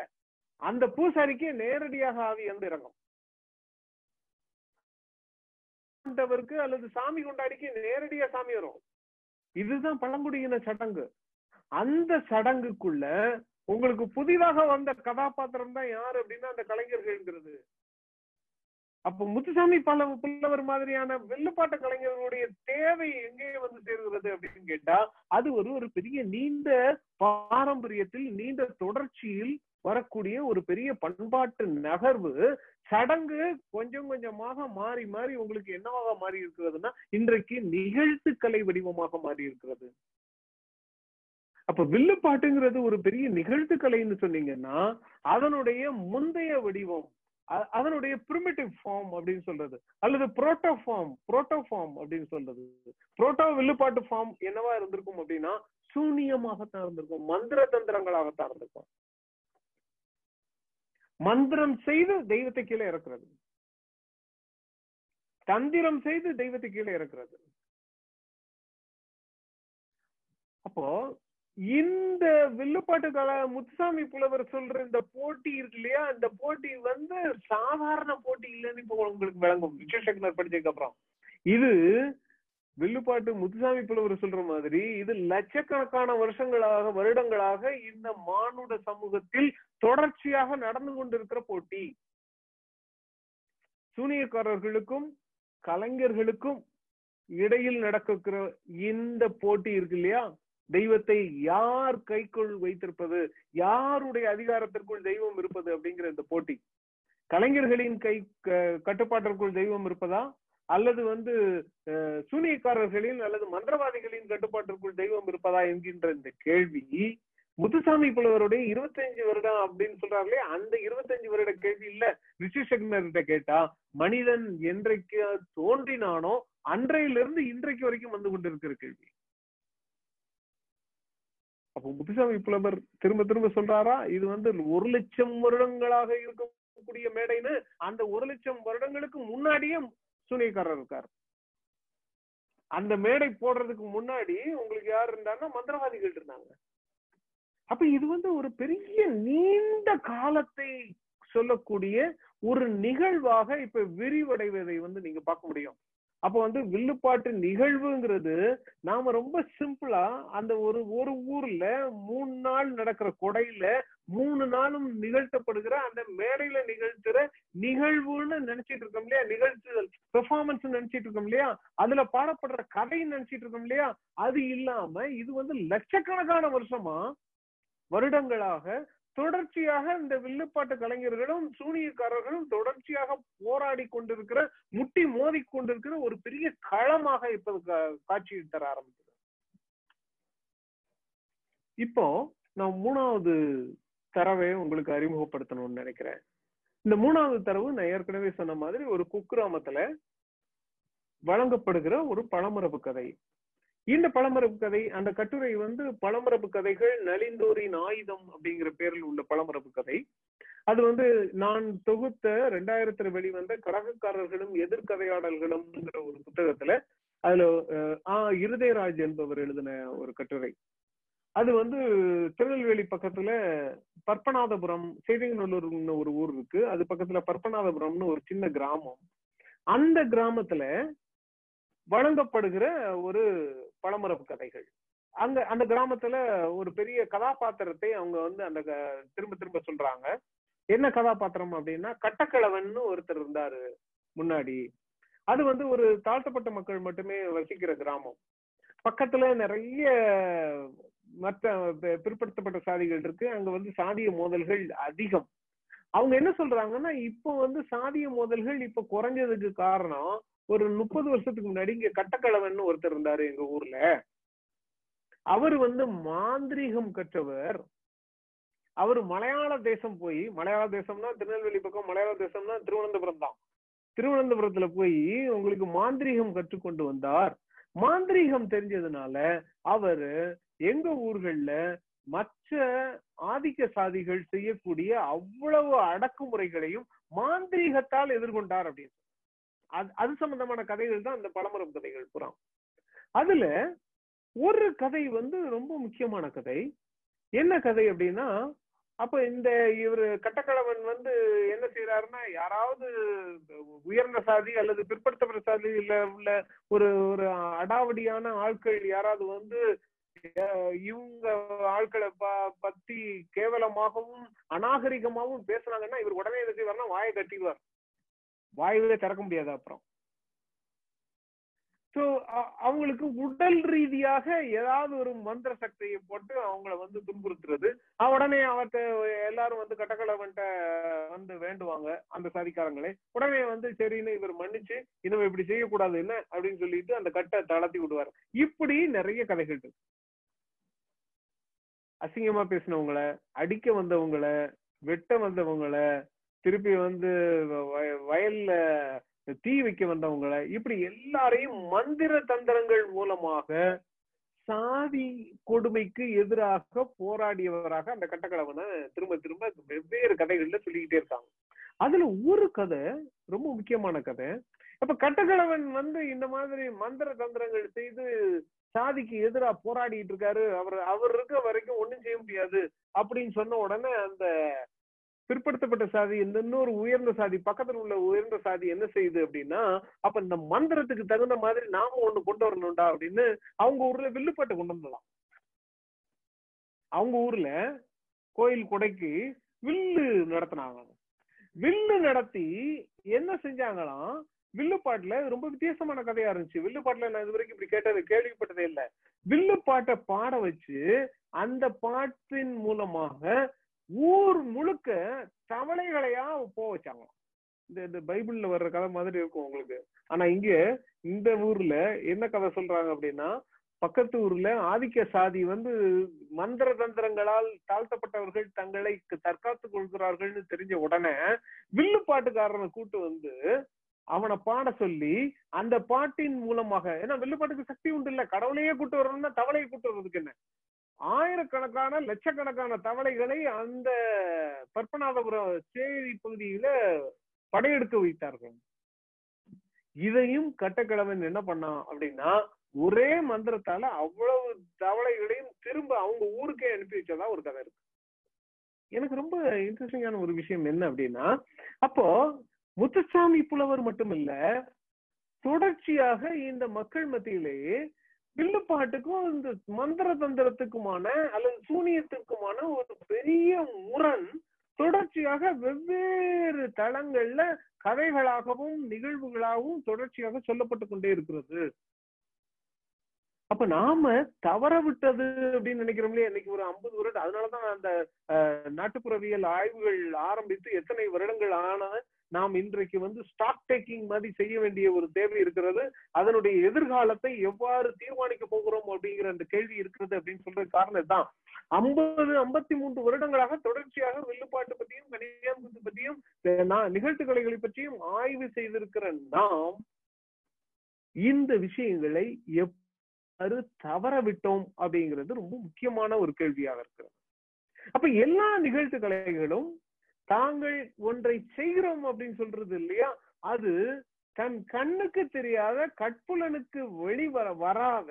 அந்த பூசாரிக்கு நேரடியாக ஆவி வந்து இறங்கும். அல்லது சாமி கொண்டாடிக்கு நேரடியா சாமி வரும். இதுதான் பழங்குடியின சடங்கு. அந்த சடங்குக்குள்ள உங்களுக்கு புதிதாக வந்த கதாபாத்திரம் தான் யாரு அப்படின்னா அந்த கலைஞர்கள்ங்கிறது. அப்ப முத்துசாமி பல புல்லவர் மாதிரியான வெள்ளுப்பாட்ட கலைஞர்களுடைய தேவை எங்கே வந்து சேர்கிறது அப்படின்னு கேட்டா அது ஒரு ஒரு பெரிய நீண்ட பாரம்பரியத்தில் நீண்ட தொடர்ச்சியில் வரக்கூடிய ஒரு பெரிய பண்பாட்டு நகர்வு. சடங்கு கொஞ்சம் கொஞ்சமாக மாறி மாறி உங்களுக்கு என்னவாக மாறி இருக்கிறதுனா இன்றைக்கு நிகழ்த்து கலை வடிவமாக மாறி இருக்கிறது. அப்ப வில்லுப்பாட்டுங்கிறது ஒரு பெரிய நிகழ்த்து கலைன்னு சொன்னீங்கன்னா அதனுடைய முந்தைய வடிவம் அதனுடைய பிரிமிட்டிவ் ஃபார்ம் அப்படின்னு சொல்றது அல்லது புரோட்டோ ஃபார்ம் புரோட்டோ ஃபார்ம் அப்படின்னு சொல்றது. புரோட்டோ வில்லுப்பாட்டு ஃபார்ம் என்னவா இருந்திருக்கும் அப்படின்னா சூனியமாகத்தான் இருந்திருக்கும் மந்திர தந்திரங்களாகத்தான் இருந்திருக்கும். மந்திரம் செய்து தெய்வத்தை கீழே இறக்குறது. தந்திரம் செய்து தெய்வத்தை கீழே இறக்குறது. அப்போ இந்த வில்லுப்பாட்டு கல முத்துசாமி புலவர் சொல்ற இந்த போட்டி இருக்கு இல்லையா? அந்த போட்டி வந்து சாதாரண போட்டி இல்லைன்னு இப்போ உங்களுக்கு விளங்கும். விஸ்வசேகர் படிச்சதுக்கு அப்புறம். இது வில்லுப்பாட்டு முத்துசாமி புலவர் சொல்ற மாதிரி இது லட்சக்கணக்கான வருஷங்களாக வருடங்களாக இந்த மானுட சமூகத்தில் தொடர்ச்சியாக நடந்து கொண்டிருக்கிற போட்டி. சூனியக்காரர்களுக்கும் கலைஞர்களுக்கும் இடையில் நடக்கிற இந்த போட்டி இருக்கு இல்லையா? தெய்வத்தை யார் கைக்குள் வைத்திருப்பது? யாருடைய அதிகாரத்திற்குள் தெய்வம் இருப்பது அப்படிங்கிற இந்த போட்டி. கலைஞர்களின் கை கட்டுப்பாட்டிற்குள் தெய்வம் இருப்பதா? அல்லது வந்து சூனியக்காரர்களின் அல்லது மந்திரவாதிகளின் கட்டுப்பாட்டிற்குள் தெய்வம் இருப்பதா என்கின்ற இந்த கேள்வி முத்துசாமி புலவருடைய இருபத்தஞ்சு வருடம் அப்படின்னு சொல்றாங்களே அந்த இருபத்தஞ்சு வருட கேள்வி இல்ல. ரிஷிசக்னர்கிட்ட கேட்டா மனிதன் என்றைக்கு தோன்றினானோ அன்றையிலிருந்து இன்றைக்கு வரைக்கும் வந்து கொண்டிருக்கிற கேள்வி. அப்போ முத்துசாமி புலவர் திரும்ப திரும்ப சொல்றாரா? இது வந்து ஒரு லட்சம் வருடங்களாக இருக்கக்கூடிய மேடைன்னு அந்த ஒரு லட்சம் வருடங்களுக்கு முன்னாடியே சூனியக்காரர் இருக்கார். அந்த மேடை போடுறதுக்கு முன்னாடி உங்களுக்கு யார் இருந்தாங்கன்னா மந்திரவாதிகள் இருந்தாங்க. அப்ப இது வந்து ஒரு பெரிய நீண்ட காலத்தை சொல்லக்கூடிய ஒரு நிகழ்வாக இப்ப விரிவடைவதை வந்து நீங்க பார்க்க முடியும். அப்ப வந்து வில்லுப்பாட்டு நிகழ்வுங்கிறது நாம ரொம்ப சிம்பிளா அந்த ஒரு ஒரு ஊர்ல மூணு நாள் நடக்கிற கொடையில மூணு நாளும் நிகழ்த்தப்படுகிற அந்த மேடையில நிகழ்த்துற நிகழ்வுன்னு நினைச்சிட்டு இருக்கோம் இல்லையா? நிகழ்த்துதல் பெர்ஃபார்மன்ஸ் நினைச்சிட்டு இருக்கோம் இல்லையா? அதுல பாடப்படுற கதை நினைச்சிட்டு இருக்கோம் இல்லையா? அது இல்லாம இது வந்து லட்சக்கணக்கான வருஷமா வருடங்களாக தொடர்ச்சியாக இந்த வில்லுப்பாட்டு கலைஞர்களும் சூனியக்காரர்களும் தொடர்ச்சியாக போராடி கொண்டிருக்கிற முட்டி மோதி கொண்டிருக்கிற ஒரு பெரிய களமாக இப்ப காட்சி தர ஆரம்பிக்குது. இப்போ நான் மூணாவது தரவை உங்களுக்கு அறிமுகப்படுத்தணும்னு நினைக்கிறேன். இந்த மூணாவது தரவு நான் ஏற்கனவே சொன்ன மாதிரி ஒரு குக்கிராமத்துல வழங்கப்படுகிற ஒரு பழமரபு கதை. இந்த பழமரபு கதை அந்த கட்டுரை வந்து பழமரபு கதைகள் நலிந்தோரின் ஆயுதம் அப்படிங்கிற பேரில் உள்ள பழமரபு கதை. அது வந்து நான் தொகுத்த ரெண்டாயிரத்துல வெளிவந்த கடகக்காரர்களும் எதிர்கதையாடல்களும் ஒரு புத்தகத்துல அதுல ஆஹ் இருதயராஜ் என்பவர் எழுதின ஒரு கட்டுரை. அது வந்து திருநெல்வேலி பக்கத்துல பற்பநாதபுரம் சேதிங்கநல்லூர்னு ஒரு ஊர் இருக்கு. அது பக்கத்துல பற்பநாதபுரம்னு ஒரு சின்ன கிராமம். அந்த கிராமத்துல வழங்கப்படுகிற ஒரு பழமரபு கதைகள். அங்க அந்த கிராமத்துல ஒரு பெரிய கதாபாத்திரத்தை அவங்க வந்து அந்த திரும்ப திரும்ப சொல்றாங்க. என்ன கதாபாத்திரம் அப்படின்னா கட்டக்கிழவன் ஒருத்தர் இருந்தாரு முன்னாடி. அது வந்து ஒரு தாழ்த்தப்பட்ட மக்கள் மட்டுமே வசிக்கிற கிராமம். பக்கத்துல நிறைய மற்ற பிற்படுத்தப்பட்ட சாதிகள் இருக்கு. அங்க வந்து சாதிய மோதல்கள் அதிகம். அவங்க என்ன சொல்றாங்கன்னா இப்போ வந்து சாதிய மோதல்கள் இப்ப குறைஞ்சதுக்கு காரணம் ஒரு முப்பது வருஷத்துக்கு முன்னாடி இங்க கட்டக்கலவன் ஒருத்தர் இருந்தாரு எங்க ஊர்ல. அவர் வந்து மாந்திரீகம் கற்றவர். அவர் மலையாள தேசம் போய் மலையாள தேசம்னா திருநெல்வேலி பக்கம் மலையாள தேசம்னா திருவனந்தபுரம் தான். திருவனந்தபுரத்துல போய் உங்களுக்கு மாந்திரீகம் கற்றுக்கொண்டு வந்தார். மாந்திரீகம் தெரிஞ்சதுனால அவரு எங்க ஊர்கள்ல மற்ற ஆதிக்க சாதிகள் செய்யக்கூடிய அவ்வளவு அடக்குமுறைகளையும் மாந்திரீகத்தால் எதிர்கொண்டார் அப்படின்னு. அது அது சம்பந்தமான கதைகள் தான் அந்த பழமரம் கதைகள் புறம். அதுல ஒரு கதை வந்து ரொம்ப முக்கியமான கதை. என்ன கதை அப்படின்னா அப்ப இந்த இவர் கட்டக்கிழவன் வந்து என்ன செய்யறாருன்னா யாராவது உயர்ந்த சாதி அல்லது பிற்படுத்தப்பட்ட சாதி இல்ல உள்ள ஒரு ஒரு அடாவடியான ஆட்கள் யாராவது வந்து இவங்க ஆட்களை பத்தி கேவலமாகவும் அநாகரிகமாகவும் பேசுனாங்கன்னா இவர் உடனே என்ன செய்வார்னா வாயை கட்டிடுவார் வாயுவே திறக்க முடியாது அப்புறம். சோ அவங்களுக்கு உடல் ரீதியாக ஏதாவது ஒரு மந்திர சக்தியை போட்டு அவங்கள வந்து துன்புறுத்துறது. உடனே அவர்கிட்ட எல்லாரும் வந்து கட்டக்கலவன்ட்ட வந்து வேண்டுவாங்க அந்த சாதிக்காரங்களே. உடனே வந்து சரின்னு இவர் மன்னிச்சு இனிமே இப்படி செய்யக்கூடாது என்ன? அப்படின்னு சொல்லிட்டு அந்த கட்டை தளர்த்தி விடுவார். இப்படி நிறைய கதைகள் இருக்கு. அசிங்கமா பேசினவங்கள அடிக்க வந்தவங்கள வெட்ட வந்தவங்கள திருப்பி வந்து வயல்ல தீ வைக்க வந்தவங்கள இப்படி எல்லாரையும் மந்திர தந்திரங்கள் மூலமாக சாதி கொடுமைக்கு எதிராக போராடியவராக அந்த கட்டக்கலவனை திரும்ப திரும்ப வெவ்வேறு கதைகள்ல சொல்லிக்கிட்டே இருக்காங்க. அதுல ஒரு கதை ரொம்ப முக்கியமான கதை. அப்ப கட்டக்கிழவன் வந்து இந்த மாதிரி மந்திர தந்திரங்கள் செய்து சாதிக்கு எதிரா போராடிட்டு இருக்காரு. அவர் அவர் இருக்க வரைக்கும் ஒண்ணும் செய்ய முடியாது அப்படின்னு சொன்ன உடனே அந்த பிற்படுத்தப்பட்ட சாதி இந்த இன்னொரு உயர்ந்த சாதி பக்கத்துல உள்ள உயர்ந்த சாதி என்ன செய்யுது அப்படின்னா அப்ப இந்த மந்திரத்துக்கு தகுந்த மாதிரி நாம ஒண்ணு கொண்டு வரணும்டா அப்படின்னு அவங்க ஊர்ல வில்லுப்பாட்டு கொண்டு வந்துடலாம் அவங்க ஊர்ல கோயில் கொடைக்கு வில்லு நடத்தினாங்க. வில்லு நடத்தி என்ன செஞ்சாங்களாம்? வில்லுப்பாட்டுல ரொம்ப வித்தியாசமான கதையா இருந்துச்சு. வில்லுப்பாட்டுல நான் இது வரைக்கும் இப்படி கேட்டது கேள்விப்பட்டதே இல்ல. வில்லுப்பாட்டை பாட வச்சு அந்த பாட்டின் மூலமாக ஊர் முழுக்க தவளைகளையா போக வச்சாங்க. இந்த இந்த பைபிள்ல வர்ற கதை மாதிரி இருக்கும் உங்களுக்கு. ஆனா இங்க இந்த ஊர்ல என்ன கதை சொல்றாங்க அப்படின்னா பக்கத்து ஊர்ல ஆதிக்க சாதி வந்து மந்திர தந்திரங்களால் தாழ்த்தப்பட்டவர்கள் தங்களை தற்காத்துக் கொள்கிறார்கள்னு தெரிஞ்ச உடனே வில்லு பாட்டுக்காரனை கூட்டு வந்து அவனை பாட சொல்லி அந்த பாட்டின் மூலமாக ஏன்னா வில்லுப்பாட்டுக்கு சக்தி உண்டு இல்ல கடவுளையே கூட்டு வரணும்னா தவளையை கூட்டு வர்றதுக்கு என்ன? ஆயிரக்கணக்கான லட்சக்கணக்கான தவளைகளை அந்த பற்பநாதபுரம் சேரி பகுதியில படையெடுக்க வைத்தார்கள். இதையும் கட்டக்கிழவன் என்ன பண்ணான் அப்படின்னா ஒரே மந்திரத்தால அவ்வளவு தவளைகளையும் திரும்ப அவங்க ஊருக்கே அனுப்பி வச்சதா ஒரு கதை இருக்கு. எனக்கு ரொம்ப இன்ட்ரெஸ்டிங்கான ஒரு விஷயம் என்ன அப்படின்னா அப்போ முத்துசாமி புலவர் மட்டும் இல்ல தொடர்ச்சியாக இந்த மக்கள் மத்தியிலேயே வில்லுப்பாட்டுக்கும் இந்த மந்திர தந்திரத்துக்குமான அல்லது சூனியத்துக்குமான ஒரு பெரிய முரண் தொடர்ச்சியாக வெவ்வேறு தளங்கள்ல கதைகளாகவும் நிகழ்வுகளாகவும் தொடர்ச்சியாக சொல்லப்பட்டு கொண்டே இருக்கிறது. அப்ப நாம தவற விட்டது அப்படின்னு நினைக்கிறோம் இன்னைக்கு ஒரு ஐம்பது வருடம் அதனாலதான் அந்த நாட்டுப்புறவியல் ஆய்வுகள் ஆரம்பித்து எத்தனை வருடங்கள் ஆன நாம் இன்றைக்கு வந்து ஸ்டாக் டேக்கிங் மாதிரி செய்ய வேண்டிய ஒரு தேவை இருக்கிறது. அதனுடைய எதிர்காலத்தை எவ்வாறு தீர்மானிக்க போகிறோம் அப்படிங்கிற அந்த கேள்வி இருக்கிறது அப்படின்னு சொல்ற காரணம் தான் ஐம்பது ஐம்பத்தி மூன்று வருடங்களாக தொடர்ச்சியாக வில்லுப்பாட்டு பற்றியும் கணியாங்குத்து பற்றியும் நிகழ்த்து கலைகளை பற்றியும் ஆய்வு செய்திருக்கிற நாம் இந்த விஷயங்களை எவ்வாறு தவற விட்டோம் அப்படிங்கிறது ரொம்ப முக்கியமான ஒரு கேள்வியாக இருக்கிறது. அப்ப எல்லா நிகழ்த்து கலைகளும் தாங்கள் ஒன்றை செய்கிறோம் அப்படின்னு சொல்றது இல்லையா? அது தன் கண்ணுக்கு தெரியாத கட்புலனுக்கு வெளிவர வராத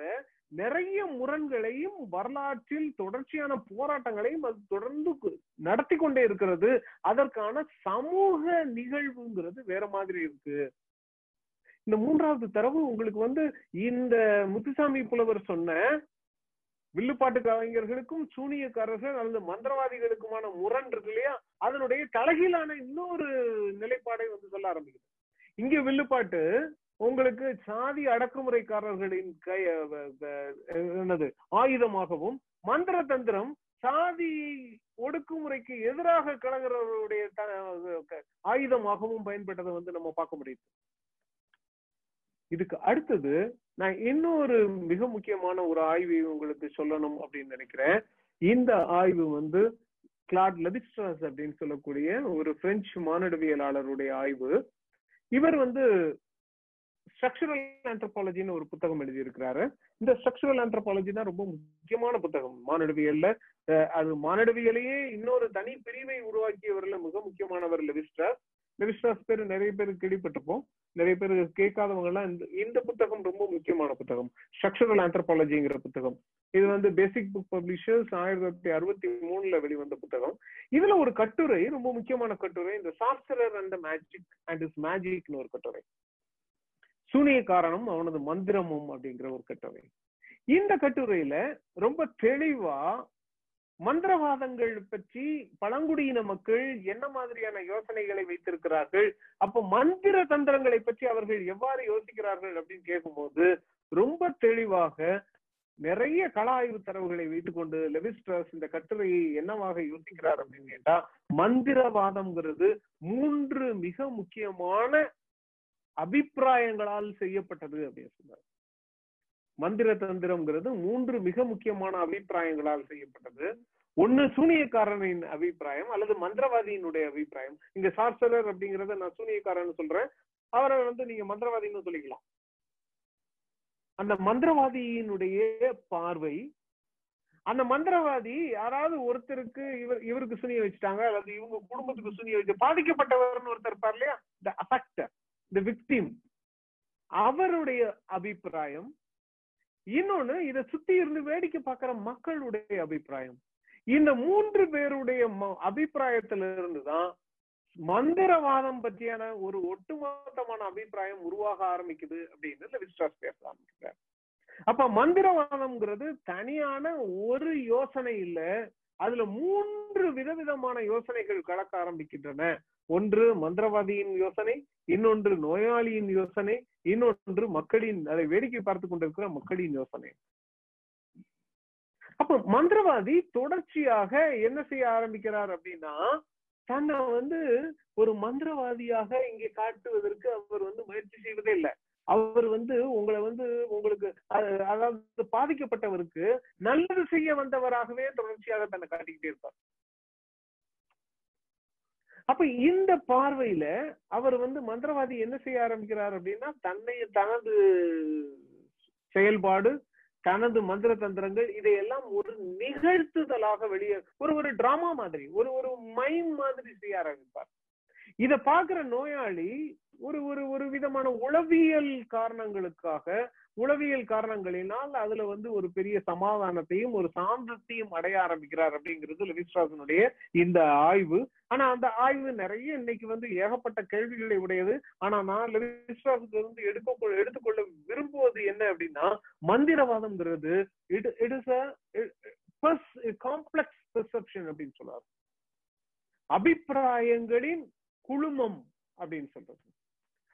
நிறைய முரண்களையும் வரலாற்றில் தொடர்ச்சியான போராட்டங்களையும் அது தொடர்ந்து நடத்தி கொண்டே இருக்கிறது. அதற்கான சமூக நிகழ்வுங்கிறது வேற மாதிரி இருக்கு. இந்த மூன்றாவது தரவு உங்களுக்கு வந்து இந்த முத்துசாமி புலவர் சொன்ன வில்லுப்பாட்டு கலைஞர்களுக்கும் சூனியக்காரர்கள் அல்லது மந்திரவாதிகளுக்குமான முரண் இருக்கு இல்லையா? அதனுடைய தலைகீழான இன்னொரு நிலைப்பாடை வந்து சொல்ல ஆரம்பிக்குது. இங்க வில்லுப்பாட்டு உங்களுக்கு சாதி அடக்குமுறைக்காரர்களின் கை என்னது ஆயுதமாகவும் மந்திர தந்திரம் சாதி ஒடுக்குமுறைக்கு எதிராக கலகிறவர்களுடைய ஆயுதமாகவும் பயன்பட்டதை வந்து நம்ம பார்க்க முடியுது. இதுக்கு அடுத்தது நான் இன்னொரு மிக முக்கியமான ஒரு ஆய்வை உங்களுக்கு சொல்லணும் அப்படின்னு நினைக்கிறேன். இந்த ஆய்வு வந்து கிளாட் லெபிஸ்ட்ராஸ் அப்படின்னு சொல்லக்கூடிய ஒரு பிரெஞ்சு மானிடவியலாளருடைய ஆய்வு. இவர் வந்து ஸ்ட்ரக்சரல் ஆந்த்ரபாலஜின்னு ஒரு புத்தகம் எழுதியிருக்கிறாரு. இந்த ஸ்ட்ரக்சரல் ஆந்த்ரபாலஜி தான் ரொம்ப முக்கியமான புத்தகம். மானிடவியல்ல அது மானிடவியலையே இன்னொரு தனி பிரிவை உருவாக்கியவர்ல மிக முக்கியமானவர் லெவிஸ்ட்ராஸ் லெவிஸ்ட்ராஸ் பேர் நிறைய பேர் கேள்விப்பட்டிருப்போம். நிறைய பேர் கேட்காதவங்க எல்லாம் இந்த இந்த புத்தகம் ரொம்ப முக்கியமான புத்தகம். ஸ்ட்ரக்சரல் ஆந்த்ரோபாலஜிங்கிற புத்தகம். இது வந்து பேசிக் புக் பப்ளிஷர்ஸ் ஆயிரத்தி தொள்ளாயிரத்தி அறுபத்தி மூணுல வெளிவந்த புத்தகம். இதுல ஒரு கட்டுரை ரொம்ப முக்கியமான கட்டுரை இந்த சாஸ்திரர் அண்ட் மேஜிக் அண்ட் இஸ் மேஜிக்னு ஒரு கட்டுரை. சூனிய காரணம் அவனது மந்திரமும் அப்படிங்கிற ஒரு கட்டுரை. இந்த கட்டுரையில ரொம்ப தெளிவா மந்திரவாதங்கள் பற்றி பழங்குடியின மக்கள் என்ன மாதிரியான யோசனைகளை வைத்திருக்கிறார்கள்? அப்போ மந்திர தந்திரங்களை பற்றி அவர்கள் எவ்வாறு யோசிக்கிறார்கள் அப்படின்னு கேட்கும்போது ரொம்ப தெளிவாக நிறைய கள ஆய்வு தரவுகளை வைத்துக்கொண்டு லெவிஸ்ட்ரஸ் இந்த கட்டுரையை என்னவாக யோசிக்கிறார் அப்படின்னு கேட்டா மந்திரவாதம்ங்கிறது மூன்று மிக முக்கியமான அபிப்பிராயங்களால் செய்யப்பட்டது அப்படின்னு சொன்னார் மந்திர தந்திரம்ங்கிறது மூன்று மிக முக்கியமான அபிப்பிராயங்களால் செய்யப்பட்டது. ஒண்ணு சூனியக்காரனின் அபிப்பிராயம் அல்லது மந்திரவாதியினுடைய அபிப்பிராயம். இங்க சார்சலர் அப்படிங்கறத நான் சூனியக்காரன் சொல்றேன். அவரை வந்து நீங்க மந்திரவாதின்னு சொல்லிக்கலாம். அந்த மந்திரவாதியினுடைய பார்வை அந்த மந்திரவாதி யாராவது ஒருத்தருக்கு இவர் இவருக்கு சுனிய வச்சுட்டாங்க அல்லது இவங்க குடும்பத்துக்கு சுனிய வச்சு பாதிக்கப்பட்டவர்னு ஒருத்தர் இருப்பார் இல்லையா? இந்த அஃபெக்டர் விக்டிம் அவருடைய அபிப்பிராயம் இன்னொன்னு இதை சுத்தி இருந்து வேடிக்கை பார்க்கிற மக்களுடைய அபிப்பிராயம். இந்த மூன்று பேருடைய அபிப்பிராயத்தில இருந்துதான் மந்திரவாதம் பற்றியான ஒரு ஒட்டுமொத்தமான அபிப்பிராயம் உருவாக ஆரம்பிக்குது அப்படின்னு விஸ்வாஸ் பேச ஆரம்பிக்கிறார் அப்ப மந்திரவாதம்ங்கிறது தனியான ஒரு யோசனை இல்ல அதுல மூன்று விதவிதமான யோசனைகள் கலக்க ஆரம்பிக்கின்றன. ஒன்று மந்திரவாதியின் யோசனை இன்னொன்று நோயாளியின் யோசனை இன்னொன்று மக்களின் அதை வேடிக்கை பார்த்து கொண்டிருக்கிற மக்களின் யோசனை. அப்ப மந்திரவாதி தொடர்ச்சியாக என்ன செய்ய ஆரம்பிக்கிறார் அப்படின்னா தன்னை வந்து ஒரு மந்திரவாதியாக இங்கே காட்டுவதற்கு அவர் வந்து முயற்சி செய்வதே இல்லை. அவர் வந்து உங்களை வந்து உங்களுக்கு அதாவது பாதிக்கப்பட்டவருக்கு நல்லது செய்ய வந்தவராகவே தொடர்ச்சியாக தன்னை காட்டிக்கிட்டே இருப்பார். அப்ப இந்த பார்வையில அவர் வந்து மந்திரவாதி என்ன செய்ய ஆரம்பிக்கிறார் அப்படின்னா தன்னை தனது செயல்பாடு தனது மந்திர தந்திரங்கள் இதையெல்லாம் ஒரு நிகழ்த்துதலாக வெளியே ஒரு ஒரு டிராமா மாதிரி ஒரு ஒரு மைம் மாதிரி செய்ய ஆரம்பிப்பார். இத பாக்குற நோயாளி ஒரு ஒரு ஒரு விதமான உளவியல் காரணங்களுக்காக உளவியல் காரணங்களினால் அதுல வந்து ஒரு பெரிய சமாதானத்தையும் ஒரு சாந்தத்தையும் அடைய ஆரம்பிக்கிறார் அப்படிங்கிறது லெவிஸ்ட்ராசனுடைய இந்த ஆய்வு. ஆனா அந்த ஆய்வு நிறைய இன்னைக்கு வந்து ஏகப்பட்ட கேள்விகளை உடையது. ஆனா நான் லெவிஸ்ட்ராஸுக்கு இருந்து எடுக்க எடுத்துக்கொள்ள விரும்புவது என்ன அப்படின்னா மந்திரவாதம்ங்கிறது it it is a complex perception அப்படின்னு சொல்றாரு. அபிப்பிராயங்களின் குழுமம் அப்படின்னு சொல்றது.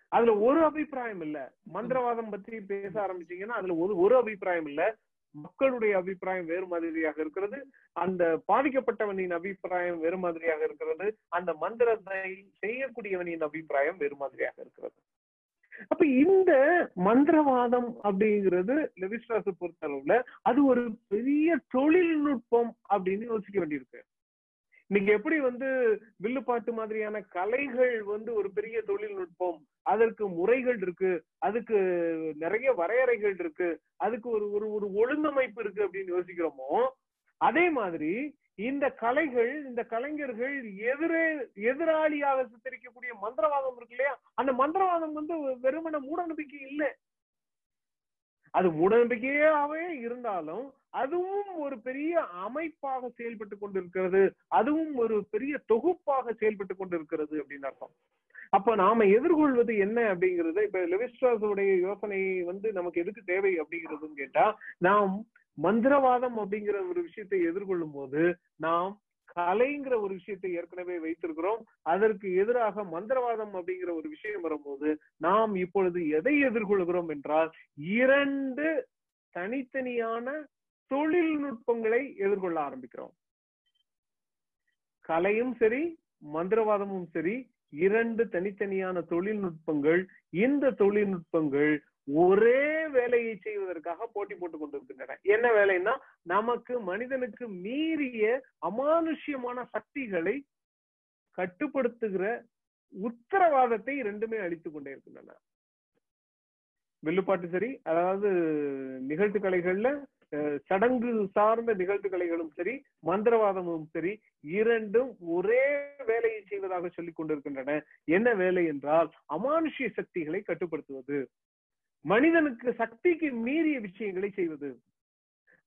அதுல ஒரு அபிப்பிராயம் இல்ல. மந்திரவாதம் பத்தி பேச ஆரம்பிச்சீங்கன்னா அதுல ஒரு ஒரு அபிப்பிராயம் இல்ல. மக்களுடைய அபிப்பிராயம் வேறு மாதிரியாக இருக்கிறது. அந்த பாதிக்கப்பட்டவனின் அபிப்பிராயம் வேறு மாதிரியாக இருக்கிறது. அந்த மந்திரத்தை செய்யக்கூடியவனின் அபிப்பிராயம் வேறு மாதிரியாக இருக்கிறது. அப்ப இந்த மந்திரவாதம் அப்படிங்கிறது லெவிஸ்டாஸ் பொறுத்தளவுல அது ஒரு பெரிய தொழில்நுட்பம் அப்படின்னு யோசிக்க வேண்டியிருக்கு. இன்னைக்கு எப்படி வந்து வில்லுப்பாட்டு மாதிரியான கலைகள் வந்து ஒரு பெரிய தொழில்நுட்பம் அதற்கு முறைகள் இருக்கு அதுக்கு நிறைய வரையறைகள் இருக்கு அதுக்கு ஒரு ஒரு ஒரு ஒழுங்கமைப்பு இருக்கு அப்படின்னு யோசிக்கிறோமோ அதே மாதிரி இந்த கலைகள் இந்த கலைஞர்கள் எதிரே எதிராளியாக சித்தரிக்கக்கூடிய மந்திரவாதம் இருக்கு இல்லையா? அந்த மந்திரவாதம் வந்து வெறுமன மூட நம்பிக்கை இல்லை. அது மூட நம்பிக்கையாவே இருந்தாலும் அதுவும் ஒரு பெரிய அமைப்பாக செயல்பட்டு கொண்டிருக்கிறது. அதுவும் ஒரு பெரிய தொகுப்பாக செயல்பட்டு கொண்டிருக்கிறது அப்படின்னு அர்த்தம். அப்ப நாம எதிர்கொள்வது என்ன அப்படிங்கிறது இப்ப லெவிஸ்ட்ராஸுடைய யோசனை வந்து நமக்கு எதுக்கு தேவை அப்படிங்கிறதுன்னு கேட்டா நாம் மந்திரவாதம் அப்படிங்கிற ஒரு விஷயத்தை எதிர்கொள்ளும் போது நாம் கலைங்கிற ஒரு விஷயத்தை ஏற்கனவே வைத்திருக்கிறோம். அதற்கு எதிராக மந்திரவாதம் அப்படிங்கிற ஒரு விஷயம் வரும்போது நாம் இப்பொழுது எதை எதிர்கொள்கிறோம் என்றால் இரண்டு தனித்தனியான தொழில்நுட்பங்களை எதிர்கொள்ள ஆரம்பிக்கிறோம். கலையும் சரி மந்திரவாதமும் சரி இரண்டு தனித்தனியான தொழில்நுட்பங்கள் இந்த தொழில்நுட்பங்கள் ஒரே வேலையை செய்வதற்காக போட்டி போட்டுக் கொண்டிருக்கின்றன. என்ன வேலைன்னா நமக்கு மனிதனுக்கு மீறிய அமானுஷ்யமான சக்திகளை கட்டுப்படுத்துகிற உத்தரவாதத்தை ரெண்டுமே அளித்துக் கொண்டே இருக்கின்றன. வில்லுப்பாட்டு சரி அதாவது நிகழ்த்து கலைகள்ல சடங்கு சார்ந்த நிகழ்வுகளைகளும் சரி மந்திரவாதமும் சரி இரண்டும் ஒரே வேலையை செய்வதாக சொல்லிக் கொண்டிருக்கின்றன. என்ன வேலை என்றால் அமானுஷ்ய சக்திகளை கட்டுப்படுத்துவது. மனிதனுக்கு சக்திக்கு மீறிய விஷயங்களை செய்வது.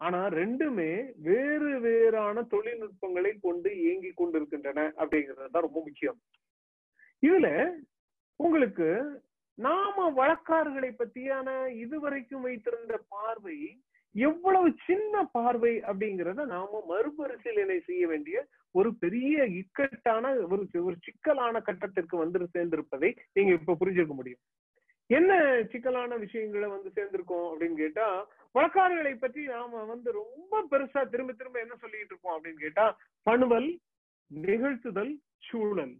ஆனா ரெண்டுமே வேறு வேறான தொழில்நுட்பங்களை கொண்டு இயங்கி கொண்டிருக்கின்றன அப்படிங்கிறது தான் ரொம்ப முக்கியம். இதுல உங்களுக்கு நாம வழக்காறுகளை பத்தியான இதுவரைக்கும் வைத்திருந்த பார்வை எவ்வளவு சின்ன பார்வை அப்படிங்கிறத நாம மறுபரிசீலனை செய்ய வேண்டிய ஒரு பெரிய இக்கட்டான ஒரு ஒரு சிக்கலான கட்டத்திற்கு வந்து சேர்ந்திருப்பதை நீங்க இப்ப புரிஞ்சுக்க முடியும். என்ன சிக்கலான விஷயங்களை வந்து சேர்ந்திருக்கோம் அப்படின்னு கேட்டா வழக்காறுகளை பற்றி நாம வந்து ரொம்ப பெருசா திரும்ப திரும்ப என்ன சொல்லிட்டு இருக்கோம் அப்படின்னு கேட்டா பணுவல் நிகழ்த்துதல் சூழல்.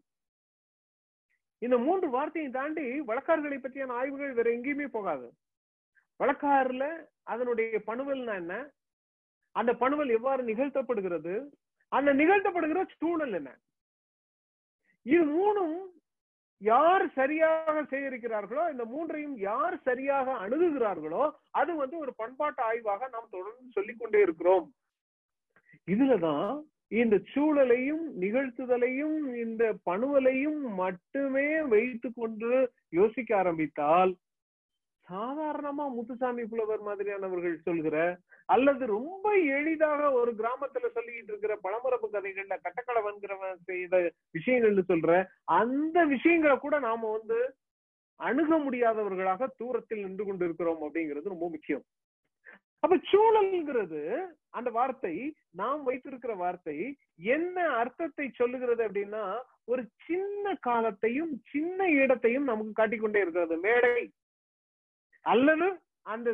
இந்த மூன்று வார்த்தையை தாண்டி வழக்காறுகளை பற்றியான ஆய்வுகள் வேற எங்கேயுமே போகாது. வழக்காறுல அதனுடைய பணுவல்னா என்ன? அந்த பணுவல் எவ்வாறு நிகழ்த்தப்படுகிறது? அந்த நிகழ்த்தப்படுகிற சூழல் என்ன? இது மூணும் யார் சரியாக சேகரிக்கிறார்களோ இந்த மூன்றையும் யார் சரியாக அணுகுகிறார்களோ அது வந்து ஒரு பண்பாட்டு ஆய்வாக நாம் தொடர்ந்து சொல்லிக்கொண்டே இருக்கிறோம். இதுலதான் இந்த சூழலையும் நிகழ்த்துதலையும் இந்த பணுவலையும் மட்டுமே வைத்து கொண்டு யோசிக்க ஆரம்பித்தால் சாதாரணமா முத்துசாமி புலவர் மாதிரியானவர்கள் சொல்கிற அல்லது ரொம்ப எளிதாக ஒரு கிராமத்துல சொல்லிட்டு இருக்கிற பழமரபு கதைகள்ல கட்டக்கடவன்கிறவன் செய்த விஷயங்கள்னு சொல்ற அந்த விஷயங்களை கூட நாம வந்து அணுக முடியாதவர்களாக தூரத்தில் நின்று கொண்டு இருக்கிறோம் அப்படிங்கிறது ரொம்ப முக்கியம். அப்ப சூழல்ங்கிறது அந்த வார்த்தை நாம் வைத்திருக்கிற வார்த்தை என்ன அர்த்தத்தை சொல்லுகிறது அப்படின்னா ஒரு சின்ன காலத்தையும் சின்ன இடத்தையும் நமக்கு காட்டிக்கொண்டே இருக்கிறது. மேடை. அல்லது அந்த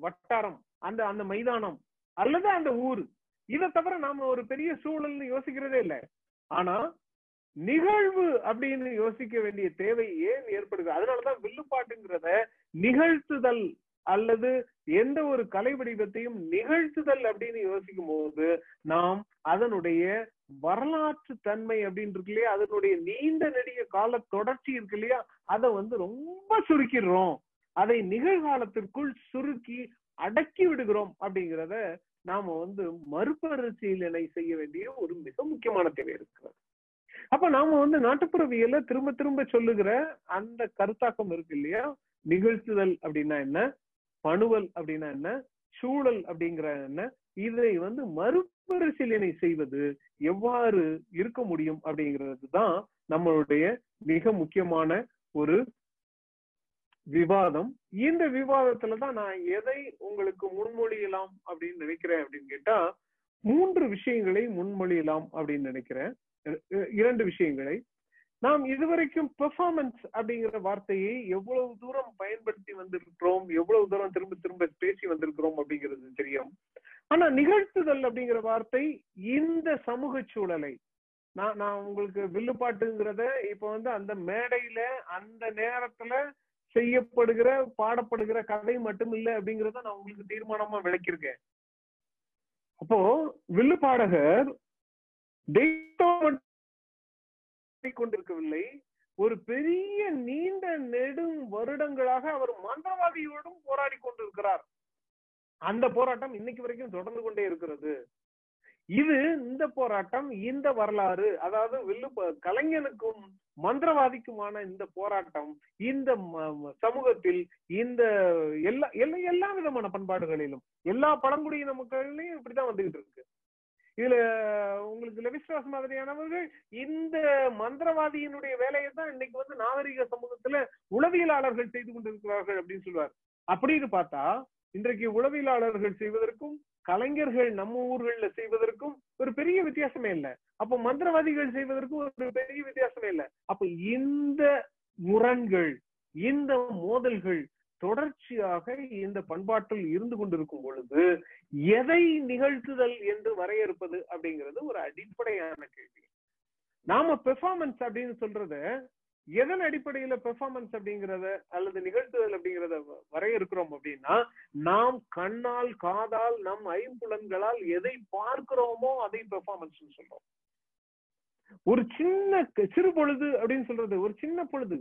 வட்டாரம் அந்த அந்த மைதானம் அல்லது அந்த ஊர். இதை தவிர நாம ஒரு பெரிய சூழல்னு யோசிக்கிறதே இல்லை. ஆனா நிகழ்வு அப்படின்னு யோசிக்க வேண்டிய தேவை ஏன் ஏற்படுது? அதனாலதான் வில்லுப்பாட்டுங்கிறத நிகழ்த்துதல் அல்லது எந்த ஒரு கலை வடிவத்தையும் நிகழ்த்துதல் அப்படின்னு யோசிக்கும் போது நாம் அதனுடைய வரலாற்று தன்மை அப்படின்னு இருக்கு இல்லையா? அதனுடைய நீண்ட நெடிய கால தொடர்ச்சி இருக்கு இல்லையா? அதை வந்து ரொம்ப சுருக்கிடுறோம். அதை நிகழ்காலத்திற்குள் சுருக்கி அடக்கி விடுகிறோம் அப்படிங்கிறத நாம வந்து மறுபரிசீலனை செய்ய வேண்டிய ஒரு மிக முக்கியமான தேவை இருக்கிறது. அப்ப நாம வந்து நாட்டுப்புறவியல திரும்ப திரும்ப சொல்லுகிற அந்த கருத்தாக்கம் இருக்கு இல்லையா? நிகழ்த்துதல் அப்படின்னா என்ன? பணுவல் அப்படின்னா என்ன? சூழல் அப்படிங்கிற என்ன? இதை வந்து மறுபரிசீலனை செய்வது எவ்வாறு இருக்க முடியும் அப்படிங்கிறது தான் நம்மளுடைய மிக முக்கியமான ஒரு விவாதம். இந்த விவாதத்துல தான் நான் எதை உங்களுக்கு முன்மொழியலாம் அப்படின்னு நினைக்கிறேன் அப்படின்னு கேட்டா மூன்று விஷயங்களை முன்மொழியலாம் அப்படின்னு நினைக்கிறேன். இரண்டு விஷயங்களை. நாம் இதுவரைக்கும் பெர்ஃபார்மன்ஸ் அப்படிங்கிற வார்த்தையை எவ்வளவு தூரம் பயன்படுத்தி வந்திருக்கிறோம் எவ்வளவு தூரம் திரும்ப திரும்ப பேசி வந்திருக்கிறோம் அப்படிங்கிறது தெரியும். ஆனா நிகழ்த்துதல் அப்படிங்கிற வார்த்தை இந்த சமூக சூழலை நான் நான் உங்களுக்கு வில்லுப்பாட்டுங்கிறத இப்ப வந்து அந்த மேடையில அந்த நேரத்துல செய்யப்படுகிற பாடப்படுகிற கதை மட்டும் இல்லை அப்படிங்கிறத நான் உங்களுக்கு தீர்மானமா விளக்கியிருக்கேன். அப்போ வில்லு பாடகர் கொண்டிருக்கவில்லை. ஒரு பெரிய நீண்ட நெடும் வருடங்களாக அவர் மந்திரவாதியோடும் போராடி கொண்டிருக்கிறார். அந்த போராட்டம் இன்னைக்கு வரைக்கும் தொடர்ந்து கொண்டே இருக்கிறது. இது இந்த போராட்டம் இந்த வரலாறு அதாவது வில்லு கலைஞனுக்கும் மந்திரவாதிக்குமான இந்த போராட்டம் இந்த சமூகத்தில் இந்த எல்லா எல்லா எல்லா விதமான பண்பாடுகளிலும் எல்லா பழங்குடியின மக்களிலையும் இப்படிதான் வந்துகிட்டு இருக்கு. இதுல உங்களுக்கு லெவிஸ்வாஸ் மாதிரியானவர்கள் இந்த மந்திரவாதியினுடைய வேலையை தான் இன்னைக்கு வந்து நாகரிக சமூகத்துல உளவியலாளர்கள் செய்து கொண்டிருக்கிறார்கள் அப்படின்னு சொல்லுவார் அப்படின்னு பார்த்தா இன்றைக்கு உளவியலாளர்கள் செய்வதற்கும் கலைஞர்கள் நம்ம ஊர்கள்ல செய்வதற்கும் ஒரு பெரிய வித்தியாசமே இல்லை. அப்ப மந்திரவாதிகள் செய்வதற்கும் ஒரு பெரிய வித்தியாசமே இல்லை. அப்ப இந்த முரண்கள் இந்த மோதல்கள் தொடர்ச்சியாக இந்த பண்பாட்டில் இருந்து கொண்டிருக்கும் பொழுது எதை நிகழ்த்துதல் என்று வரையறுப்பது அப்படிங்கிறது ஒரு அடிப்படையான கேள்வி. நாம பெர்ஃபார்மன்ஸ் அப்படின்னு சொல்றத எதன் அடிப்படையில பெர்ஃபார்மன்ஸ் அப்படிங்கிறத அல்லது நிகழ்த்துதல் அப்படிங்கிறத வரையறுக்கிறோம் அப்படின்னா நாம் கண்ணால் காதால் நம் ஐம்புலன்களால் எதை பார்க்கிறோமோ அதை பெர்ஃபார்மன்ஸ் சொல்றோம். ஒரு சின்ன சிறு பொழுது அப்படின்னு சொல்றது ஒரு சின்ன பொழுது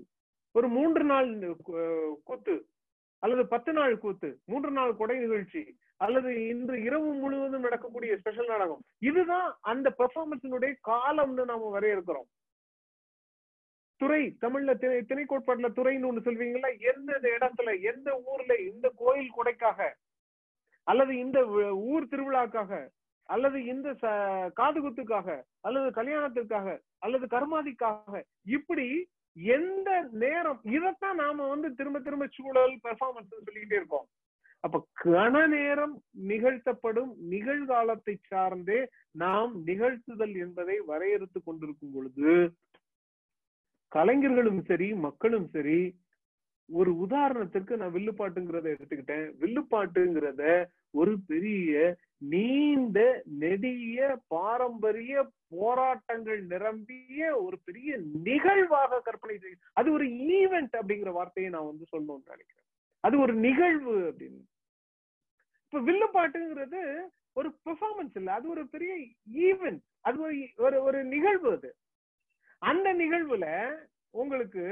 ஒரு மூன்று நாள் கூத்து அல்லது பத்து நாள் கூத்து மூன்று நாள் கொடை நிகழ்ச்சி அல்லது இன்று இரவு முழுவதும் நடக்கக்கூடிய ஸ்பெஷல் நாடகம். இதுதான் அந்த பெர்ஃபார்மன்ஸினுடைய காலம்னு நாம வரையறுக்கிறோம். துறை தமிழ்ல திணை கோட்பாட்டுல துறைன்னு ஒண்ணு சொல்வீங்களா எந்த இடத்துல எந்த ஊர்ல இந்த கோயில் கொடைக்காக அல்லது இந்த ஊர் திருவிழாக்காக அல்லது இந்த காதுகுத்துக்காக அல்லது கல்யாணத்துக்காக அல்லது கர்மாதிக்காக இப்படி எந்த நேரம் இதைத்தான் நாம வந்து திரும்ப திரும்ப சூழல் பெர்ஃபார்மன்ஸ் சொல்லிக்கிட்டே இருக்கோம். அப்ப கன நேரம் நிகழ்த்தப்படும் நிகழ்காலத்தை சார்ந்தே நாம் நிகழ்த்துதல் என்பதை வரையறுத்து கொண்டிருக்கும் பொழுது கலைஞர்களும் சரி மக்களும் சரி ஒரு உதாரணத்திற்கு நான் வில்லுப்பாட்டுங்கிறத எடுத்துக்கிட்டேன். வில்லுப்பாட்டுங்கிறத ஒரு பெரிய நீண்ட நெடிய பாரம்பரிய போராட்டங்கள் நிரம்பிய ஒரு பெரிய நிகழ்வாக கற்பனை செய்ய அது ஒரு ஈவெண்ட் அப்படிங்கிற வார்த்தையை நான் வந்து சொல்லணும்னு நினைக்கிறேன். அது ஒரு நிகழ்வு அப்படின்னு. இப்ப வில்லுப்பாட்டுங்கிறது ஒரு பெர்ஃபார்மன்ஸ் இல்ல அது ஒரு பெரிய ஈவெண்ட் அது ஒரு ஒரு நிகழ்வு அது. அந்த நிகழ்வுல உங்களுக்கு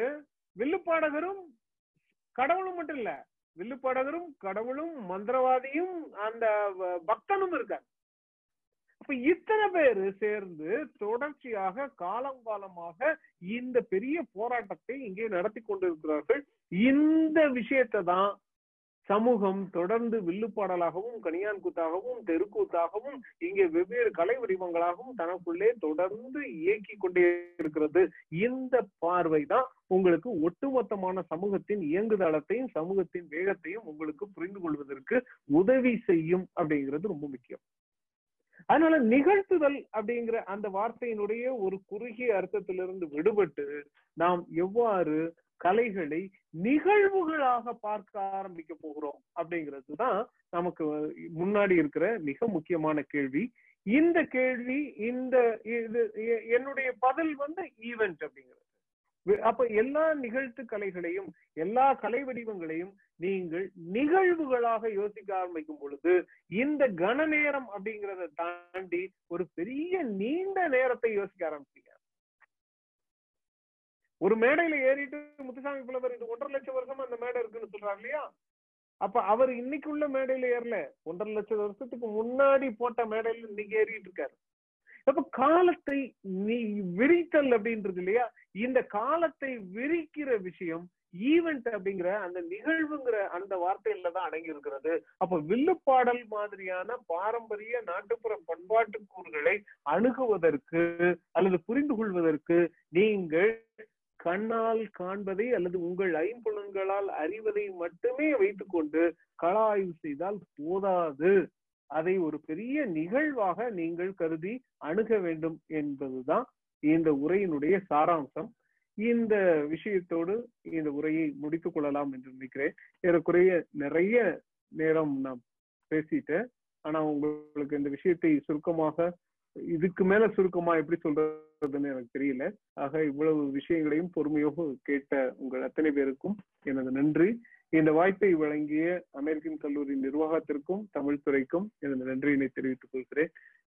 வில்லுப்பாடகரும் கடவுளும் மட்டும் இல்ல வில்லுப்பாடகரும் கடவுளும் மந்திரவாதியும் அந்த பக்தனும் இருக்கார் அப்ப இத்தனை பேரு சேர்ந்து தொடர்ச்சியாக காலம் காலமாக இந்த பெரிய போராட்டத்தை இங்கே நடத்தி கொண்டிருக்கிறார்கள். இந்த விஷயத்தை தான் சமூகம் தொடர்ந்து வில்லுப்பாடலாகவும் கனியான் கூத்தாகவும் தெருக்கூத்தாகவும் இங்கே வெவ்வேறு கலை வடிவங்களாகவும் தனக்குள்ளே தொடர்ந்து இயக்கி கொண்டே இருக்கிறது. இந்த பார்வை தான் உங்களுக்கு ஒட்டுமொத்தமான சமூகத்தின் இயங்குதளத்தையும் சமூகத்தின் வேகத்தையும் உங்களுக்கு புரிந்து கொள்வதற்கு உதவி செய்யும் அப்படிங்கிறது ரொம்ப முக்கியம். அதனால நிகழ்த்துதல் அப்படிங்கிற அந்த வார்த்தையினுடைய ஒரு குறுகிய அர்த்தத்திலிருந்து விடுபட்டு நாம் எவ்வாறு கலைகளை நிகழ்வுகளாக பார்க்க ஆரம்பிக்க போகிறோம் அப்படிங்கிறது தான் நமக்கு முன்னாடி இருக்கிற மிக முக்கியமான கேள்வி. இந்த கேள்வி இந்த இது என்னுடைய பதில் வந்து ஈவெண்ட் அப்படிங்கிறது. அப்ப எல்லா நிகழ்த்து கலைகளையும் எல்லா கலை வடிவங்களையும் நீங்கள் நிகழ்வுகளாக யோசிக்க ஆரம்பிக்கும் பொழுது இந்த கன நேரம் அப்படிங்கிறத தாண்டி ஒரு பெரிய நீண்ட நேரத்தை யோசிக்க ஆரம்பிச்சீங்க ஒரு மேடையில ஏறிட்டு முத்துசாமி புலவர் இது ஒன்றரை லட்சம் வருஷமா அந்த மேடை இருக்குன்னு சொல்றாரு இல்லையா? அப்ப அவர் இன்னைக்கு உள்ள மேடையில ஏறல. ஒன்றரை லட்சம் வருஷத்துக்கு முன்னாடி போட்ட மேடையில இன்னைக்கு ஏறிட்டு இருக்காரு. அப்ப காலத்தை நீ விரித்தல் அப்படின்றது இல்லையா? இந்த காலத்தை விரிக்கிற விஷயம் ஈவெண்ட் அப்படிங்கிற அந்த நிகழ்வுங்கிற அந்த வார்த்தையில தான் அடங்கி இருக்கிறது. அப்ப வில்லுப்பாடல் மாதிரியான பாரம்பரிய நாட்டுப்புற பண்பாட்டு கூறுகளை அணுகுவதற்கு அல்லது புரிந்து கொள்வதற்கு நீங்கள் கண்ணால் காண்பதை அல்லது உங்கள் ஐம்புலன்களால் அறிவதை மட்டுமே வைத்துக்கொண்டு கள ஆய்வு செய்தால் போதாது. அதை ஒரு பெரிய நிகழ்வாக நீங்கள் கருதி அணுக வேண்டும் என்பதுதான் இந்த உரையினுடைய சாராம்சம். இந்த விஷயத்தோடு இந்த உரையை முடித்துக் கொள்ளலாம் என்று நினைக்கிறேன். ஏறக்குறைய நிறைய நேரம் நான் பேசிட்டேன் ஆனா உங்களுக்கு இந்த விஷயத்தை சுருக்கமாக இதுக்கு மேல சுருக்கமா எப்படி சொல்றதுன்னு எனக்கு தெரியல. ஆக இவ்வளவு விஷயங்களையும் பொறுமையோடு கேட்ட உங்கள் அத்தனை பேருக்கும் எனது நன்றி. இந்த வாய்ப்பை வழங்கிய அமெரிக்கன் கல்லூரி நிர்வாகத்திற்கும் தமிழ் துறைக்கும் எனது நன்றியினை தெரிவித்துக் கொள்கிறேன்.